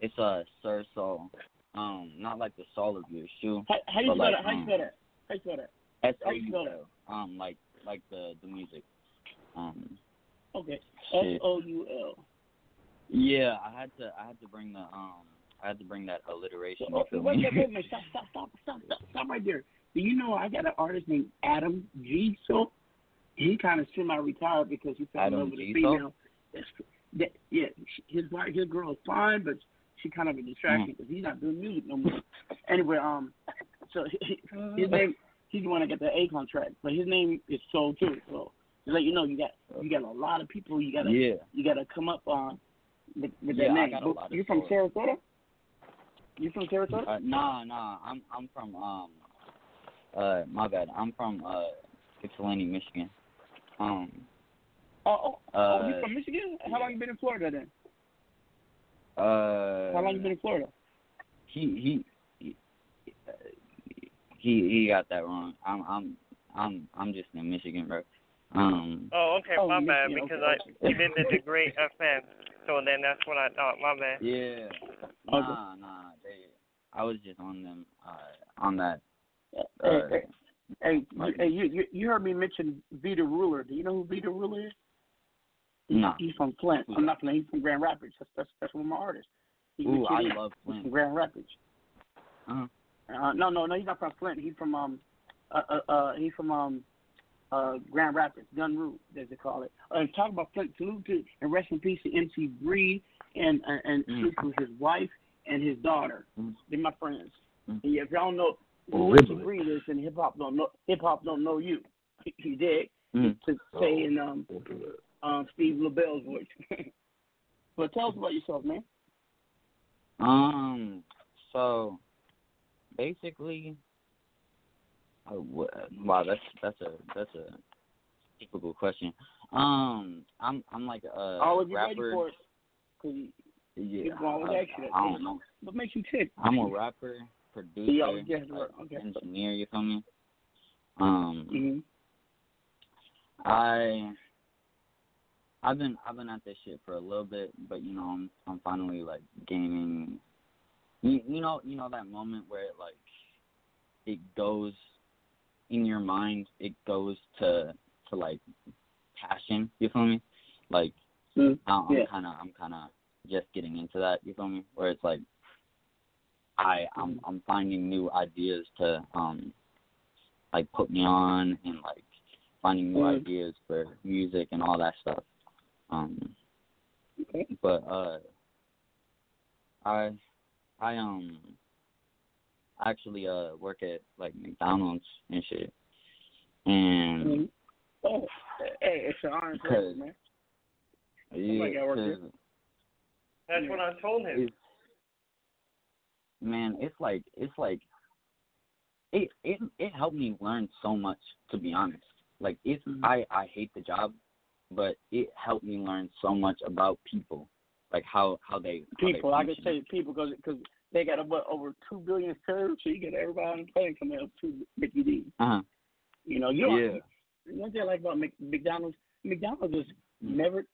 it's uh Sir Soul. Um, not like the soul of your shoe. How, how you spell like, that? How you um, that? How you spell that? S spell that? L. Um, like like the the music. Um, Okay. S O U L. yeah, I had to I had to bring the um I had to bring that alliteration. Oh, wait, me? wait, wait, wait, stop, stop, stop, stop, stop, stop right there. Do you know I got an artist named Adam G. So he kind of semi-retired because he fell in love with a female. That's, that, yeah, his wife, his girl is fine, but she kind of a Mm. distraction because he's not doing music no more. Anyway, um, so his name, he's the one that got the A contract, but his name is Soul too. So just let you know, you got you got a lot of people you gotta Yeah. you gotta come up on with, with Yeah, that I name. got a lot You're from Sarasota? You from Sarasota? Uh, nah, nah. I'm I'm from um uh my bad. I'm from uh Ypsilanti, Michigan. Um Oh, oh, oh, Uh, you from Michigan? How long you been in Florida then? uh How long you been in Florida? he he he he, he got that wrong. I'm I'm I'm I'm just in Michigan, bro. Um Oh, okay, Oh, my you- bad, yeah, because okay, I he did the degree FM, so then that's what I thought. My bad. yeah. Nah, nah. They I was just on them uh on that Hey, uh, hey, hey, you, hey, you, heard me mention Vita Ruler. Do you know who Vita Ruler is? Nah. He's from Flint. I'm not from. He's from Grand Rapids. That's that's, that's one of my artists. He's Ooh, I love He's from Grand Rapids. Uh-huh. Uh, no, no, no. He's not from Flint. He's from um, uh, uh, uh he's from um, uh, Grand Rapids, Gun Root, as they call it. Uh, and talk about Flint. Salute to and rest in peace to MC Breed and and, and Mm. to his wife and his daughter. Mm. They're my friends. Mm. And if y'all know Well, who MC Ripley. Bree hip hop don't know hip hop don't know you. He, did Mm. to say in um Don't do that. um Steve LaBelle's voice. but tell us about yourself, man. Um. So, basically, uh, wow, that's that's a that's a typical question. Um, I'm I'm like a Always be ready rapper. for it. 'cause you- Yeah, people always I, ask you. I don't know. What makes you tick? I'm a rapper, producer, Yeah, yeah, like, okay. engineer. You feel me? Um, hmm I I've been I've been at this shit for a little bit, but you know I'm I'm finally like gaining. You you know you know that moment where it like it goes in your mind. It goes to to like passion. You feel me? Like Mm, I'm yeah. kind of I'm kind of just getting into that. You feel me? Where it's like I I'm I'm finding new ideas to um like put me on and like finding new Mm. ideas for music and all that stuff. Um Okay. but uh I I um actually uh work at like McDonald's and shit. And Mhm. Oh, hey, it's an honor, Because- man. yeah, my God, work here. 'cause That's what I told him. Man, it's like it's like it it it helped me learn so much to be honest. Like it's Mm-hmm. I I hate the job, but it helped me learn so much about people, like how how they how they People, I can function. say people because because they got what over two billion served, so you get everybody on the plane coming up to Mickey D. Uh-huh. You know, you. Yeah. One thing I like about McDonald's, McDonald's is Mm. never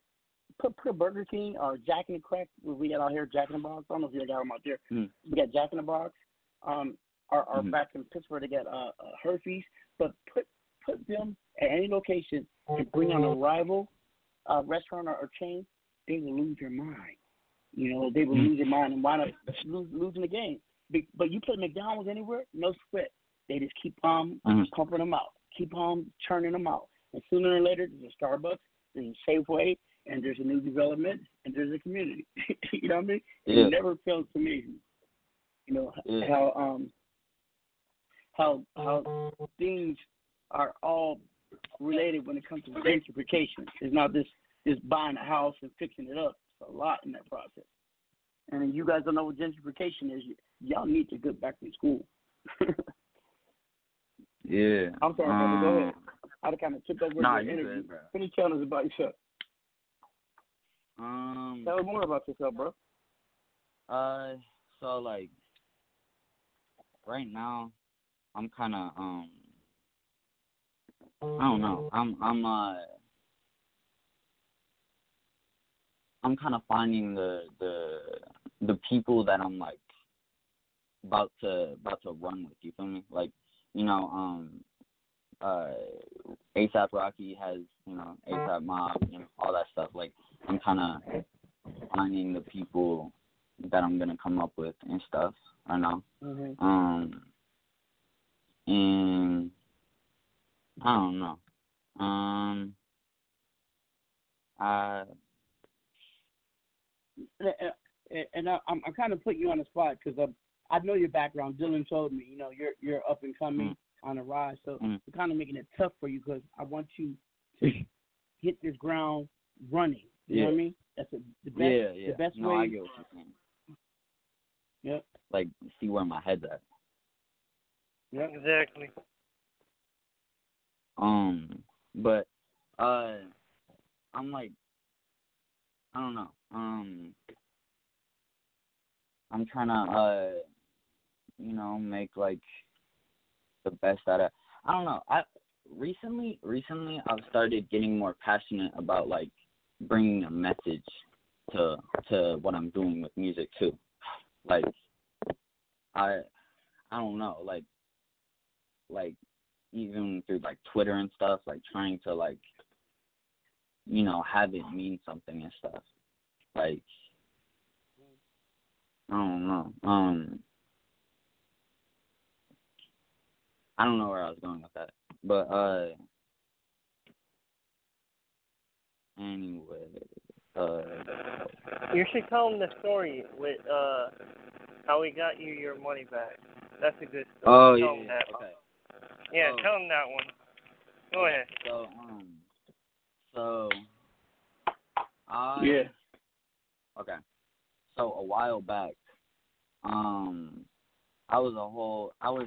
put put a Burger King or Jack in the Crack. We got out here Jack in the Box. I don't know if you got them out there. Mm. We got Jack in the Box. Um, or, or Mhm. back in Pittsburgh they got uh, uh Hershey's. But put put them at any location and bring on a rival uh, restaurant or, or chain, they will lose their mind. You know, they will Mhm. lose their mind and wind up lose, losing the game. Be- But you put McDonald's anywhere, no sweat. They just keep on Mhm. pumping them out, keep on churning them out. And sooner or later, there's a Starbucks, there's a Safeway, and there's a new development, and there's a community. you know what I mean? Yeah. It never fails to me. You know Yeah. how um how how things are all related when it comes to gentrification. It's not just just buying a house and fixing it up. It's a lot in that process. And you guys don't know what gentrification is, y'all need to get back to school. Yeah. I'm sorry, brother. Go Um, ahead. I kind of took over Nah, your you interview. Finish telling us about yourself. Um. Tell me more about yourself, bro. Uh, so like, right now, I'm kind of um, I don't know. I'm I'm uh, I'm kind of finding the the the people that I'm like about to about to run with. You feel me? Like, you know, um, uh, ASAP Rocky has you know ASAP Mob, you know, all that stuff. Like, I'm kind of finding the people that I'm gonna come up with and stuff. I know. Mm-hmm. Um, and I don't know. Um, I and, and I, I'm, I'm kind of putting you on the spot because I I know your background. Dylan told me, you know, you're you're up and coming on a rise, so Mm. I'm kind of making it tough for you because I want you to hit this ground running. You know what I Yeah. mean? That's a, the best. yeah, yeah. The best no, way. I get what you're saying. Yep. Like, see where my head's at. Yep. Exactly. Um, but uh, I'm like, I don't know. Um, I'm trying to uh, you know, make like the best out of. I don't know. I recently, recently, I've started getting more passionate about like bringing a message to to what I'm doing with music too. Like, I, I don't know. Like, like even through like Twitter and stuff, like trying to like, you know, have it mean something and stuff. Like, I don't know. Um, I don't know where I was going with that, but uh, anyway, uh, You should tell them the story with uh how we got you your money back. That's a good story. oh tell yeah, 'em yeah, that. okay. Yeah, Oh. tell them that one. Go ahead. So um, so I Yeah. Okay. So a while back, um, I was a whole, I was,